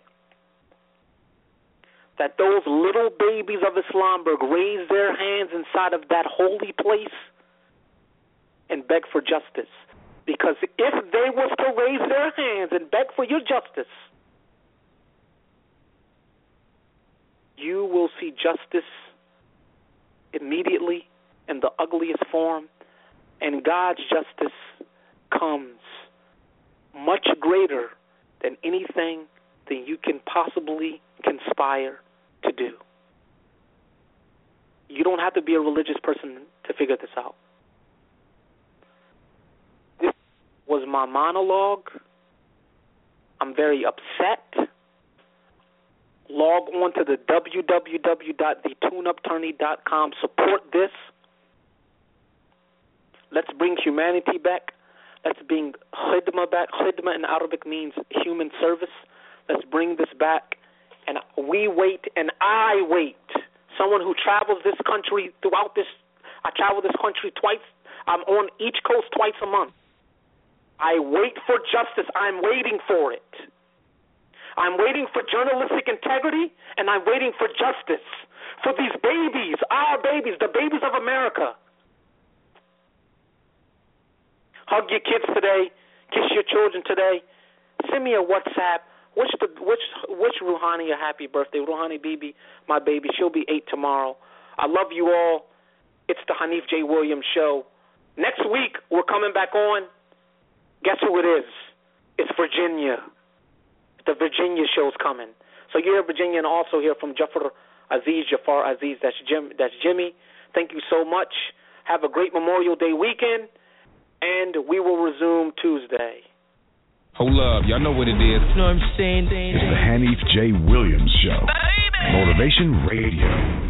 that those little babies of Islamberg raise their hands inside of that holy place and beg for justice. Because if they was to raise their hands and beg for your justice, you will see justice immediately in the ugliest form, and God's justice comes much greater than anything that you can possibly conspire to do. You don't have to be a religious person to figure this out. This was my monologue. I'm very upset. Log on to the www.thetuneuptourney.com. Support this. Let's bring humanity back. Let's bring khidma back. Khidma in Arabic means human service. Let's bring this back. And we wait, and I wait. Someone who travels this country throughout this, I travel this country twice. I'm on each coast twice a month. I wait for justice. I'm waiting for it. I'm waiting for journalistic integrity, and I'm waiting for justice for these babies, our babies, the babies of America Hug your kids today. Kiss your children today. Send me a WhatsApp. wish the wish wish Ruhani a happy birthday. Ruhani Bibi, my baby, she'll be eight tomorrow. I love you all. It's the Hanif J. Williams show. Next week we're coming back on. Guess who it is? It's Virginia. The Virginia show's coming. So you hear Virginia and also hear from Jafar Aziz, Jafar Aziz. That's Jim. That's Jimmy. Thank you so much. Have a great Memorial Day weekend, and we will resume Tuesday. Hold up, y'all know what it is. You know what I'm saying? It's the Hanif J. Williams Show. Motivation Radio.